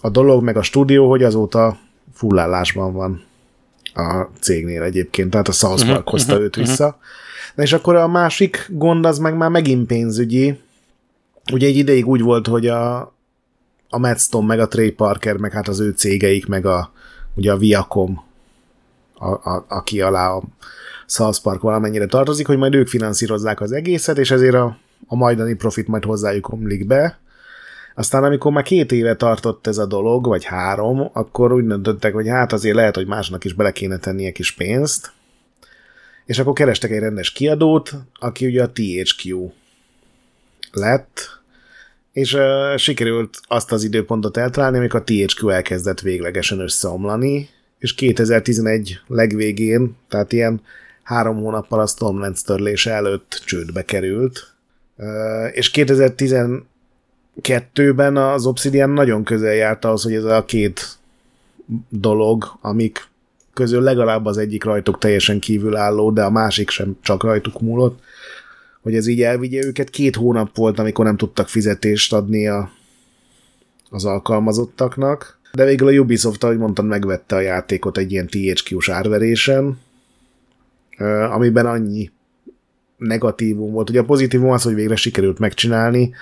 a dolog, meg a stúdió, hogy azóta fullállásban van a cégnél egyébként, tehát a South mhm, Park hozta uh-huh, őt vissza. Uh-huh. Na és akkor a másik gond az meg már megint pénzügyi. Ugye egy ideig úgy volt, hogy a, a Matt Stone, meg a Trey Parker, meg hát az ő cégeik, meg a, ugye a Viacom, a, a, aki alá a South Park valamennyire tartozik, hogy majd ők finanszírozzák az egészet, és ezért a, a majdani profit majd hozzájuk omlik be. Aztán amikor már két éve tartott ez a dolog, vagy három, akkor úgy döntöttek, hogy hát azért lehet, hogy másnak is bele kéne tennie kis pénzt, és akkor kerestek egy rendes kiadót, aki ugye a THQ lett, és uh, sikerült azt az időpontot eltalálni, amikor a THQ elkezdett véglegesen összeomlani, és 2011 legvégén, tehát ilyen három hónappal a Stormlands törlése előtt csődbe került, és 2012-ben az Obsidian nagyon közel járt ahhoz, hogy ez a két dolog, amik közül legalább az egyik rajtuk teljesen kívülálló, de a másik sem csak rajtuk múlott, hogy ez így elvigye őket. Két hónap volt, amikor nem tudtak fizetést adni a, az alkalmazottaknak, de végül a Ubisoft, ahogy mondtam, megvette a játékot egy ilyen THQ-s árverésen, amiben annyi negatívum volt. Ugye a pozitívum az, hogy végre sikerült megcsinálni.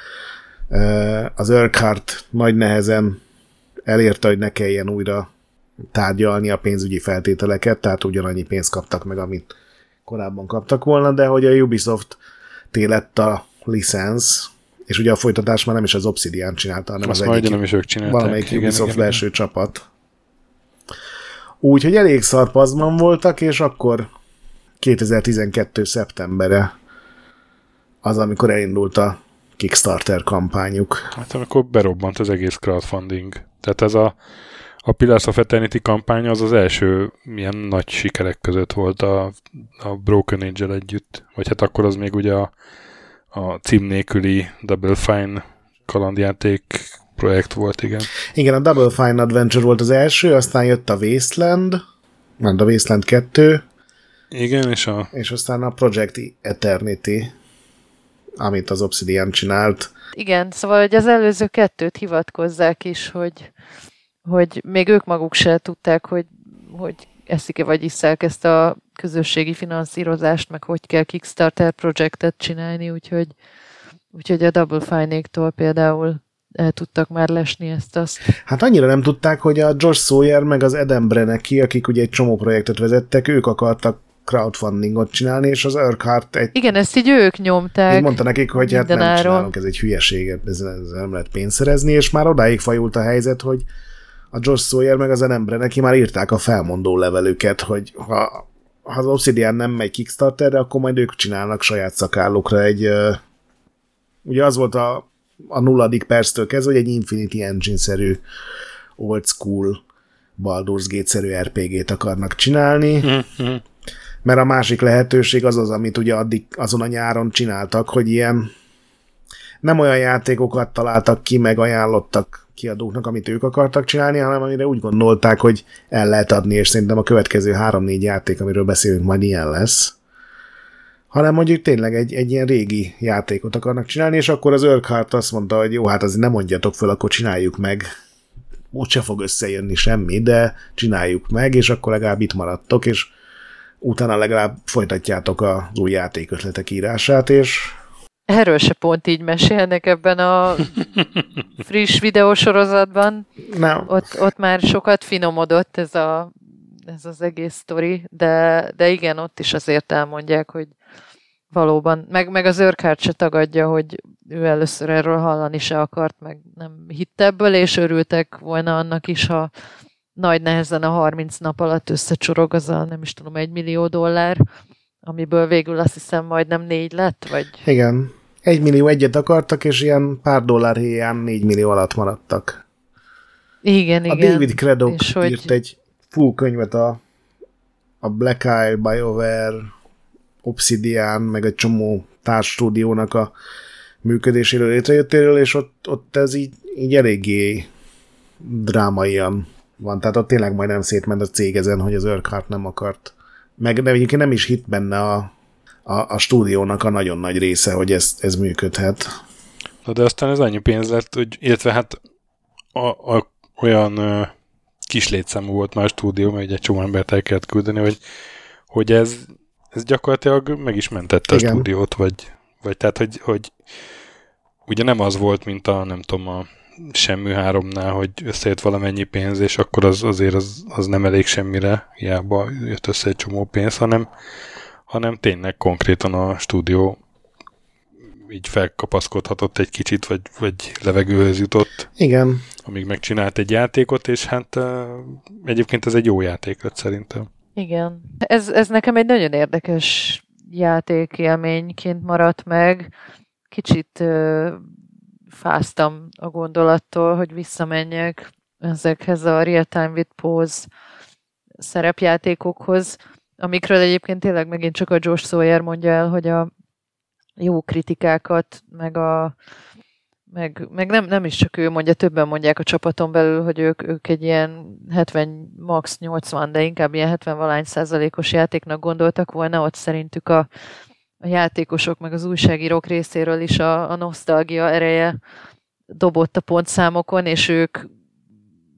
Az Urquhart nagy nehezen elérte, hogy ne kelljen újra tárgyalni a pénzügyi feltételeket, tehát ugyanannyi pénzt kaptak meg, amit korábban kaptak volna, de hogy a Ubisoft télett a licensz, És ugye a folytatás már nem is az Obsidian csinálta, hanem Azt az egyik, nem is ők csinálták. valamelyik igen, Ubisoft igen, első igen. csapat. Úgyhogy elég szarpazman voltak, és akkor 2012. szeptembere az, amikor elindult a Kickstarter kampányuk. Hát amikor berobbant az egész crowdfunding. Tehát ez a, a Pillars of Eternity kampány az az első milyen nagy sikerek között volt a, a Broken age együtt. Vagy hát akkor az még ugye a, a cím nélküli Double Fine kalandjáték projekt volt, igen. Igen, a Double Fine Adventure volt az első, aztán jött a Wasteland, mert a Wasteland 2. Igen, és a... És aztán a Project Eternity, amit az Obsidian csinált. Igen, szóval hogy az előző kettőt hivatkozzák is, hogy, hogy még ők maguk se tudták, hogy, hogy eszik-e vagy iszák ezt a közösségi finanszírozást, meg hogy kell Kickstarter projektet csinálni, úgyhogy, úgyhogy a Double Fine-éktól például el tudtak már lesni ezt azt. Hát annyira nem tudták, hogy a Josh Sawyer meg az Adam Breneki, akik ugye egy csomó projektet vezettek, ők akartak crowdfundingot csinálni, és az Urquhart egy... Igen, ezt így ők nyomták. Így mondta nekik, hogy hát nem áron. csinálunk, ez egy hülyeség, ez, ez nem lehet pénzt szerezni, és már odáig fajult a helyzet, hogy a Josh Sawyer meg az Adam neki már írták a felmondó levelüket, hogy ha, ha az Obsidian nem megy Kickstarterre, akkor majd ők csinálnak saját szakállukra egy... Uh, ugye az volt a, a nulladik perctől kezdve, hogy egy Infinity Engine-szerű old school Baldur's Gate-szerű RPG-t akarnak csinálni. Mm-hmm mert a másik lehetőség az az, amit ugye addig azon a nyáron csináltak, hogy ilyen nem olyan játékokat találtak ki, meg ajánlottak kiadóknak, amit ők akartak csinálni, hanem amire úgy gondolták, hogy el lehet adni, és szerintem a következő három-négy játék, amiről beszélünk, majd ilyen lesz. Hanem mondjuk tényleg egy, egy ilyen régi játékot akarnak csinálni, és akkor az Urquhart azt mondta, hogy jó, hát azért nem mondjatok föl, akkor csináljuk meg. Úgyse fog összejönni semmi, de csináljuk meg, és akkor legalább itt maradtok, és utána legalább folytatjátok az új játékötletek írását, és Erről se pont így mesélnek ebben a [LAUGHS] friss videósorozatban. Nem. Ott, ott már sokat finomodott ez, a, ez az egész sztori, de, de igen, ott is azért elmondják, hogy valóban, meg, meg az őrkárt se tagadja, hogy ő először erről hallani se akart, meg nem hitt ebből, és örültek volna annak is, ha nagy nehezen a 30 nap alatt összecsorog az a nem is tudom, egy millió dollár, amiből végül azt hiszem majdnem négy lett, vagy... Igen. Egy millió egyet akartak, és ilyen pár dollár héján négy millió alatt maradtak. Igen, a igen. David Craddock és írt hogy... egy full könyvet a, a Black Eye, BioWare, Obsidian, meg egy csomó társstúdiónak a működéséről, létrejöttéről, és ott, ott ez így, így eléggé drámaian van, tehát ott tényleg majdnem szétment a cég ezen, hogy az Urquhart nem akart. Meg de egyébként nem is hit benne a, a, a stúdiónak a nagyon nagy része, hogy ez, ez működhet. Na de aztán ez annyi pénz lett, hogy, illetve hát a, a, olyan ö, kis létszámú volt már a stúdió, mert egy csomó embert el kellett küldeni, hogy, hogy ez, ez gyakorlatilag meg is mentette Igen. a stúdiót, vagy, vagy tehát, hogy, hogy ugye nem az volt, mint a, nem tudom, a semmi háromnál, hogy összejött valamennyi pénz, és akkor az azért az, az nem elég semmire, hiába jött össze egy csomó pénz, hanem, hanem tényleg konkrétan a stúdió így felkapaszkodhatott egy kicsit, vagy, vagy levegőhöz jutott. Igen. Amíg megcsinált egy játékot, és hát egyébként ez egy jó játék lett szerintem. Igen. Ez, ez nekem egy nagyon érdekes játékélményként maradt meg. Kicsit fáztam a gondolattól, hogy visszamenjek ezekhez a real-time with pause szerepjátékokhoz, amikről egyébként tényleg megint csak a Josh Sawyer mondja el, hogy a jó kritikákat, meg a meg, meg nem, nem is csak ő mondja, többen mondják a csapaton belül, hogy ők, ők egy ilyen 70, max 80, de inkább ilyen 70 valány százalékos játéknak gondoltak volna, ott szerintük a, a játékosok, meg az újságírók részéről is a, a nosztalgia ereje dobott a pontszámokon, és ők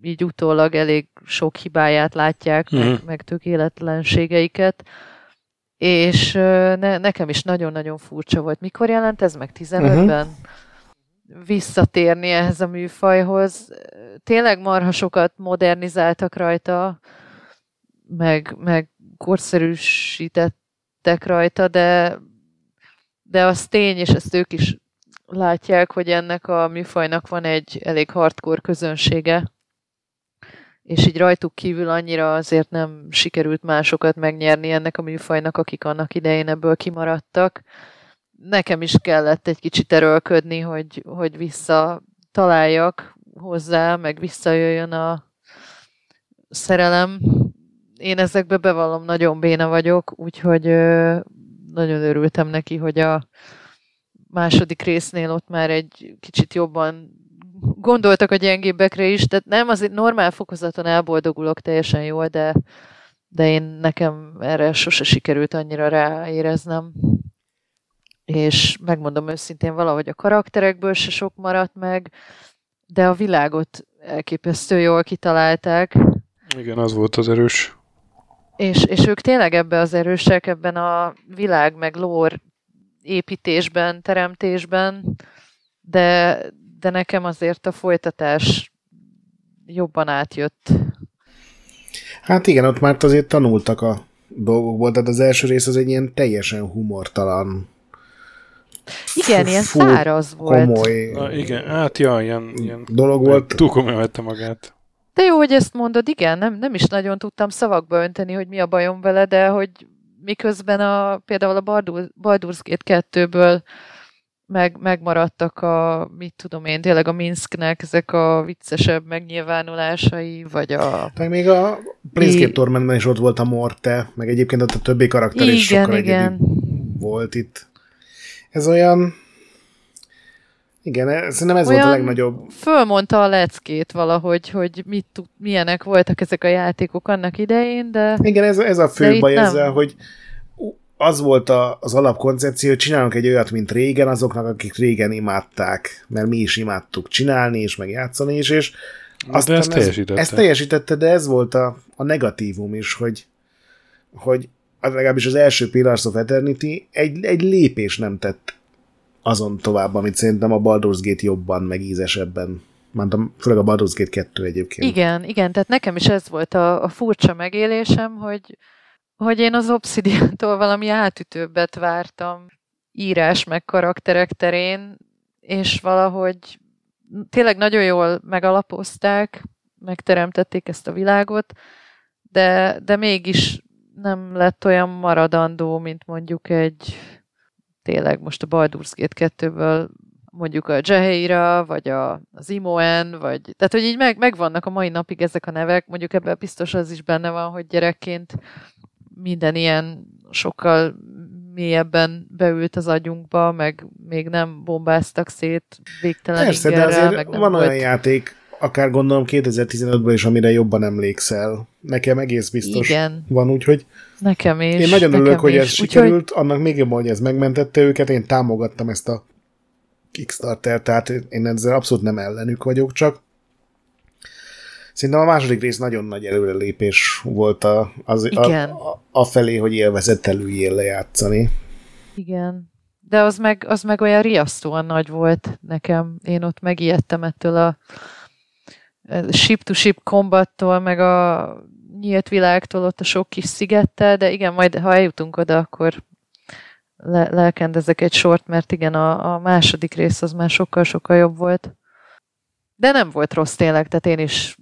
így utólag elég sok hibáját látják, mm. meg, mhm. meg tökéletlenségeiket. És ne, nekem is nagyon-nagyon furcsa volt. Mikor jelent ez meg? 15-ben? Uh-huh. Visszatérni ehhez a műfajhoz. Tényleg marha sokat modernizáltak rajta, meg, meg korszerűsítettek rajta, de de az tény, és ezt ők is látják, hogy ennek a műfajnak van egy elég hardcore közönsége, és így rajtuk kívül annyira azért nem sikerült másokat megnyerni ennek a műfajnak, akik annak idején ebből kimaradtak. Nekem is kellett egy kicsit erőlködni, hogy, hogy vissza találjak hozzá, meg visszajöjjön a szerelem. Én ezekbe bevallom, nagyon béna vagyok, úgyhogy nagyon örültem neki, hogy a második résznél ott már egy kicsit jobban gondoltak a gyengébbekre is, tehát nem, azért normál fokozaton elboldogulok teljesen jól, de, de én nekem erre sose sikerült annyira ráéreznem. És megmondom őszintén, valahogy a karakterekből se sok maradt meg, de a világot elképesztő jól kitalálták. Igen, az volt az erős. És, és ők tényleg ebbe az erősek, ebben a világ meg lór építésben, teremtésben, de, de nekem azért a folytatás jobban átjött. Hát igen, ott már azért tanultak a dolgokból, tehát az első rész az egy ilyen teljesen humortalan igen, ilyen száraz volt. Komoly. Na, igen, hát ja, ilyen, ilyen dolog volt. Túl komolyan vette magát. De jó, hogy ezt mondod, igen, nem, nem is nagyon tudtam szavakba önteni, hogy mi a bajom vele, de hogy miközben a, például a Baldur's Gate 2-ből meg, megmaradtak a, mit tudom én, tényleg a Minsknek ezek a viccesebb megnyilvánulásai, vagy a... Tehát még a Planescape Tormentben is ott volt a Morte, meg egyébként ott a többi karakter igen, is sokkal igen. volt itt. Ez olyan... Igen, szerintem ez olyan volt a legnagyobb... Fölmondta a leckét valahogy, hogy mit tud, milyenek voltak ezek a játékok annak idején, de... Igen, ez, ez a fő baj ezzel, hogy az volt a, az alapkoncepció, hogy csinálunk egy olyat, mint régen, azoknak, akik régen imádták, mert mi is imádtuk csinálni, és meg játszani is, és aztán ezt, teljesítette. ezt teljesítette, de ez volt a, a negatívum is, hogy, hogy legalábbis az első Pillars of Eternity egy, egy lépés nem tett azon tovább, amit szerintem a Baldur's Gate jobban, meg ízesebben. Mondtam, főleg a Baldur's Gate 2 egyébként. Igen, igen, tehát nekem is ez volt a, a furcsa megélésem, hogy, hogy én az Obsidian-tól valami átütőbbet vártam írás meg karakterek terén, és valahogy tényleg nagyon jól megalapozták, megteremtették ezt a világot, de, de mégis nem lett olyan maradandó, mint mondjuk egy tényleg most a Baldur's Gate 2-ből mondjuk a Jeheira, vagy a, az Imoen, vagy tehát, hogy így meg, megvannak a mai napig ezek a nevek, mondjuk ebben biztos az is benne van, hogy gyerekként minden ilyen sokkal mélyebben beült az agyunkba, meg még nem bombáztak szét végtelen Persze, ingerrel, de azért meg nem van volt... olyan játék, akár gondolom 2015-ben is, amire jobban emlékszel. Nekem egész biztos Igen. van, úgyhogy Nekem is. Én nagyon örülök, hogy ez sikerült, úgy, annak még jobban, hogy ez megmentette őket, én támogattam ezt a Kickstarter, tehát én ezzel abszolút nem ellenük vagyok, csak Szerintem a második rész nagyon nagy előrelépés volt a, az, Igen. a, a, a felé, hogy élvezettelüljél lejátszani. Igen. De az meg, az meg olyan riasztóan nagy volt nekem. Én ott megijedtem ettől a ship-to-ship kombattól, meg a nyílt világtól, ott a sok kis szigettel, de igen, majd ha eljutunk oda, akkor le- lelkendezek egy sort, mert igen, a, a második rész az már sokkal-sokkal jobb volt. De nem volt rossz tényleg, tehát én is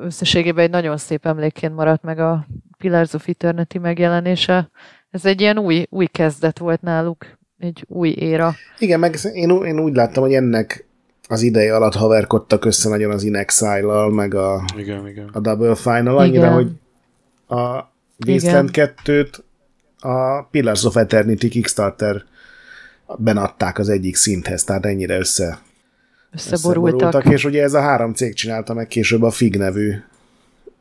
összességében egy nagyon szép emlékként maradt meg a Pillars of Eternity megjelenése. Ez egy ilyen új, új kezdet volt náluk, egy új éra. Igen, meg én, én úgy láttam, hogy ennek az ideje alatt haverkodtak össze nagyon az In Exile-lal, meg a, igen, igen. a Double Final, annyira, igen. hogy a Wasteland 2-t a Pillars of Eternity Kickstarter ben adták az egyik szinthez, tehát ennyire össze összeborultak. összeborultak. És ugye ez a három cég csinálta meg később a FIG nevű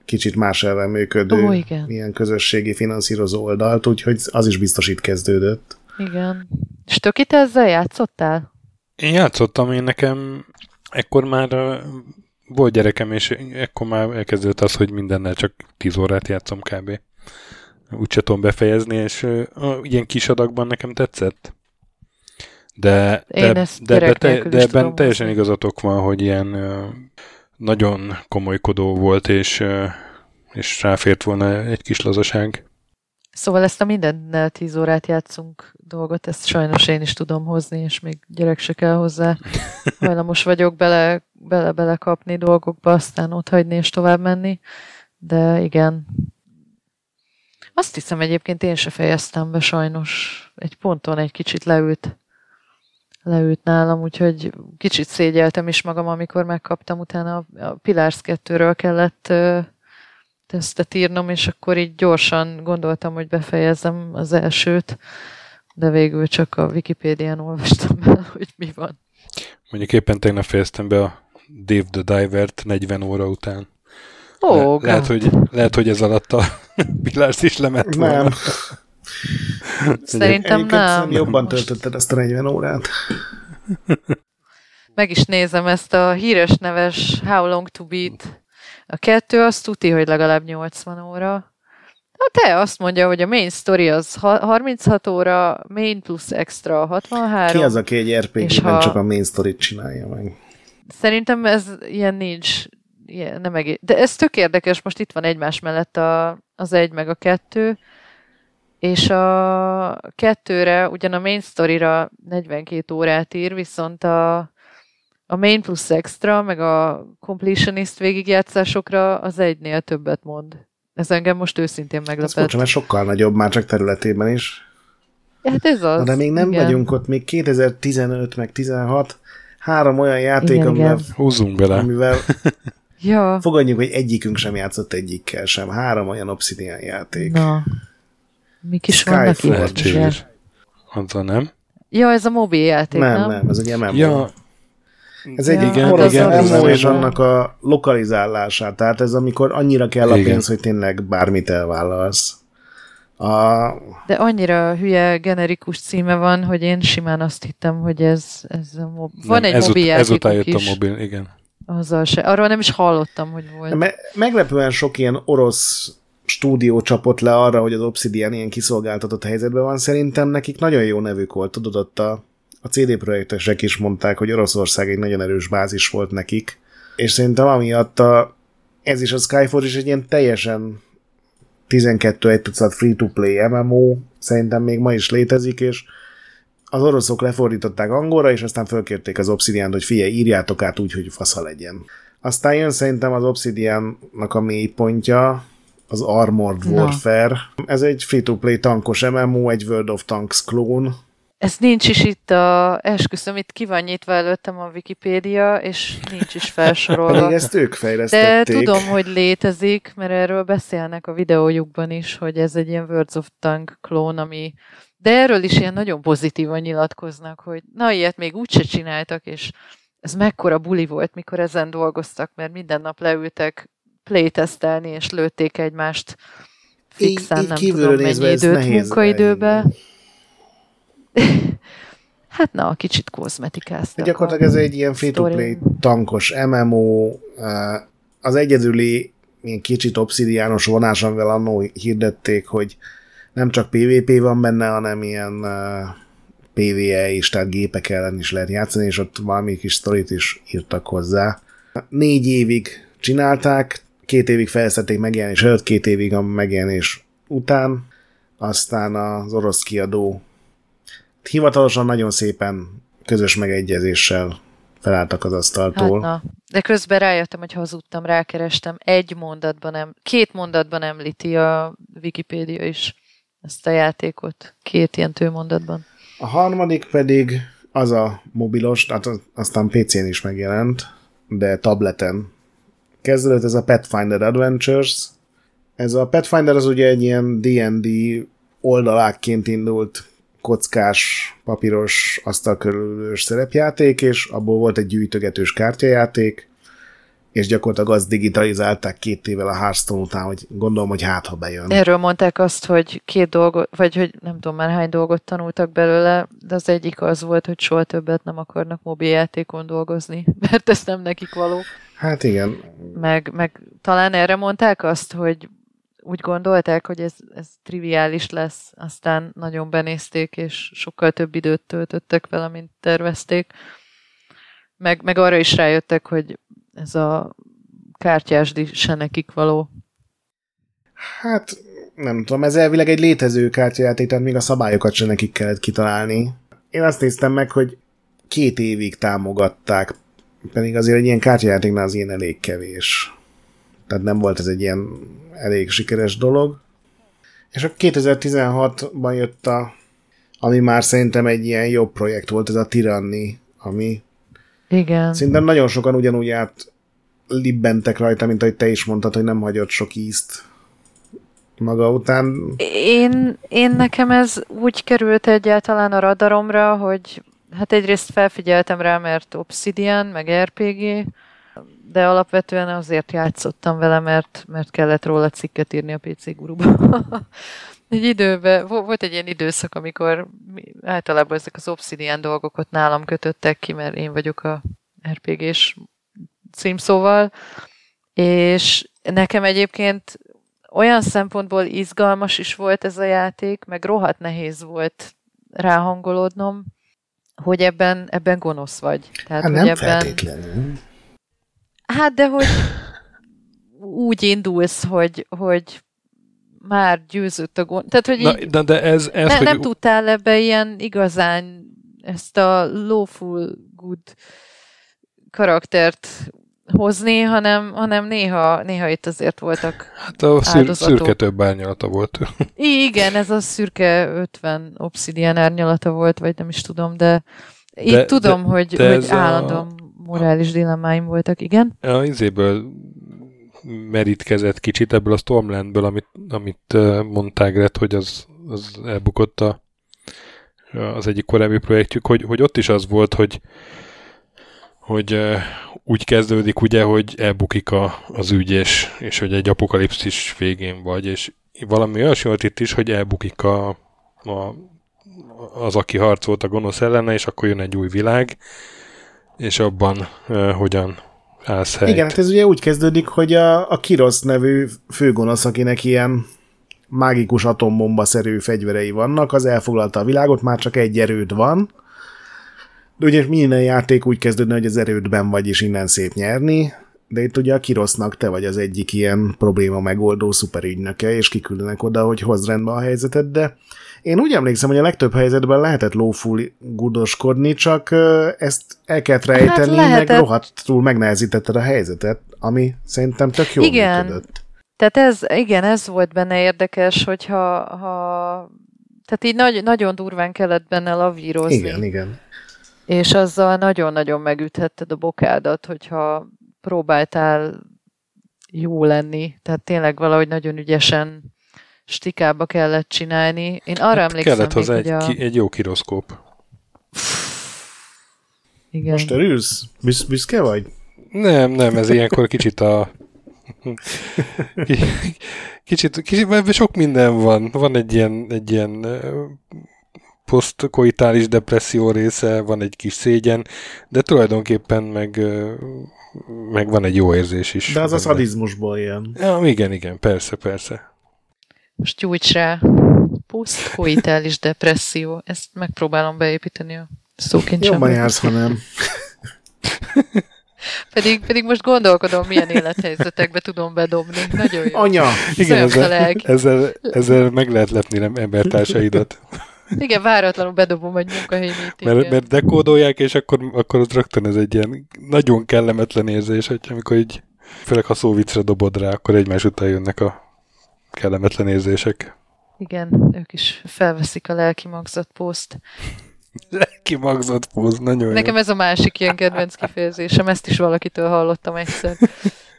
kicsit más elven működő oh, igen. ilyen közösségi finanszírozó oldalt, úgyhogy az is biztos itt kezdődött. Igen. És töki te ezzel játszottál? Én játszottam, én nekem ekkor már volt gyerekem, és ekkor már elkezdődött az, hogy mindennel csak 10 órát játszom kb. Úgy tudom befejezni, és uh, ilyen kis adagban nekem tetszett. De, de, de, de, de, de ebben teljesen hozni. igazatok van, hogy ilyen uh, nagyon komolykodó volt, és, uh, és ráfért volna egy kis lazaság. Szóval ezt a mindennel 10 órát játszunk dolgot, ezt sajnos én is tudom hozni, és még gyerek se kell hozzá. [LAUGHS] Hajlamos vagyok bele, bele, bele kapni dolgokba, aztán ott hagyni és tovább menni. De igen, azt hiszem egyébként én se fejeztem be sajnos. Egy ponton egy kicsit leült, leült nálam, úgyhogy kicsit szégyeltem is magam, amikor megkaptam. Utána a, Pillars 2-ről kellett tesztet írnom, és akkor így gyorsan gondoltam, hogy befejezem az elsőt, de végül csak a Wikipédián olvastam el, [LAUGHS] hogy mi van. Mondjuk éppen tegnap fejeztem be a Dave the Divert 40 óra után. Ó, Le, lehet, hogy, lehet, hogy ez alatt a [LAUGHS] Pillars is lement Nem. [LAUGHS] Szerintem Egyébként nem. Jobban töltötted ezt a 40 órát. Meg is nézem ezt a híres neves How Long to Beat. A kettő azt tuti, hogy legalább 80 óra. A te azt mondja, hogy a main story az ha- 36 óra, main plusz extra 63. Ki az, aki egy RPG-ben És ha- csak a main story csinálja meg? Szerintem ez ilyen nincs. Ilyen, nem egész. De ez tök érdekes, most itt van egymás mellett a, az egy meg a kettő, és a kettőre, ugyan a main story-ra 42 órát ír, viszont a, a main plus extra, meg a completionist végigjátszásokra az egynél többet mond. Ez engem most őszintén Ez meglepett. furcsa, mert sokkal nagyobb már csak területében is. Hát ez az. Na, de még nem igen. vagyunk ott, még 2015 meg 16, három olyan játék, Igen, amivel, igen. Húzzunk bele. amivel [LAUGHS] Ja, fogadjuk, hogy egyikünk sem játszott egyikkel sem. Három olyan Obsidian játék. na. Mik is Skyfall. vannak itt? Lehetséges. Azzal nem? Ja, ez a mobil játék, nem, nem? nem, ez egy MMO. Ja, Ez egy Ja, az és annak a lokalizálását. Tehát ez amikor annyira kell a Igen. pénz, hogy tényleg bármit elvállalsz. A, De annyira hülye generikus címe van, hogy én simán azt hittem, hogy ez, ez a mob... Van nem, egy ezut- mobil Ezután jött játékuk a is. mobil, igen. Azzal se. Arról nem is hallottam, hogy volt. me- meglepően sok ilyen orosz stúdió csapott le arra, hogy az Obsidian ilyen kiszolgáltatott helyzetben van. Szerintem nekik nagyon jó nevük volt. Tudod, ott a, a CD projektesek is mondták, hogy Oroszország egy nagyon erős bázis volt nekik. És szerintem amiatt a, ez is a Skyforge is egy ilyen teljesen 12 egy tucat free-to-play MMO, szerintem még ma is létezik, és az oroszok lefordították angolra, és aztán fölkérték az Obsidian-t, hogy figyelj, írjátok át úgy, hogy fasza legyen. Aztán jön szerintem az Obsidian-nak a mélypontja, az Armored. Warfare. Ez egy free-to-play tankos MMO, egy World of Tanks klón. Ez nincs is itt a... Esküszöm, itt ki van nyitva előttem a Wikipédia, és nincs is felsorolva. Pedig ezt ők De fejlesztették. tudom, hogy létezik, mert erről beszélnek a videójukban is, hogy ez egy ilyen Words of Tank klón, ami... De erről is ilyen nagyon pozitívan nyilatkoznak, hogy na, ilyet még úgyse csináltak, és ez mekkora buli volt, mikor ezen dolgoztak, mert minden nap leültek playtestelni, és lőtték egymást fixen, így nem kívülről tudom nézve mennyi időt nehéz munkaidőbe. elhinni. [LAUGHS] Hát na, kicsit kozmetikáztak. Gyakorlatilag ez egy ilyen free-to-play tankos MMO, eh, az egyedüli ilyen kicsit obszidiános vonás, amivel annó hirdették, hogy nem csak PvP van benne, hanem ilyen eh, PvE is, tehát gépek ellen is lehet játszani, és ott valami kis sztorit is írtak hozzá. Négy évig csinálták, két évig fejlesztették megjelenés előtt, két évig a megjelenés után, aztán az orosz kiadó hivatalosan nagyon szépen közös megegyezéssel felálltak az Hát asztaltól. na. De közben rájöttem, hogy hazudtam, rákerestem. Egy mondatban nem, két mondatban említi a Wikipédia is ezt a játékot. Két ilyen tőmondatban. A harmadik pedig az a mobilos, az- aztán PC-n is megjelent, de tableten. Kezdődött ez a Pathfinder Adventures. Ez a Pathfinder az ugye egy ilyen D&D oldalákként indult kockás, papíros, asztal körülős szerepjáték, és abból volt egy gyűjtögetős kártyajáték, és gyakorlatilag azt digitalizálták két évvel a Hearthstone után, hogy gondolom, hogy hát, ha bejön. Erről mondták azt, hogy két dolgot, vagy hogy nem tudom már hány dolgot tanultak belőle, de az egyik az volt, hogy soha többet nem akarnak mobiljátékon dolgozni, [LAUGHS] mert ez nem nekik való. Hát igen, Meg, meg talán erre mondták azt, hogy úgy gondolták, hogy ez, ez triviális lesz, aztán nagyon benézték, és sokkal több időt töltöttek vele, mint tervezték. Meg, meg arra is rájöttek, hogy ez a kártyásdi se nekik való. Hát nem tudom, ez elvileg egy létező kártyajáték, tehát még a szabályokat sem nekik kellett kitalálni. Én azt néztem meg, hogy két évig támogatták, pedig azért egy ilyen kártyajátéknál az ilyen elég kevés. Tehát nem volt ez egy ilyen elég sikeres dolog. És a 2016-ban jött a, ami már szerintem egy ilyen jobb projekt volt, ez a Tyranny, ami igen. Szerintem nagyon sokan ugyanúgy át libbentek rajta, mint ahogy te is mondtad, hogy nem hagyott sok ízt maga után. Én, én nekem ez úgy került egyáltalán a radaromra, hogy hát egyrészt felfigyeltem rá, mert Obsidian, meg RPG, de alapvetően azért játszottam vele, mert, mert kellett róla cikket írni a PC guruba. [LAUGHS] egy időben, volt egy ilyen időszak, amikor általában ezek az Obsidian dolgokat nálam kötöttek ki, mert én vagyok a RPG-s címszóval, és nekem egyébként olyan szempontból izgalmas is volt ez a játék, meg rohadt nehéz volt ráhangolódnom, hogy ebben, ebben gonosz vagy. Tehát, hát nem ebben... feltétlenül. Hát, de hogy úgy indulsz, hogy, hogy már győzött a gond. Tehát, hogy Na, de, de ez, ez ne, hogy... nem tudtál ebbe ilyen igazán ezt a lawful good karaktert hozni, hanem, hanem néha, néha itt azért voltak Hát a szür, szürke több árnyalata volt. [LAUGHS] Igen, ez a szürke 50 obsidian árnyalata volt, vagy nem is tudom, de, de itt tudom, de, hogy, de hogy állandóan. Morális dilemmáim voltak, igen? A izéből merítkezett kicsit ebből a Stormlandből, amit, amit mondták, Gret, hogy az, az elbukott a, az egyik korábbi projektjük, hogy, hogy ott is az volt, hogy hogy úgy kezdődik ugye, hogy elbukik a, az ügy, és, és hogy egy apokalipszis végén vagy, és valami olyasmi volt itt is, hogy elbukik a, a, az, aki harcolt a gonosz ellene, és akkor jön egy új világ, és abban uh, hogyan állsz helyt. Igen, hát ez ugye úgy kezdődik, hogy a, a Kirosz nevű főgonosz, akinek ilyen mágikus atombomba-szerű fegyverei vannak, az elfoglalta a világot, már csak egy erőd van, de ugye minden játék úgy kezdődne, hogy az erődben vagy, és innen szép nyerni, de itt ugye a Kirosznak te vagy az egyik ilyen probléma megoldó szuperügynöke, és kiküldenek oda, hogy hozd rendbe a helyzetet, de én úgy emlékszem, hogy a legtöbb helyzetben lehetett lóful gudoskodni, csak ezt el kellett rejteni, hát meg rohadtul megnehezítetted a helyzetet, ami szerintem tök jó igen. működött. Tehát ez, igen, ez volt benne érdekes, hogyha ha, tehát így nagy, nagyon durván kellett benne lavírozni. Igen, igen és azzal nagyon-nagyon megüthetted a bokádat, hogyha próbáltál jó lenni, tehát tényleg valahogy nagyon ügyesen stikába kellett csinálni. Én arra hát emlékszem, kellett hozzá egy, a... ki, egy jó kiroszkóp. Igen. Most örülsz? Büsz, büszke vagy? Nem, nem, ez ilyenkor kicsit a kicsit, kicsit, mert sok minden van. Van egy ilyen, egy ilyen posztkoitális depresszió része, van egy kis szégyen, de tulajdonképpen meg, meg van egy jó érzés is. De az a szadizmusból jön. Ja, igen, igen, persze, persze. Most gyújts rá. Posztkoitális depresszió. Ezt megpróbálom beépíteni a szókincsembe. Jobban jársz, ha nem. Pedig, pedig most gondolkodom, milyen élethelyzetekbe tudom bedobni. Nagyon jó. Anya! Igen, ezzel, ezzel, ezzel meg lehet lepni nem embertársaidat. Igen, váratlanul bedobom egy munkahelyi mert, mert dekódolják, és akkor, akkor az rögtön ez egy ilyen nagyon kellemetlen érzés, hogy amikor így, főleg ha szóvicre dobod rá, akkor egymás után jönnek a kellemetlen érzések. Igen, ők is felveszik a lelki magzatpószt. [LAUGHS] Lelki magzatpóz, nagyon Nekem jó. ez a másik ilyen kedvenc kifejezésem, ezt is valakitől hallottam egyszer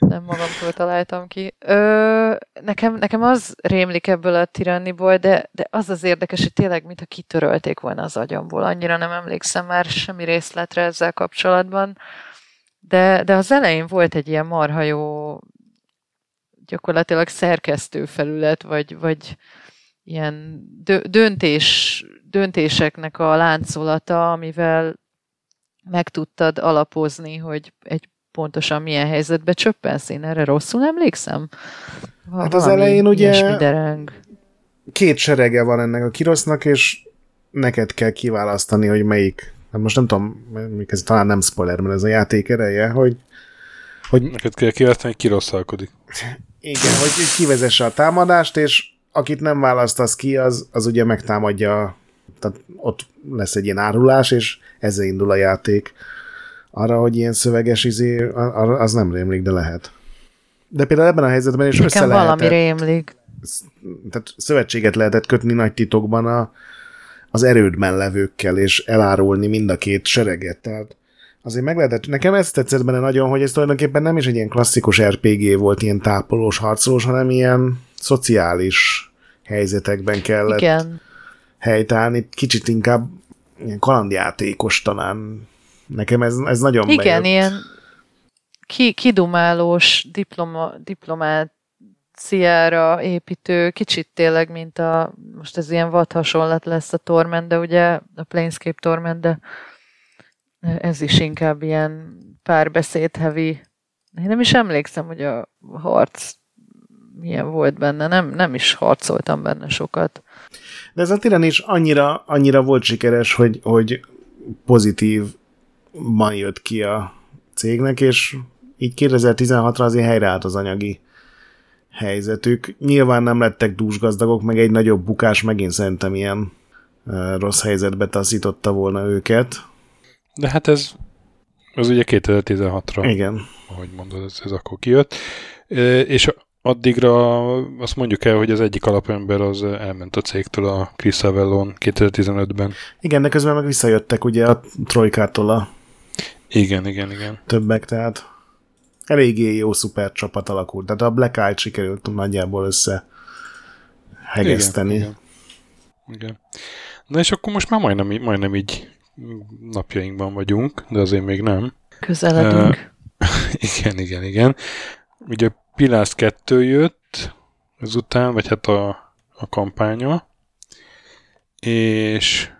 nem magamtól találtam ki. Ö, nekem, nekem az rémlik ebből a tiranniból, de, de az az érdekes, hogy tényleg, mintha kitörölték volna az agyamból. Annyira nem emlékszem már semmi részletre ezzel kapcsolatban. De, de az elején volt egy ilyen marha jó gyakorlatilag szerkesztő felület, vagy, vagy ilyen döntés, döntéseknek a láncolata, amivel meg tudtad alapozni, hogy egy pontosan milyen helyzetbe csöppensz. Én erre rosszul emlékszem? Hát az elején ugye két serege van ennek a kirosznak, és neked kell kiválasztani, hogy melyik. Hát most nem tudom, ez talán nem spoiler, mert ez a játék ereje, hogy hogy neked kell kiválasztani, hogy kirosszalkodik. Igen, hogy kivezesse a támadást, és akit nem választasz ki, az, az ugye megtámadja, tehát ott lesz egy ilyen árulás, és ezzel indul a játék. Arra, hogy ilyen szöveges izé, az nem rémlik, de lehet. De például ebben a helyzetben is Nekem össze lehetett, valami rémlik. Tehát szövetséget lehetett kötni nagy titokban a, az erődben levőkkel, és elárulni mind a két sereget. Tehát azért meg lehetett, nekem ez tetszett benne nagyon, hogy ez tulajdonképpen nem is egy ilyen klasszikus RPG volt, ilyen tápolós, harcolós, hanem ilyen szociális helyzetekben kellett Igen. helytállni. Kicsit inkább ilyen kalandjátékos talán. Nekem ez, ez nagyon Igen, bejött. ilyen ki, kidumálós diploma, diplomáciára építő, kicsit tényleg, mint a, most ez ilyen vad hasonlat lesz a Torment, de ugye a Planescape Torment, de ez is inkább ilyen párbeszéd heavy. Én nem is emlékszem, hogy a harc milyen volt benne. Nem, nem is harcoltam benne sokat. De ez a tiran is annyira, annyira volt sikeres, hogy, hogy pozitív ma jött ki a cégnek, és így 2016-ra azért helyreállt az anyagi helyzetük. Nyilván nem lettek dúsgazdagok, meg egy nagyobb bukás megint szerintem ilyen rossz helyzetbe taszította volna őket. De hát ez, az ugye 2016-ra. Igen. Ahogy mondod, ez, ez akkor kijött. És addigra azt mondjuk el, hogy az egyik alapember az elment a cégtől a Chris Avellon 2015-ben. Igen, de közben meg visszajöttek ugye a Trojkától a igen, igen, igen. Többek, tehát eléggé jó szuper csapat alakult. Tehát a Black Eye sikerült nagyjából össze hegeszteni. Igen, igen. igen. Na és akkor most már majdnem, majdnem így napjainkban vagyunk, de azért még nem. Közeledünk. Uh, [LAUGHS] igen, igen, igen. Ugye Pilász 2 jött ezután, vagy hát a, a kampánya, és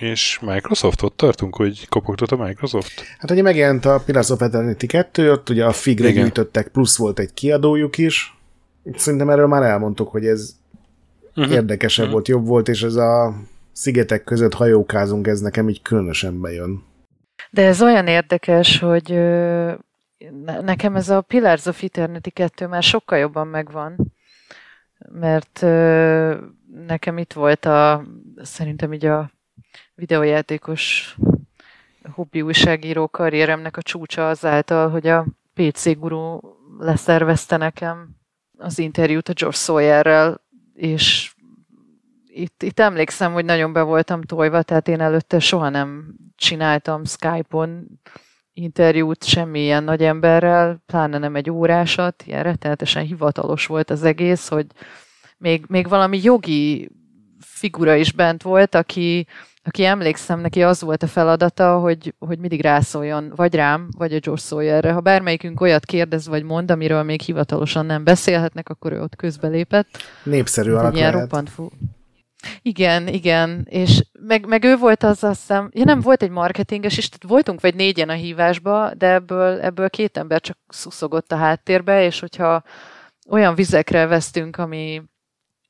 és Microsoft ott tartunk, hogy kopogtott a Microsoft? Hát ugye megjelent a Pillars of Eternity 2, ott ugye a Figre gyűjtöttek, plusz volt egy kiadójuk is. Szerintem erről már elmondtuk, hogy ez uh-huh. érdekesebb uh-huh. volt, jobb volt, és ez a szigetek között hajókázunk, ez nekem így különösen bejön. De ez olyan érdekes, hogy nekem ez a Pillars of Eternity 2 már sokkal jobban megvan, mert nekem itt volt a, szerintem így a videójátékos hobbi újságíró karrieremnek a csúcsa azáltal, hogy a PC Guru leszervezte nekem az interjút a George Sawyerrel, és itt, itt emlékszem, hogy nagyon be voltam tojva, tehát én előtte soha nem csináltam Skype-on interjút semmilyen nagy emberrel, pláne nem egy órásat, ilyen rettenetesen hivatalos volt az egész, hogy még, még valami jogi figura is bent volt, aki, aki emlékszem, neki az volt a feladata, hogy, hogy mindig rászóljon, vagy rám, vagy a George Sawyerre. Ha bármelyikünk olyat kérdez, vagy mond, amiről még hivatalosan nem beszélhetnek, akkor ő ott közbelépett. Népszerű alak ilyen roppant fú. Igen, igen, és meg, meg ő volt az, azt hiszem, ja nem, volt egy marketinges is, tehát voltunk vagy négyen a hívásba, de ebből, ebből két ember csak szuszogott a háttérbe, és hogyha olyan vizekre vesztünk, ami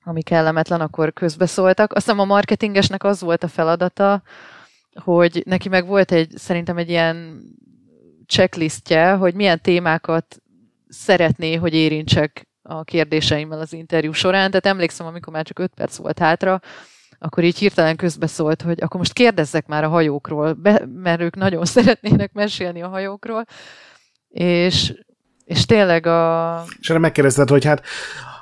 ami kellemetlen, akkor közbeszóltak. Azt hiszem a marketingesnek az volt a feladata, hogy neki meg volt egy, szerintem egy ilyen checklistje, hogy milyen témákat szeretné, hogy érintsek a kérdéseimmel az interjú során. Tehát emlékszem, amikor már csak öt perc volt hátra, akkor így hirtelen közbeszólt, hogy akkor most kérdezzek már a hajókról, be, mert ők nagyon [LAUGHS] szeretnének mesélni a hajókról. És, és tényleg a... És erre megkérdezted, hogy hát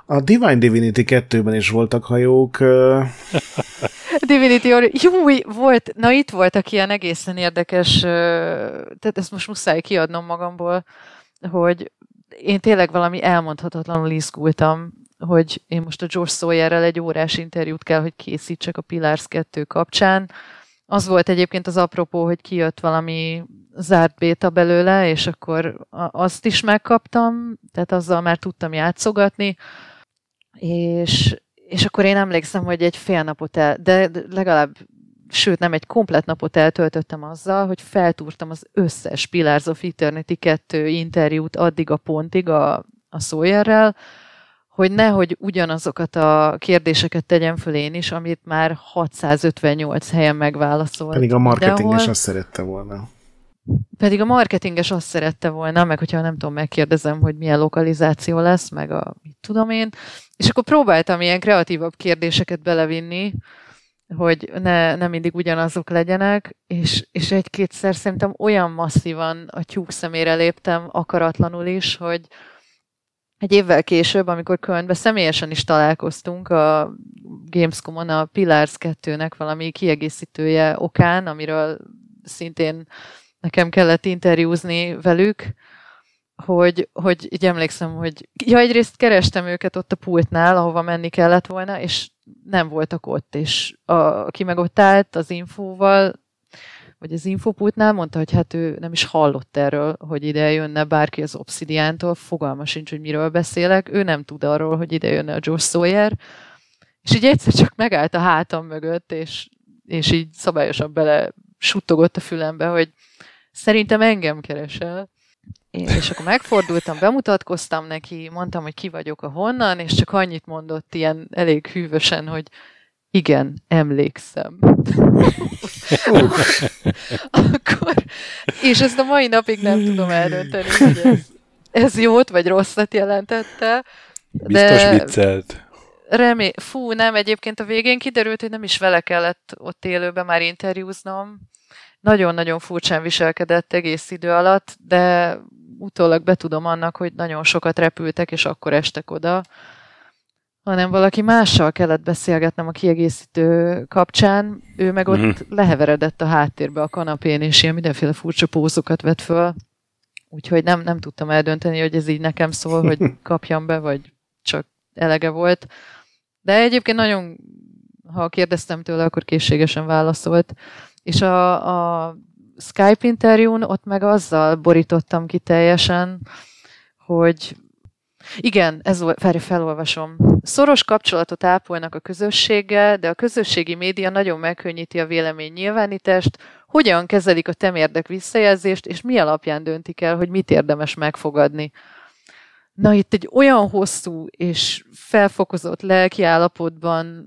a Divine Divinity 2-ben is voltak hajók. [LAUGHS] Divinity Jó, volt, na itt voltak ilyen egészen érdekes, tehát ezt most muszáj kiadnom magamból, hogy én tényleg valami elmondhatatlanul izgultam, hogy én most a George Sawyerrel egy órás interjút kell, hogy készítsek a Pillars 2 kapcsán. Az volt egyébként az apropó, hogy kijött valami zárt béta belőle, és akkor azt is megkaptam, tehát azzal már tudtam játszogatni és, és akkor én emlékszem, hogy egy fél napot el, de legalább sőt nem egy komplet napot eltöltöttem azzal, hogy feltúrtam az összes Pillars of Eternity 2 interjút addig a pontig a, a Sawyerrel, hogy nehogy ugyanazokat a kérdéseket tegyem föl én is, amit már 658 helyen megválaszolt. Pedig a marketinges azt szerette volna. pedig a marketinges azt szerette volna, meg hogyha nem tudom, megkérdezem, hogy milyen lokalizáció lesz, meg a mit tudom én, és akkor próbáltam ilyen kreatívabb kérdéseket belevinni, hogy ne, ne mindig ugyanazok legyenek, és, és egy-kétszer szerintem olyan masszívan a tyúk szemére léptem akaratlanul is, hogy egy évvel később, amikor Kölnbe személyesen is találkoztunk a Gamescom-on a Pillars 2-nek valami kiegészítője okán, amiről szintén nekem kellett interjúzni velük, hogy, hogy így emlékszem, hogy ja, egyrészt kerestem őket ott a pultnál, ahova menni kellett volna, és nem voltak ott, és a, aki meg ott állt az infóval, vagy az infopultnál mondta, hogy hát ő nem is hallott erről, hogy ide jönne bárki az Obsidiántól, fogalma sincs, hogy miről beszélek, ő nem tud arról, hogy ide jönne a Josh Sawyer, és így egyszer csak megállt a hátam mögött, és, és így szabályosan bele suttogott a fülembe, hogy szerintem engem keresel. Én, és akkor megfordultam, bemutatkoztam neki, mondtam, hogy ki vagyok a honnan, és csak annyit mondott ilyen elég hűvösen, hogy igen, emlékszem. akkor, és ezt a mai napig nem tudom eldönteni, hogy ez, ez jót vagy rosszat jelentette. Biztos de viccelt. Remé... Fú, nem, egyébként a végén kiderült, hogy nem is vele kellett ott élőben már interjúznom. Nagyon-nagyon furcsán viselkedett egész idő alatt, de utólag betudom annak, hogy nagyon sokat repültek, és akkor estek oda hanem valaki mással kellett beszélgetnem a kiegészítő kapcsán, ő meg ott mm. leheveredett a háttérbe a kanapén, és ilyen mindenféle furcsa pózokat vett föl. Úgyhogy nem, nem tudtam eldönteni, hogy ez így nekem szól, hogy [LAUGHS] kapjam be, vagy csak elege volt. De egyébként nagyon, ha kérdeztem tőle, akkor készségesen válaszolt. És a, a Skype interjún ott meg azzal borítottam ki teljesen, hogy igen, ez várj, felolvasom. Szoros kapcsolatot ápolnak a közösséggel, de a közösségi média nagyon megkönnyíti a vélemény nyilvánítást, hogyan kezelik a temérdek visszajelzést, és mi alapján döntik el, hogy mit érdemes megfogadni. Na itt egy olyan hosszú és felfokozott lelki állapotban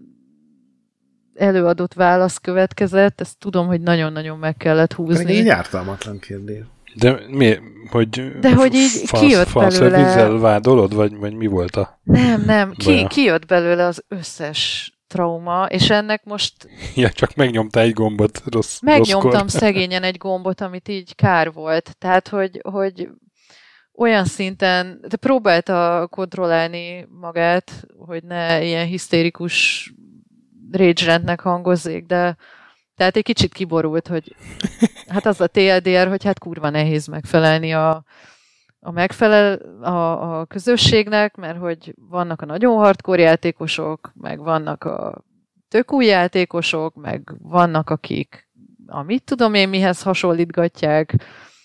előadott válasz következett, ezt tudom, hogy nagyon-nagyon meg kellett húzni. Egy ártalmatlan kérdés. De mi, hogy, De hogy így fasz, kijött fasz belőle... vádolod, vagy, vagy mi volt a... Nem, nem, ki, kijött belőle az összes trauma, és ennek most... [LAUGHS] Ja, csak megnyomta egy gombot rossz Megnyomtam rosszkor. [LAUGHS] szegényen egy gombot, amit így kár volt. Tehát, hogy, hogy olyan szinten, de próbálta kontrollálni magát, hogy ne ilyen hisztérikus rage hangozzék, de tehát egy kicsit kiborult, hogy [LAUGHS] hát az a TLDR, hogy hát kurva nehéz megfelelni a, a megfelel a, a közösségnek, mert hogy vannak a nagyon hardcore játékosok, meg vannak a tök új játékosok, meg vannak akik a mit tudom én mihez hasonlítgatják,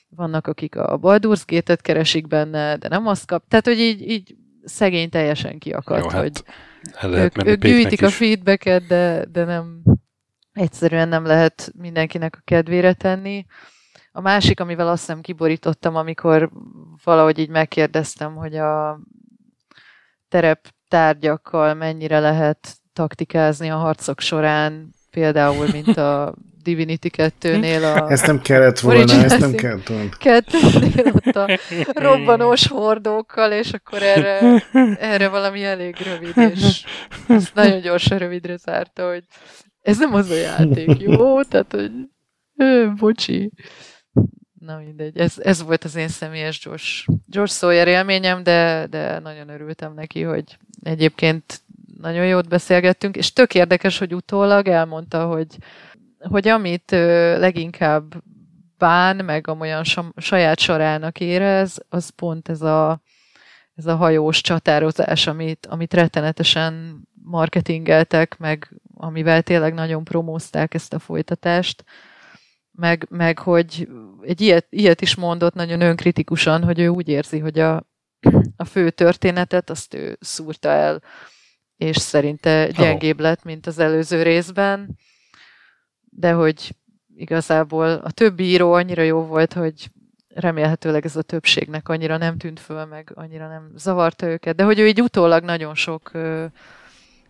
vannak akik a Baldur's Gate-et keresik benne, de nem azt kap. Tehát, hogy így, így szegény teljesen kiakadt, Jó, hát hogy ők, ők gyűjtik is. a feedbacket, de, de nem, egyszerűen nem lehet mindenkinek a kedvére tenni. A másik, amivel azt hiszem kiborítottam, amikor valahogy így megkérdeztem, hogy a tereptárgyakkal mennyire lehet taktikázni a harcok során, például, mint a Divinity 2-nél a... Ezt nem kellett volna, ezt nem kellett volna. Kettőnél ott a robbanós hordókkal, és akkor erre, erre valami elég rövid, és ezt nagyon gyorsan rövidre zárta, hogy ez nem az a játék, jó? Tehát, hogy ö, bocsi. Na mindegy, ez, ez volt az én személyes Josh, Josh Sawyer élményem, de, de nagyon örültem neki, hogy egyébként nagyon jót beszélgettünk, és tök érdekes, hogy utólag elmondta, hogy, hogy amit leginkább bán, meg amolyan saját sorának érez, az pont ez a, ez a hajós csatározás, amit, amit rettenetesen marketingeltek, meg amivel tényleg nagyon promózták ezt a folytatást, meg, meg hogy egy ilyet, ilyet is mondott nagyon önkritikusan, hogy ő úgy érzi, hogy a, a fő történetet azt ő szúrta el, és szerinte gyengébb lett, mint az előző részben, de hogy igazából a többi író annyira jó volt, hogy remélhetőleg ez a többségnek annyira nem tűnt föl, meg annyira nem zavarta őket, de hogy ő így utólag nagyon sok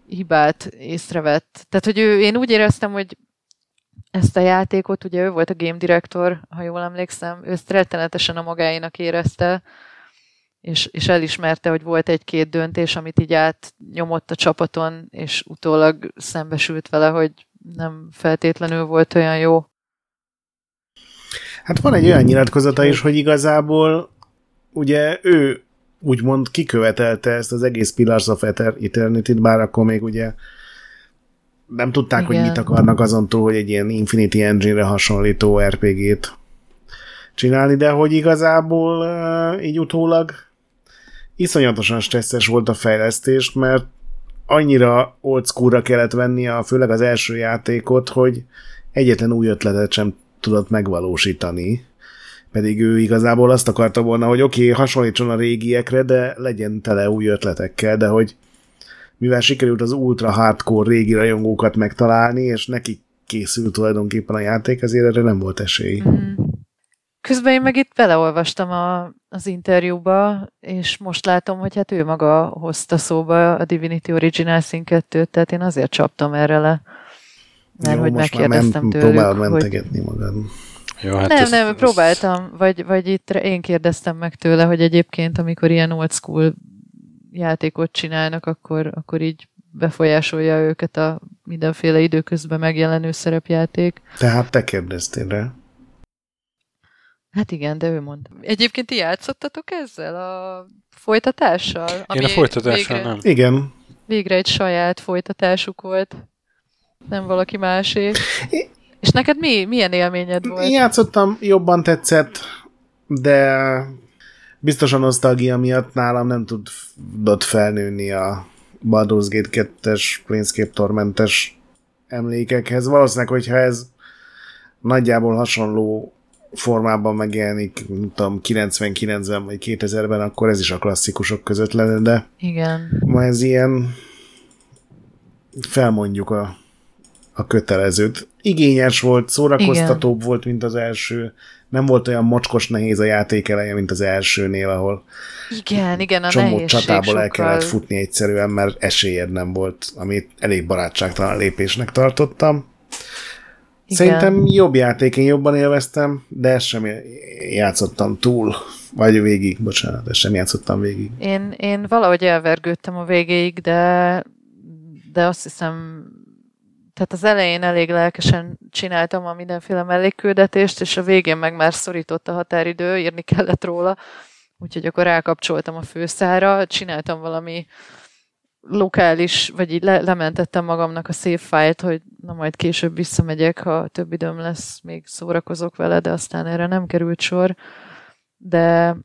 hibát észrevett. Tehát, hogy ő, én úgy éreztem, hogy ezt a játékot, ugye ő volt a game director, ha jól emlékszem, ő ezt rettenetesen a magáénak érezte, és, és elismerte, hogy volt egy-két döntés, amit így átnyomott a csapaton, és utólag szembesült vele, hogy nem feltétlenül volt olyan jó. Hát van egy olyan nyilatkozata is, hogy igazából ugye ő úgymond kikövetelte ezt az egész Pillars of Eternity-t, bár akkor még ugye nem tudták, Igen. hogy mit akarnak azon túl, hogy egy ilyen Infinity Engine-re hasonlító RPG-t csinálni, de hogy igazából így utólag iszonyatosan stresszes volt a fejlesztés, mert annyira old school kellett venni a, főleg az első játékot, hogy egyetlen új ötletet sem tudott megvalósítani. Pedig ő igazából azt akarta volna, hogy oké, okay, hasonlítson a régiekre, de legyen tele új ötletekkel, de hogy mivel sikerült az ultra hardcore régi rajongókat megtalálni, és neki készült tulajdonképpen a játék, ezért erre nem volt esély. Mm. Közben én meg itt beleolvastam a, az interjúba, és most látom, hogy hát ő maga hozta szóba a Divinity Original Sin 2 tehát én azért csaptam erre le. Mert Jó, hogy megkérdeztem men- tőlük, próbálod mentegetni hogy... magad. Jó, hát nem, ezt, nem, ezt... próbáltam, vagy, vagy itt én kérdeztem meg tőle, hogy egyébként, amikor ilyen old school játékot csinálnak, akkor, akkor így befolyásolja őket a mindenféle időközben megjelenő szerepjáték. Tehát te kérdeztél rá. Hát igen, de ő mondta. Egyébként ti játszottatok ezzel a folytatással? Ami Én a folytatással végre, nem. Igen. Végre egy saját folytatásuk volt. Nem valaki másé. É... És neked mi, milyen élményed volt? Én játszottam, jobban tetszett, de biztosan nosztalgia miatt nálam nem tudott felnőni a Baldur's Gate 2-es, Planescape Tormentes emlékekhez. Valószínűleg, hogyha ez nagyjából hasonló formában megjelenik, nem tudom, 99-ben vagy 2000-ben, akkor ez is a klasszikusok között lenne, de Igen. ma ez ilyen felmondjuk a, a kötelezőt. Igényes volt, szórakoztatóbb Igen. volt, mint az első. Nem volt olyan mocskos nehéz a játék eleje, mint az elsőnél, ahol igen, igen, a csomó csatából sokkal... el kellett futni egyszerűen, mert esélyed nem volt, amit elég barátságtalan lépésnek tartottam. Igen. Szerintem jobb játék, én jobban élveztem, de ezt sem játszottam túl, vagy végig, bocsánat, ezt sem játszottam végig. Én, én valahogy elvergődtem a végéig, de, de azt hiszem, tehát az elején elég lelkesen csináltam a mindenféle mellékküldetést, és a végén meg már szorított a határidő, írni kellett róla, úgyhogy akkor rákapcsoltam a főszára, csináltam valami lokális, vagy így le, lementettem magamnak a save file hogy na majd később visszamegyek, ha több időm lesz, még szórakozok vele, de aztán erre nem került sor. De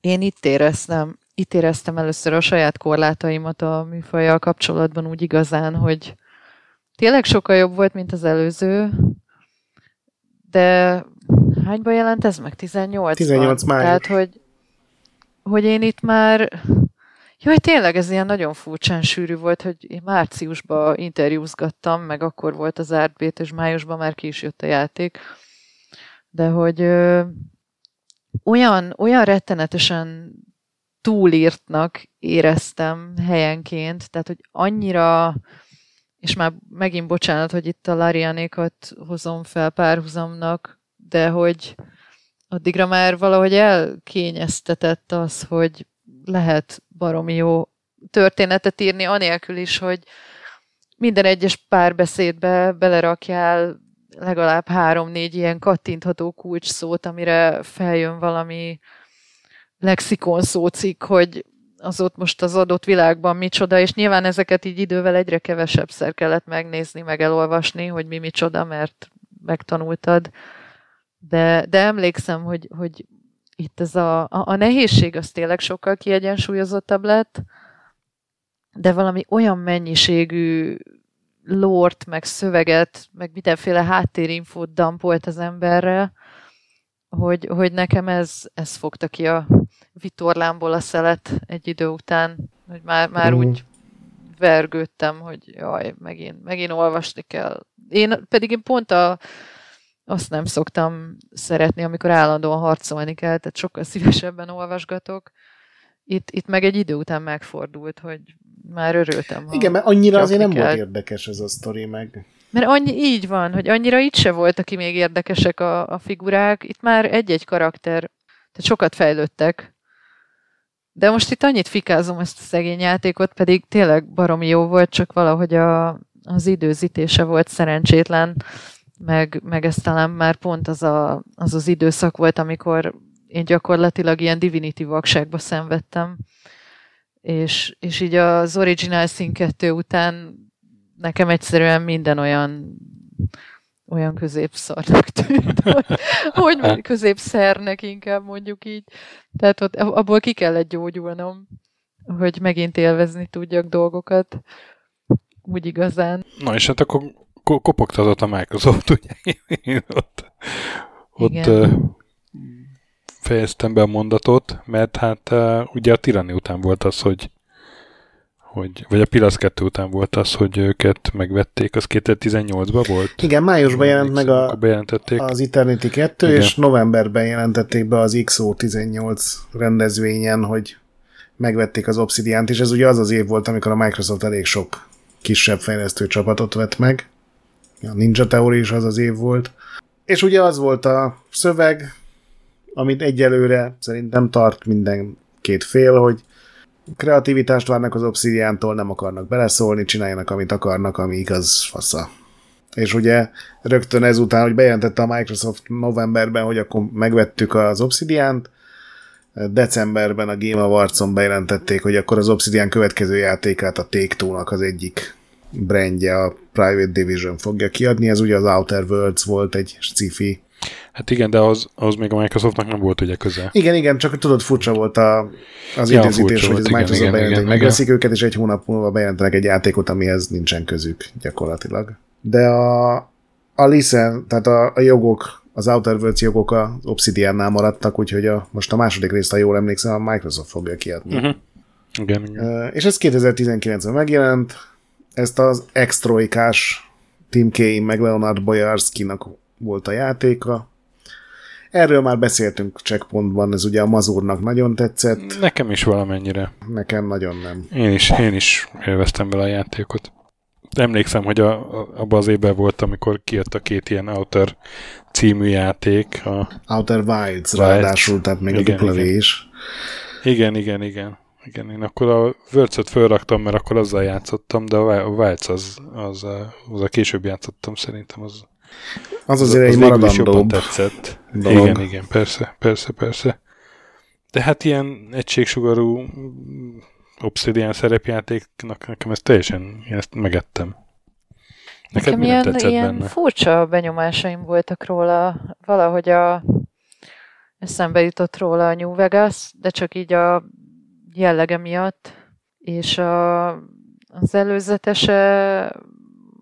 én itt éreztem, itt éreztem először a saját korlátaimat a műfajjal kapcsolatban úgy igazán, hogy tényleg sokkal jobb volt, mint az előző, de hányba jelent ez meg? 18 18 már. Tehát, hogy, hogy én itt már Jaj, tényleg ez ilyen nagyon furcsán sűrű volt, hogy én márciusban interjúzgattam, meg akkor volt az ártbét, és májusban már ki is jött a játék. De hogy ö, olyan, olyan rettenetesen túlírtnak éreztem helyenként, tehát hogy annyira, és már megint bocsánat, hogy itt a Larianékat hozom fel párhuzamnak, de hogy addigra már valahogy elkényeztetett az, hogy lehet baromi jó történetet írni, anélkül is, hogy minden egyes párbeszédbe belerakjál legalább három-négy ilyen kattintható kulcs szót, amire feljön valami lexikon szócik, hogy az ott most az adott világban micsoda, és nyilván ezeket így idővel egyre kevesebbszer kellett megnézni, meg elolvasni, hogy mi micsoda, mert megtanultad. De, de emlékszem, hogy, hogy itt ez a, a, a nehézség az tényleg sokkal kiegyensúlyozottabb lett, de valami olyan mennyiségű lort, meg szöveget, meg mindenféle háttérinfót dampolt az emberre, hogy, hogy nekem ez, ez fogta ki a vitorlámból a szelet egy idő után, hogy már, már mm. úgy vergődtem, hogy jaj, megint, megint olvasni kell. Én pedig én pont a, azt nem szoktam szeretni, amikor állandóan harcolni kell, tehát sokkal szívesebben olvasgatok. Itt, itt meg egy idő után megfordult, hogy már örültem. Igen, mert annyira azért nem kell. volt érdekes ez a sztori, meg Mert annyi így van, hogy annyira itt se voltak ki még érdekesek a, a figurák, itt már egy-egy karakter, tehát sokat fejlődtek. De most itt annyit fikázom ezt a szegény játékot, pedig tényleg baromi jó volt, csak valahogy a, az időzítése volt szerencsétlen, meg, meg ez talán már pont az, a, az az időszak volt, amikor én gyakorlatilag ilyen divinity vakságba szenvedtem, és, és így az Original Sin 2 után nekem egyszerűen minden olyan olyan középszarnak [LAUGHS] tűnt, hogy, hogy középszernek inkább mondjuk így. Tehát ott, abból ki kellett gyógyulnom, hogy megint élvezni tudjak dolgokat úgy igazán. Na és hát akkor kopogtatott a Microsoft, ugye? [LAUGHS] Én ott, ott uh, fejeztem be a mondatot, mert hát uh, ugye a Tirani után volt az, hogy hogy, vagy a Pilasz 2 után volt az, hogy őket megvették, az 2018-ban volt? Igen, májusban jelent meg a, az Eternity 2, Igen. és novemberben jelentették be az XO18 rendezvényen, hogy megvették az Obsidian-t, és ez ugye az az év volt, amikor a Microsoft elég sok kisebb fejlesztő csapatot vett meg. A Ninja Theory is az az év volt. És ugye az volt a szöveg, amit egyelőre szerintem tart minden két fél, hogy kreativitást várnak az Obsidian-tól, nem akarnak beleszólni, csináljanak, amit akarnak, ami igaz, fasza. És ugye rögtön ezután, hogy bejelentette a Microsoft novemberben, hogy akkor megvettük az Obsidian-t, decemberben a Game Awards-on bejelentették, hogy akkor az Obsidian következő játékát a Take-Two-nak az egyik brandje, a Private Division fogja kiadni, ez ugye az Outer Worlds volt egy sci-fi Hát igen, de az, az még a Microsoftnak nem volt ugye köze. Igen, igen, csak tudod, furcsa volt a, az ja, időzítés, hogy az igen, Microsoft igen, bejelent, igen, megveszik igen. őket, és egy hónap múlva bejelentenek egy játékot, amihez nincsen közük gyakorlatilag. De a, a licen, tehát a, a jogok, az Outer Worlds jogok az Obsidiannál maradtak, úgyhogy a, most a második részt, ha jól emlékszem, a Microsoft fogja kiadni. Uh-huh. Igen, igen. Uh, és ez 2019-ben megjelent, ezt az extroikás Tim Kaine meg Leonard Boyarski-nak volt a játéka, Erről már beszéltünk checkpointban, ez ugye a Mazurnak nagyon tetszett. Nekem is valamennyire. Nekem nagyon nem. Én is, én is élveztem vele a játékot. Emlékszem, hogy a, a, abban az évben volt, amikor kijött a két ilyen Outer című játék. A Outer Wilds, Wilds. ráadásul, tehát még igen, a igen. is. Igen, igen, igen. Igen, én akkor a words fölraktam, mert akkor azzal játszottam, de a Wilds az, az, az a később játszottam szerintem, az az azért az egy maradandóbb tetszett. Dolog. Igen, igen, persze, persze, persze. De hát ilyen egységsugarú Obsidian szerepjátéknak nekem ez teljesen, én ezt megettem. Neked nekem ilyen, ilyen benne? furcsa benyomásaim voltak róla, valahogy a eszembe jutott róla a New Vegas, de csak így a jellege miatt, és a, az előzetese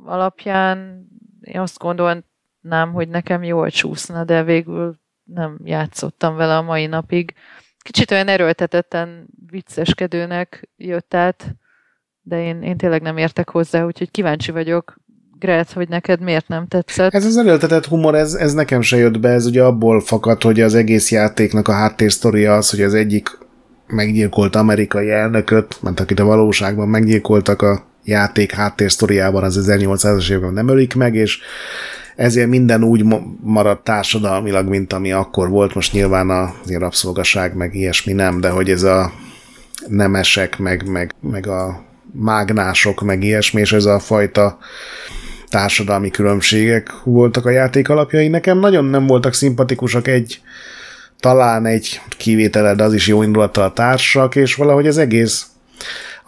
alapján én azt gondolnám, hogy nekem jól csúszna, de végül nem játszottam vele a mai napig. Kicsit olyan erőltetetten vicceskedőnek jött át, de én, én tényleg nem értek hozzá, úgyhogy kíváncsi vagyok, Gret, hogy neked miért nem tetszett. Ez az erőltetett humor, ez, ez nekem se jött be, ez ugye abból fakad, hogy az egész játéknak a háttérsztoria az, hogy az egyik meggyilkolt amerikai elnököt, mert akit a valóságban meggyilkoltak a játék háttérsztoriában az 1800-as években nem ölik meg, és ezért minden úgy maradt társadalmilag, mint ami akkor volt. Most nyilván a rabszolgaság, meg ilyesmi nem, de hogy ez a nemesek, meg, meg, meg a mágnások, meg ilyesmi, és ez a fajta társadalmi különbségek voltak a játék alapjai. Nekem nagyon nem voltak szimpatikusak egy talán egy kivételed, az is jó indulattal a társak, és valahogy az egész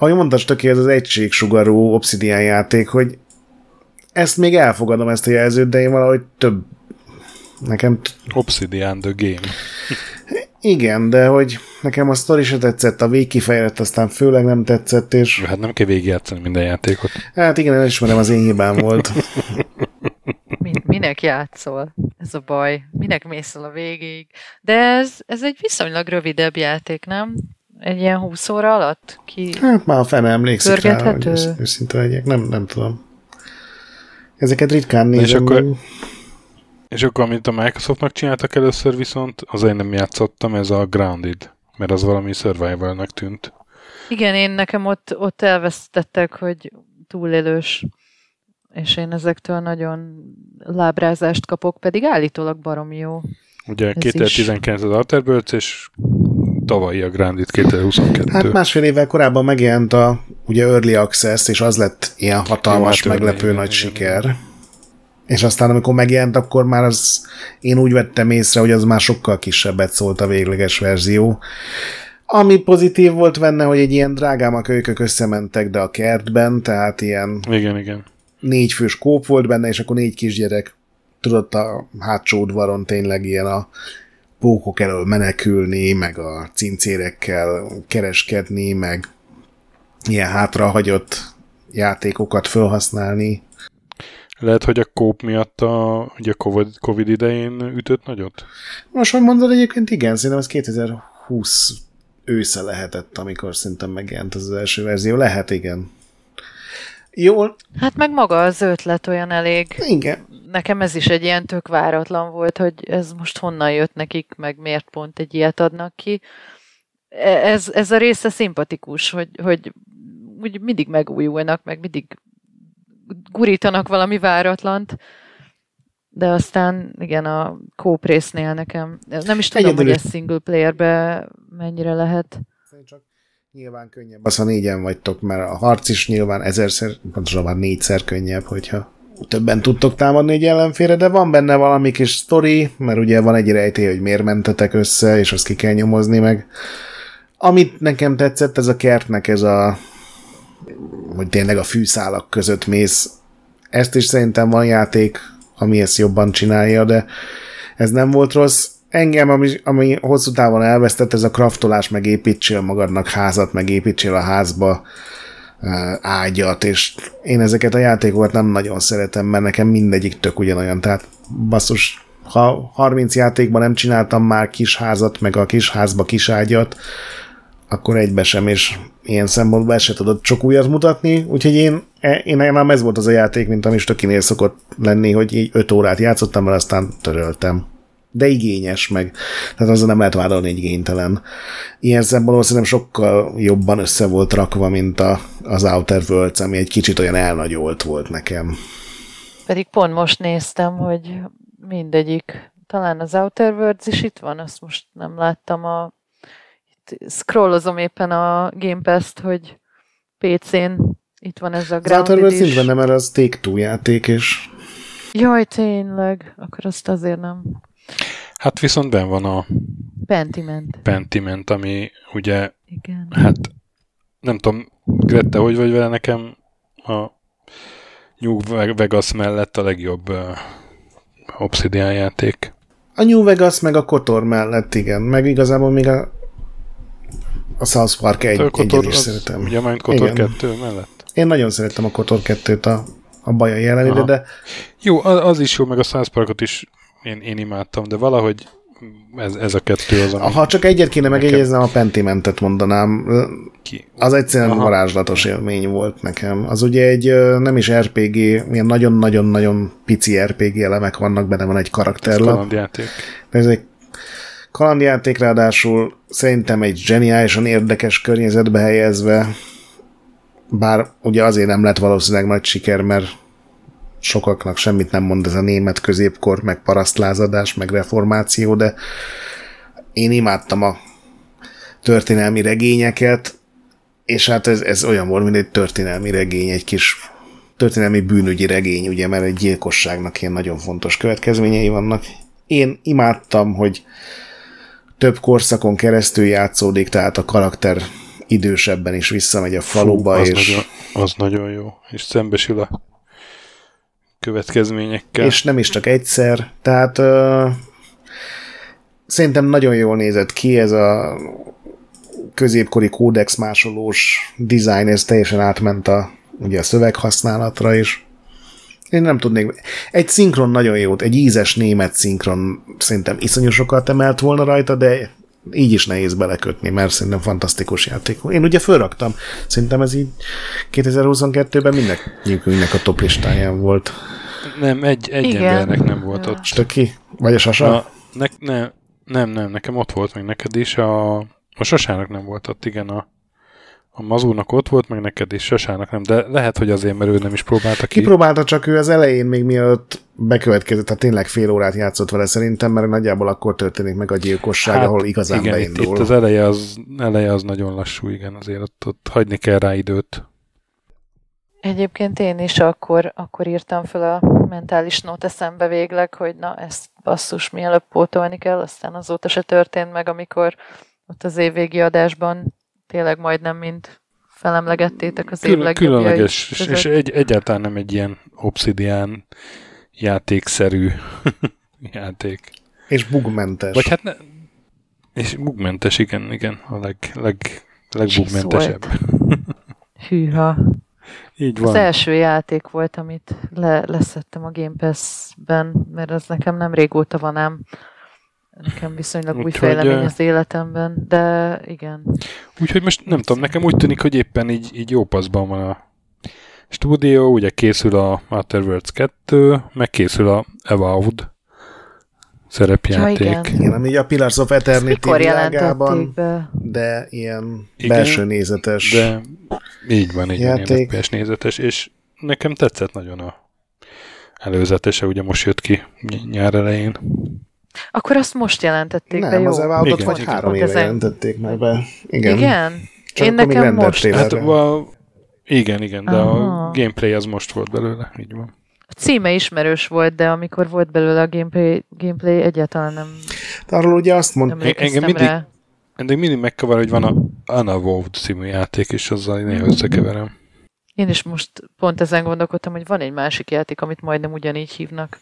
ahogy mondtad, töké, ez az egységsugarú Obsidian játék, hogy ezt még elfogadom, ezt a jelzőt, de én valahogy több nekem... Obsidian the game. Igen, de hogy nekem a sztori se tetszett, a végkifejlett aztán főleg nem tetszett, és... Hát nem kell végigjátszani minden játékot. Hát igen, elismerem, az én hibám volt. [LAUGHS] Min- minek játszol? Ez a baj. Minek mész a végig? De ez, ez egy viszonylag rövidebb játék, nem? egy ilyen 20 óra alatt? Ki hát már a fene emlékszik rá, hogy őszinte legyek. Nem, nem tudom. Ezeket ritkán nézem. És akkor, és akkor, amit a Microsoftnak csináltak először viszont, az én nem játszottam, ez a Grounded, mert az valami survivalnak tűnt. Igen, én nekem ott, ott elvesztettek, hogy túlélős és én ezektől nagyon lábrázást kapok, pedig állítólag barom jó. Ugye 2019 az Alterbirds, és tavalyi a Grandit 2022. Hát másfél évvel korábban megjelent a ugye Early Access, és az lett ilyen hatalmas, jó, hát meglepő igen, nagy igen, siker. És aztán amikor megjelent, akkor már az, én úgy vettem észre, hogy az már sokkal kisebbet szólt a végleges verzió. Ami pozitív volt benne, hogy egy ilyen drágámak őkök összementek, de a kertben, tehát ilyen igen, igen. Négy fős kóp volt benne, és akkor négy kisgyerek tudott a hátsó udvaron tényleg ilyen a pókok elől menekülni, meg a cincérekkel kereskedni, meg ilyen hátrahagyott játékokat felhasználni. Lehet, hogy a kóp miatt a, ugye COVID, COVID idején ütött nagyot? Most, hogy mondod, egyébként igen, szerintem ez 2020 ősze lehetett, amikor szerintem megjelent az, az első verzió. Lehet, igen. Jól. Hát meg maga az ötlet olyan elég. Igen. Nekem ez is egy ilyen tök váratlan volt, hogy ez most honnan jött nekik, meg miért pont egy ilyet adnak ki. E, ez, ez a része szimpatikus, hogy, hogy úgy mindig megújulnak, meg mindig gurítanak valami váratlant, de aztán igen, a kóp résznél nekem, nem is tudom, Egyedül. hogy ez single playerbe mennyire lehet. Csak nyilván könnyebb az, ha négyen vagytok, mert a harc is nyilván ezerszer, pontosabban négyszer könnyebb, hogyha többen tudtok támadni egy ellenfére, de van benne valami kis sztori, mert ugye van egy rejtély, hogy miért mentetek össze, és azt ki kell nyomozni meg. Amit nekem tetszett, ez a kertnek ez a hogy tényleg a fűszálak között mész. Ezt is szerintem van játék, ami ezt jobban csinálja, de ez nem volt rossz. Engem, ami, ami hosszú távon elvesztett, ez a kraftolás, meg építsél magadnak házat, meg építsél a házba ágyat, és én ezeket a játékokat nem nagyon szeretem, mert nekem mindegyik tök ugyanolyan, tehát basszus, ha 30 játékban nem csináltam már kis házat, meg a kis házba kis ágyat, akkor egybe sem, és ilyen szempontból se tudod csak újat mutatni, úgyhogy én, e, én nem ez volt az a játék, mint ami Stökinél szokott lenni, hogy így 5 órát játszottam, mert aztán töröltem. De igényes meg. Tehát azzal nem lehet vádolni egy igénytelen. Ilyen szempontból szerintem sokkal jobban össze volt rakva, mint a, az Outer Worlds, ami egy kicsit olyan elnagyolt volt nekem. Pedig pont most néztem, hogy mindegyik, talán az Outer Worlds is itt van, azt most nem láttam a scrollozom éppen a Game Pass-t, hogy PC-n itt van ez a Grounded Az is. benne, mert az Take-Two játék, és... Jaj, tényleg, akkor azt azért nem. Hát viszont ben van a Pentiment. Pentiment, ami ugye, Igen. hát nem tudom, Grette, hogy vagy vele nekem a New Vegas mellett a legjobb uh, Obsidian játék. A New Vegas meg a Kotor mellett, igen. Meg igazából még a a South Park egy, egy Kotor, is szeretem. Ugye majd Kotor Igen. 2 mellett? Én nagyon szerettem a Kotor 2-t a, a baja jelenére, de... Jó, az is jó, meg a South Parkot is én, én imádtam, de valahogy ez, ez a kettő az, ami... Ha csak egyet kéne megjegyeznem, a Pentimentet mondanám. Ki? Az egyszerűen Aha. varázslatos élmény volt nekem. Az ugye egy nem is RPG, ilyen nagyon-nagyon-nagyon pici RPG elemek vannak benne, van egy karakterlap. Ez Ez egy Kalandjáték ráadásul szerintem egy zseniálisan érdekes környezetbe helyezve, bár ugye azért nem lett valószínűleg nagy siker, mert sokaknak semmit nem mond ez a német középkor, meg parasztlázadás, meg reformáció, de én imádtam a történelmi regényeket, és hát ez, ez olyan volt, mint egy történelmi regény, egy kis történelmi bűnügyi regény, ugye, mert egy gyilkosságnak ilyen nagyon fontos következményei vannak. Én imádtam, hogy több korszakon keresztül játszódik, tehát a karakter idősebben is visszamegy a faluba, Fú, az és... Nagyon, az nagyon jó, és szembesül a következményekkel. És nem is csak egyszer, tehát ö, szerintem nagyon jól nézett ki ez a középkori kódex másolós design, ez teljesen átment a, ugye a szöveghasználatra is. Én nem tudnék. Egy szinkron nagyon jót, egy ízes német szinkron szerintem iszonyú sokat emelt volna rajta, de így is nehéz belekötni, mert szerintem fantasztikus játék. Én ugye fölraktam, szerintem ez így 2022-ben mindenkinek a top listáján volt. Nem, egy, egy embernek nem volt ja. ott. Stöki? Vagy a Sasa? A, ne, ne, nem, nem, nekem ott volt, meg neked is. A, a Sasának nem volt ott, igen, a, a mazúnak ott volt, meg neked is, Sasának nem, de lehet, hogy azért, mert ő nem is próbálta ki. Kipróbálta, csak ő az elején, még mielőtt bekövetkezett, tehát tényleg fél órát játszott vele szerintem, mert nagyjából akkor történik meg a gyilkosság, hát, ahol igazán igen, beindul. Itt, itt az eleje az, eleje az nagyon lassú, igen, azért ott, ott hagyni kell rá időt. Egyébként én is akkor, akkor írtam fel a mentális nót eszembe végleg, hogy na ezt basszus mielőbb pótolni kell, aztán azóta se történt meg, amikor ott az évvégi adásban tényleg majdnem mind felemlegettétek az év Kül- Különleges, és, és egy, egyáltalán nem egy ilyen obszidián játékszerű [LAUGHS] játék. És bugmentes. Vagy hát ne, és bugmentes, igen, igen, a leg, leg, legbugmentesebb. [LAUGHS] Hűha. Így van. Az első játék volt, amit le, leszettem a Game Pass-ben, mert az nekem nem régóta van ám. Nekem viszonylag új fejlemény az életemben, de igen. Úgyhogy most nem tudom, nekem úgy tűnik, hogy éppen így, így jó paszban van a stúdió, ugye készül a Outer Worlds 2, meg készül a Avowed szerepjáték. Ja, igen. igen, ami a Pillars of Eternity világában, be? de ilyen igen, belső nézetes de így van, így játék. van, nézetes, és nekem tetszett nagyon a előzetese, ugye most jött ki nyár elején. Akkor azt most jelentették Nem, be, jó? az Evaudot vagy három éve ezen... jelentették meg be. Igen. Igen? Csak Én nekem most. Hát, a, igen, igen, de Aha. a gameplay az most volt belőle, így van. A címe ismerős volt, de amikor volt belőle a gameplay, gameplay egyáltalán nem de arról ugye azt mondtam, engem mindig, rá. mindig megkavar, hogy van a Unavowed című játék, és azzal néha összekeverem. Én is most pont ezen gondolkodtam, hogy van egy másik játék, amit majdnem ugyanígy hívnak.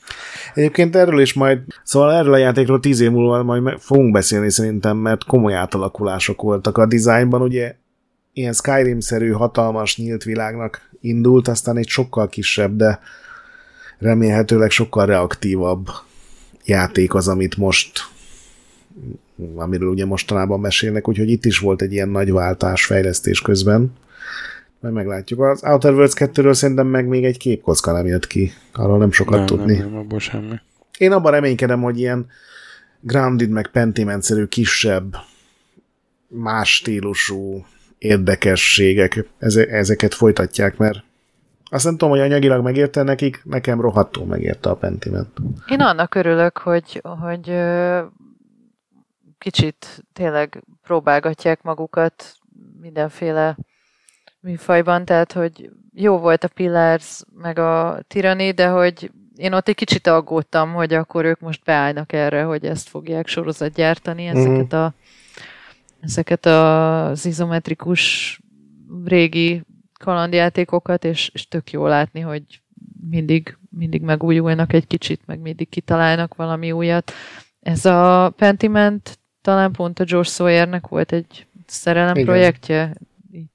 Egyébként erről is majd, szóval erről a játékról tíz év múlva majd fogunk beszélni szerintem, mert komoly átalakulások voltak a dizájnban, ugye ilyen Skyrim-szerű hatalmas nyílt világnak indult, aztán egy sokkal kisebb, de remélhetőleg sokkal reaktívabb játék az, amit most amiről ugye mostanában mesélnek, úgyhogy itt is volt egy ilyen nagy váltás fejlesztés közben. Majd meglátjuk. Az Outer Worlds 2-ről szerintem meg még egy képkocka nem jött ki. Arról nem sokat nem, tudni. Nem, nem, abból semmi. Én abban reménykedem, hogy ilyen Grounded meg Pentiment-szerű kisebb, más stílusú érdekességek, ezeket folytatják, mert azt nem tudom, hogy anyagilag megérte nekik, nekem rohadtul megérte a Pentiment. Én annak örülök, hogy, hogy kicsit tényleg próbálgatják magukat mindenféle műfajban, tehát hogy jó volt a Pillars meg a Tyranny, de hogy én ott egy kicsit aggódtam, hogy akkor ők most beállnak erre, hogy ezt fogják sorozat gyártani, mhm. ezeket a ezeket az izometrikus régi kalandjátékokat, és, és tök jó látni, hogy mindig, mindig megújulnak egy kicsit, meg mindig kitalálnak valami újat. Ez a Pentiment talán pont a George Sawyernek volt egy szerelem igen. projektje.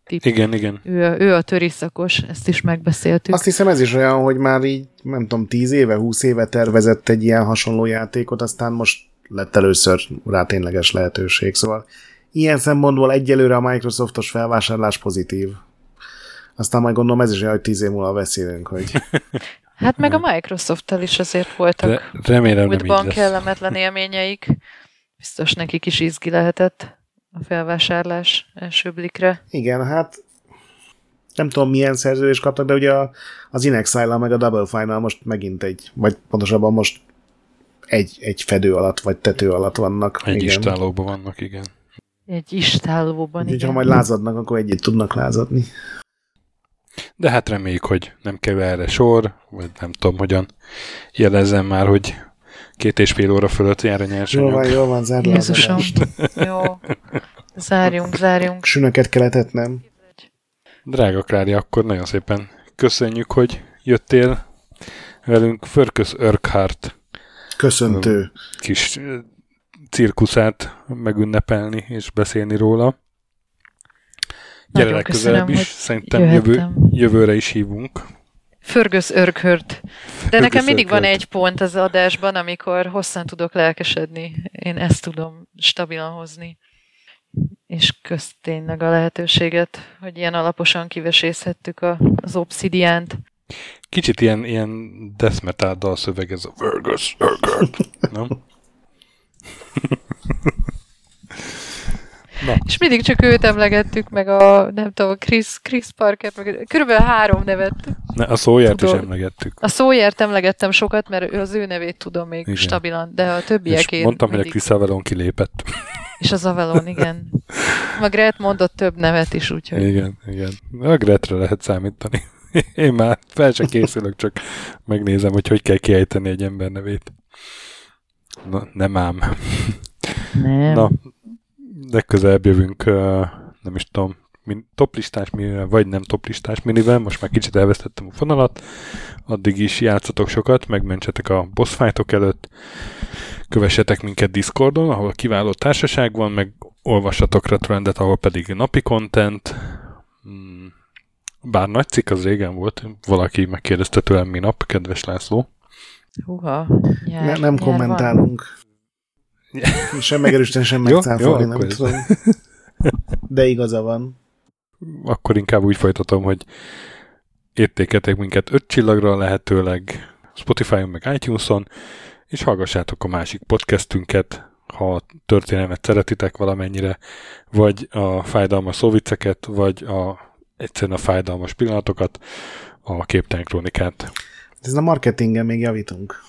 Tip. Igen, igen. Ő, ő a töriszakos, ezt is megbeszéltük. Azt hiszem ez is olyan, hogy már így, nem tudom, 10 éve, 20 éve tervezett egy ilyen hasonló játékot, aztán most lett először rá tényleges lehetőség. Szóval ilyen szempontból egyelőre a Microsoftos felvásárlás pozitív. Aztán majd gondolom ez is olyan, hogy 10 év múlva beszélünk, hogy... [LAUGHS] Hát meg a Microsoft-tal is azért voltak Re- remélem nem így lesz. kellemetlen élményeik. Biztos nekik is izgi lehetett a felvásárlás első blikre. Igen, hát nem tudom milyen szerződést kaptak, de ugye az Inexile meg a Double Final most megint egy, vagy pontosabban most egy, egy fedő alatt, vagy tető alatt vannak. Egy igen. istálóban vannak, igen. Egy istálóban, igen. ha majd lázadnak, akkor együtt tudnak lázadni. De hát reméljük, hogy nem kerül erre sor, vagy nem tudom, hogyan jelezem már, hogy Két és fél óra fölött jár a nyersanyag. Jó van, jó van, zárd Jézusom. jó. Zárjunk, zárjunk. Sünöket kellett etnem. Drága Klári, akkor nagyon szépen köszönjük, hogy jöttél velünk. Förkös Örkhárt. Köszöntő. Kis cirkuszát megünnepelni és beszélni róla. Gyere legközelebb is, szerintem jövő, jövőre is hívunk. Förgös örkhört. De nekem mindig van egy pont az adásban, amikor hosszan tudok lelkesedni. Én ezt tudom stabilan hozni. És közt tényleg a lehetőséget, hogy ilyen alaposan kivesészhettük a, az obszidiánt. Kicsit ilyen, ilyen death metal dal szöveg ez a Fergus Urquhart, nem? [LAUGHS] Na. És mindig csak őt emlegettük, meg a, nem tudom, Chris, Chris Parker, meg körülbelül három nevet. Ne, a szóját is emlegettük. A szóját emlegettem sokat, mert az ő nevét tudom még igen. stabilan, de a többiekét mondtam, mindig... hogy a Chris Avalon kilépett. És az Avalon, igen. A Gret mondott több nevet is, úgyhogy... Igen, igen. A Gretre lehet számítani. [LAUGHS] Én már fel sem készülök, csak megnézem, hogy hogy kell kiejteni egy ember nevét. Na, nem ám. Nem. Na, legközelebb jövünk, nem is tudom, toplistás minivel, vagy nem toplistás minivel, most már kicsit elvesztettem a fonalat, addig is játszatok sokat, megmentsetek a boss fightok előtt, kövessetek minket Discordon, ahol kiváló társaság van, meg olvassatok Retroendet, ahol pedig napi content, hmm, bár nagy cikk az régen volt, valaki megkérdezte tőlem minap, kedves László. Húha, nyár, ne, nem kommentálunk. Van. [LAUGHS] Sem megerősíteni, sem megcáfolni, nem tudom. De igaza van. Akkor inkább úgy folytatom, hogy értéketek minket öt csillagra lehetőleg Spotify-on meg iTunes-on, és hallgassátok a másik podcastünket, ha a történelmet szeretitek valamennyire, vagy a fájdalmas szóviceket, vagy a, egyszerűen a fájdalmas pillanatokat, a képtelen krónikát. Ez a marketingen még javítunk.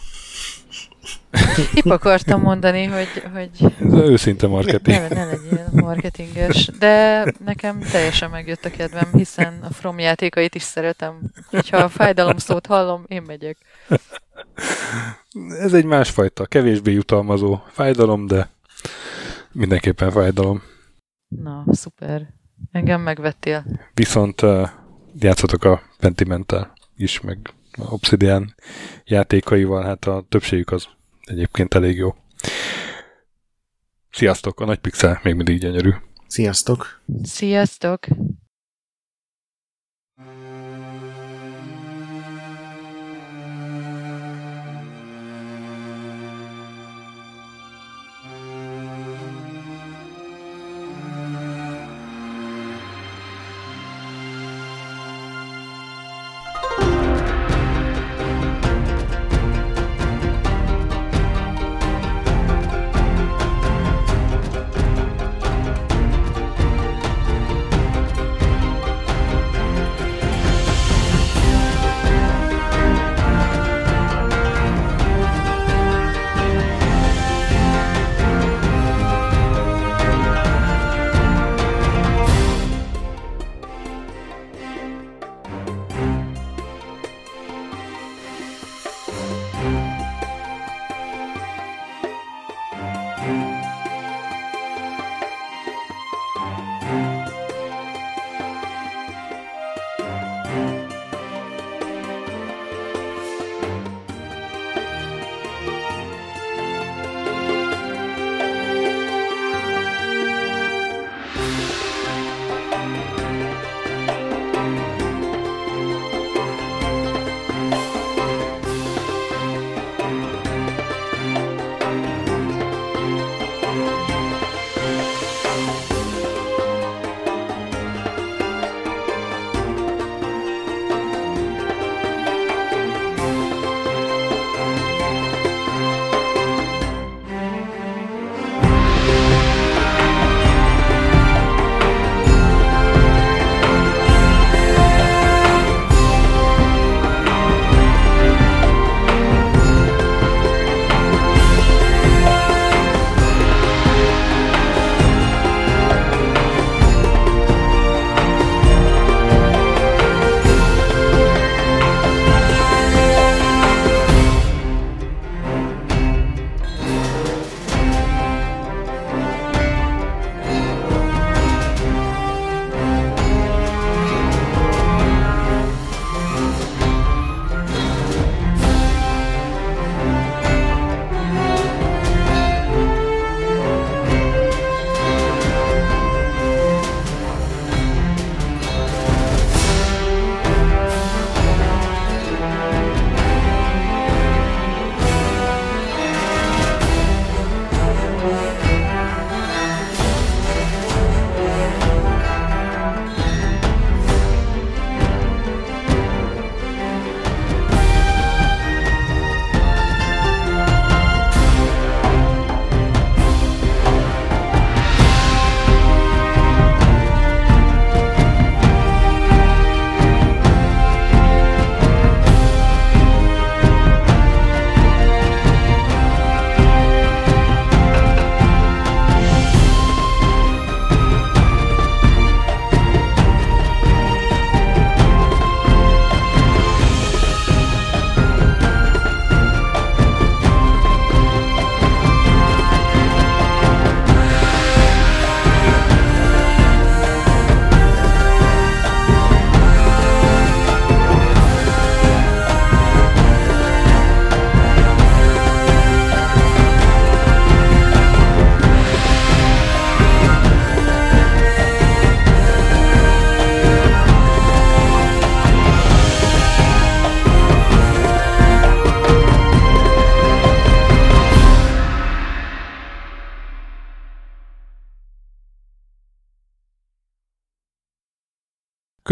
[LAUGHS] Épp akartam mondani, hogy... hogy Ez őszinte marketing. Ne, ne legyél marketinges, de nekem teljesen megjött a kedvem, hiszen a From játékait is szeretem. Hogyha a fájdalom szót hallom, én megyek. Ez egy másfajta, kevésbé jutalmazó fájdalom, de mindenképpen fájdalom. Na, szuper. Engem megvettél. Viszont uh, játszatok a Pentimental is, meg Obsidian játékaival, hát a többségük az egyébként elég jó. Sziasztok, a nagy pixel még mindig gyönyörű. Sziasztok! Sziasztok!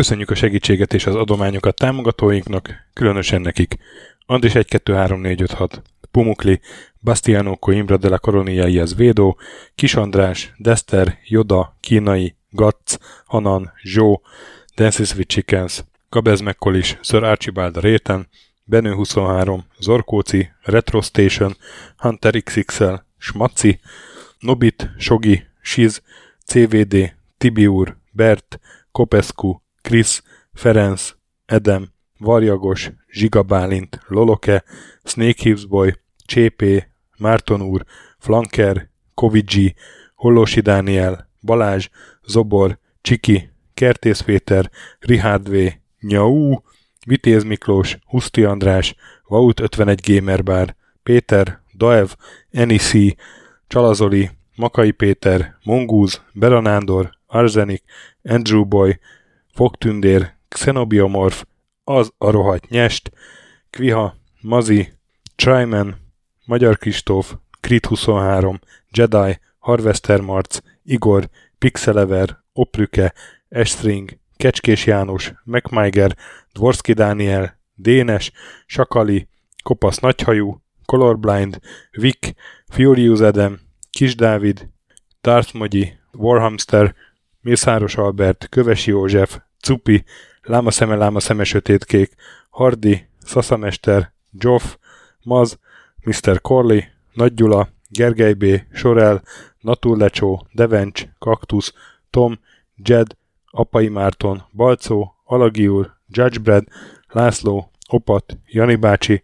Köszönjük a segítséget és az adományokat támogatóinknak, különösen nekik. Andris 1 2 3 4 5 6, Pumukli, Bastiano Coimbra de la Coronia Iaz Védó, Kis András, Dester, Joda, Kínai, Gatz, Hanan, Zsó, Dances with Chickens, Gabez Mekkolis, Sir Archibald Réten, Benő 23, Zorkóci, Retro Station, Hunter XXL, Smaci, Nobit, Sogi, Siz, CVD, Tibiur, Bert, Kopescu, Krisz, Ferenc, Edem, Varjagos, Zsigabálint, Loloke, Snake Hips Boy, Csépé, Márton úr, Flanker, Kovicsi, Hollósi Dániel, Balázs, Zobor, Csiki, Kertész Péter, Richard V, Nyau, Vitéz Miklós, Huszti András, Vaut 51 Gamer Bar, Péter, Daev, Enisi, Csalazoli, Makai Péter, Mongúz, Beranándor, Arzenik, Andrew Boy, Fogtündér, Xenobiomorf, az a rohadt nyest, Kviha, Mazi, Tryman, Magyar Kristóf, Krit 23, Jedi, Harvester Marc, Igor, Pixelever, Oprüke, Estring, Kecskés János, MacMiger, Dvorski Dániel, Dénes, Sakali, Kopasz Nagyhajú, Colorblind, Vic, Furious Adam, Kis Dávid, Darth Mogyi, Warhamster, Mészáros Albert, Kövesi József, Cupi, Láma szeme, láma szeme sötétkék, Hardi, Szaszamester, Joff, Maz, Mr. Corley, Nagy Gyula, Gergely B., Sorel, Naturlecsó, Devencs, Kaktusz, Tom, Jed, Apai Márton, Balcó, Alagi úr, Judge Brad, László, Opat, Jani bácsi,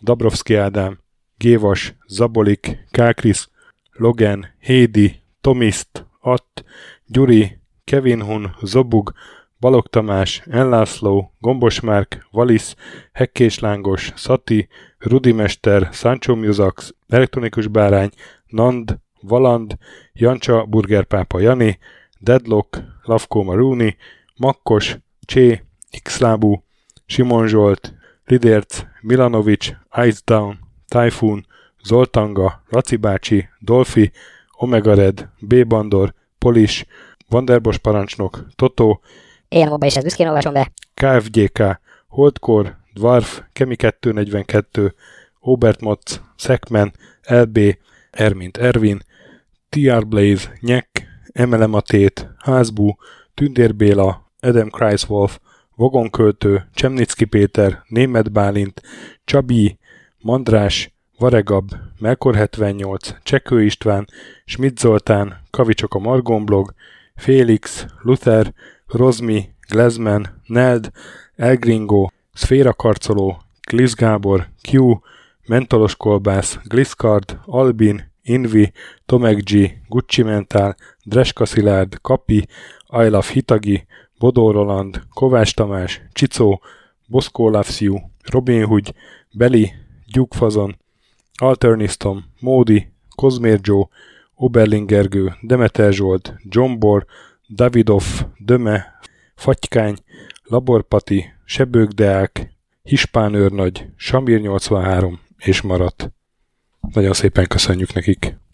Dabrowski Ádám, Gévas, Zabolik, Kákris, Logan, Hédi, Tomiszt, Att, Gyuri, Kevin Hun, Zobug, Balog Tamás, Enlászló, Gombos Márk, Valisz, Hekkés Lángos, Szati, Rudimester, Sancho Musax, Elektronikus Bárány, Nand, Valand, Jancsa, Burgerpápa Jani, Deadlock, Lavko Maruni, Makkos, Csé, Xlábú, Simon Zsolt, Lidérc, Milanovic, Ice Down, Typhoon, Zoltanga, Laci bácsi, Dolfi, Omega Red, B. Bandor, Polis, Vanderbos parancsnok, Toto, én abban is ezt büszkén olvasom be. KFGK, Holdcore, Dwarf, Kemi 242, Obert Motz, Szekmen, LB, Ermint Ervin, TR Blaze, Nyek, MLM Atét, Házbú, Tündér Béla, Adam Kreiswolf, Vogonköltő, Csemnicki Péter, Német Bálint, Csabi, Mandrás, Varegab, Melkor 78, Csekő István, Schmidt Zoltán, Kavicsok a Margonblog, Félix, Luther, Rozmi, Glezman, Neld, Elgringo, Szféra Karcoló, Glisz Gábor, Q, Mentolos Kolbász, Gliscard, Albin, Invi, Tomek G, Gucci Mentál, Dreska Szilárd, Kapi, Love Hitagi, Bodó Roland, Kovács Tamás, Csicó, Boszkó You, Robin Hood, Beli, Gyugfazon, Alternisztom, Módi, Kozmér Joe, Oberlingergő, Demeter Zsolt, Bor, Davidov, Döme, Fatykány, Laborpati, Sebőgdeák, Hispán őrnagy, Samir 83 és Marat. Nagyon szépen köszönjük nekik!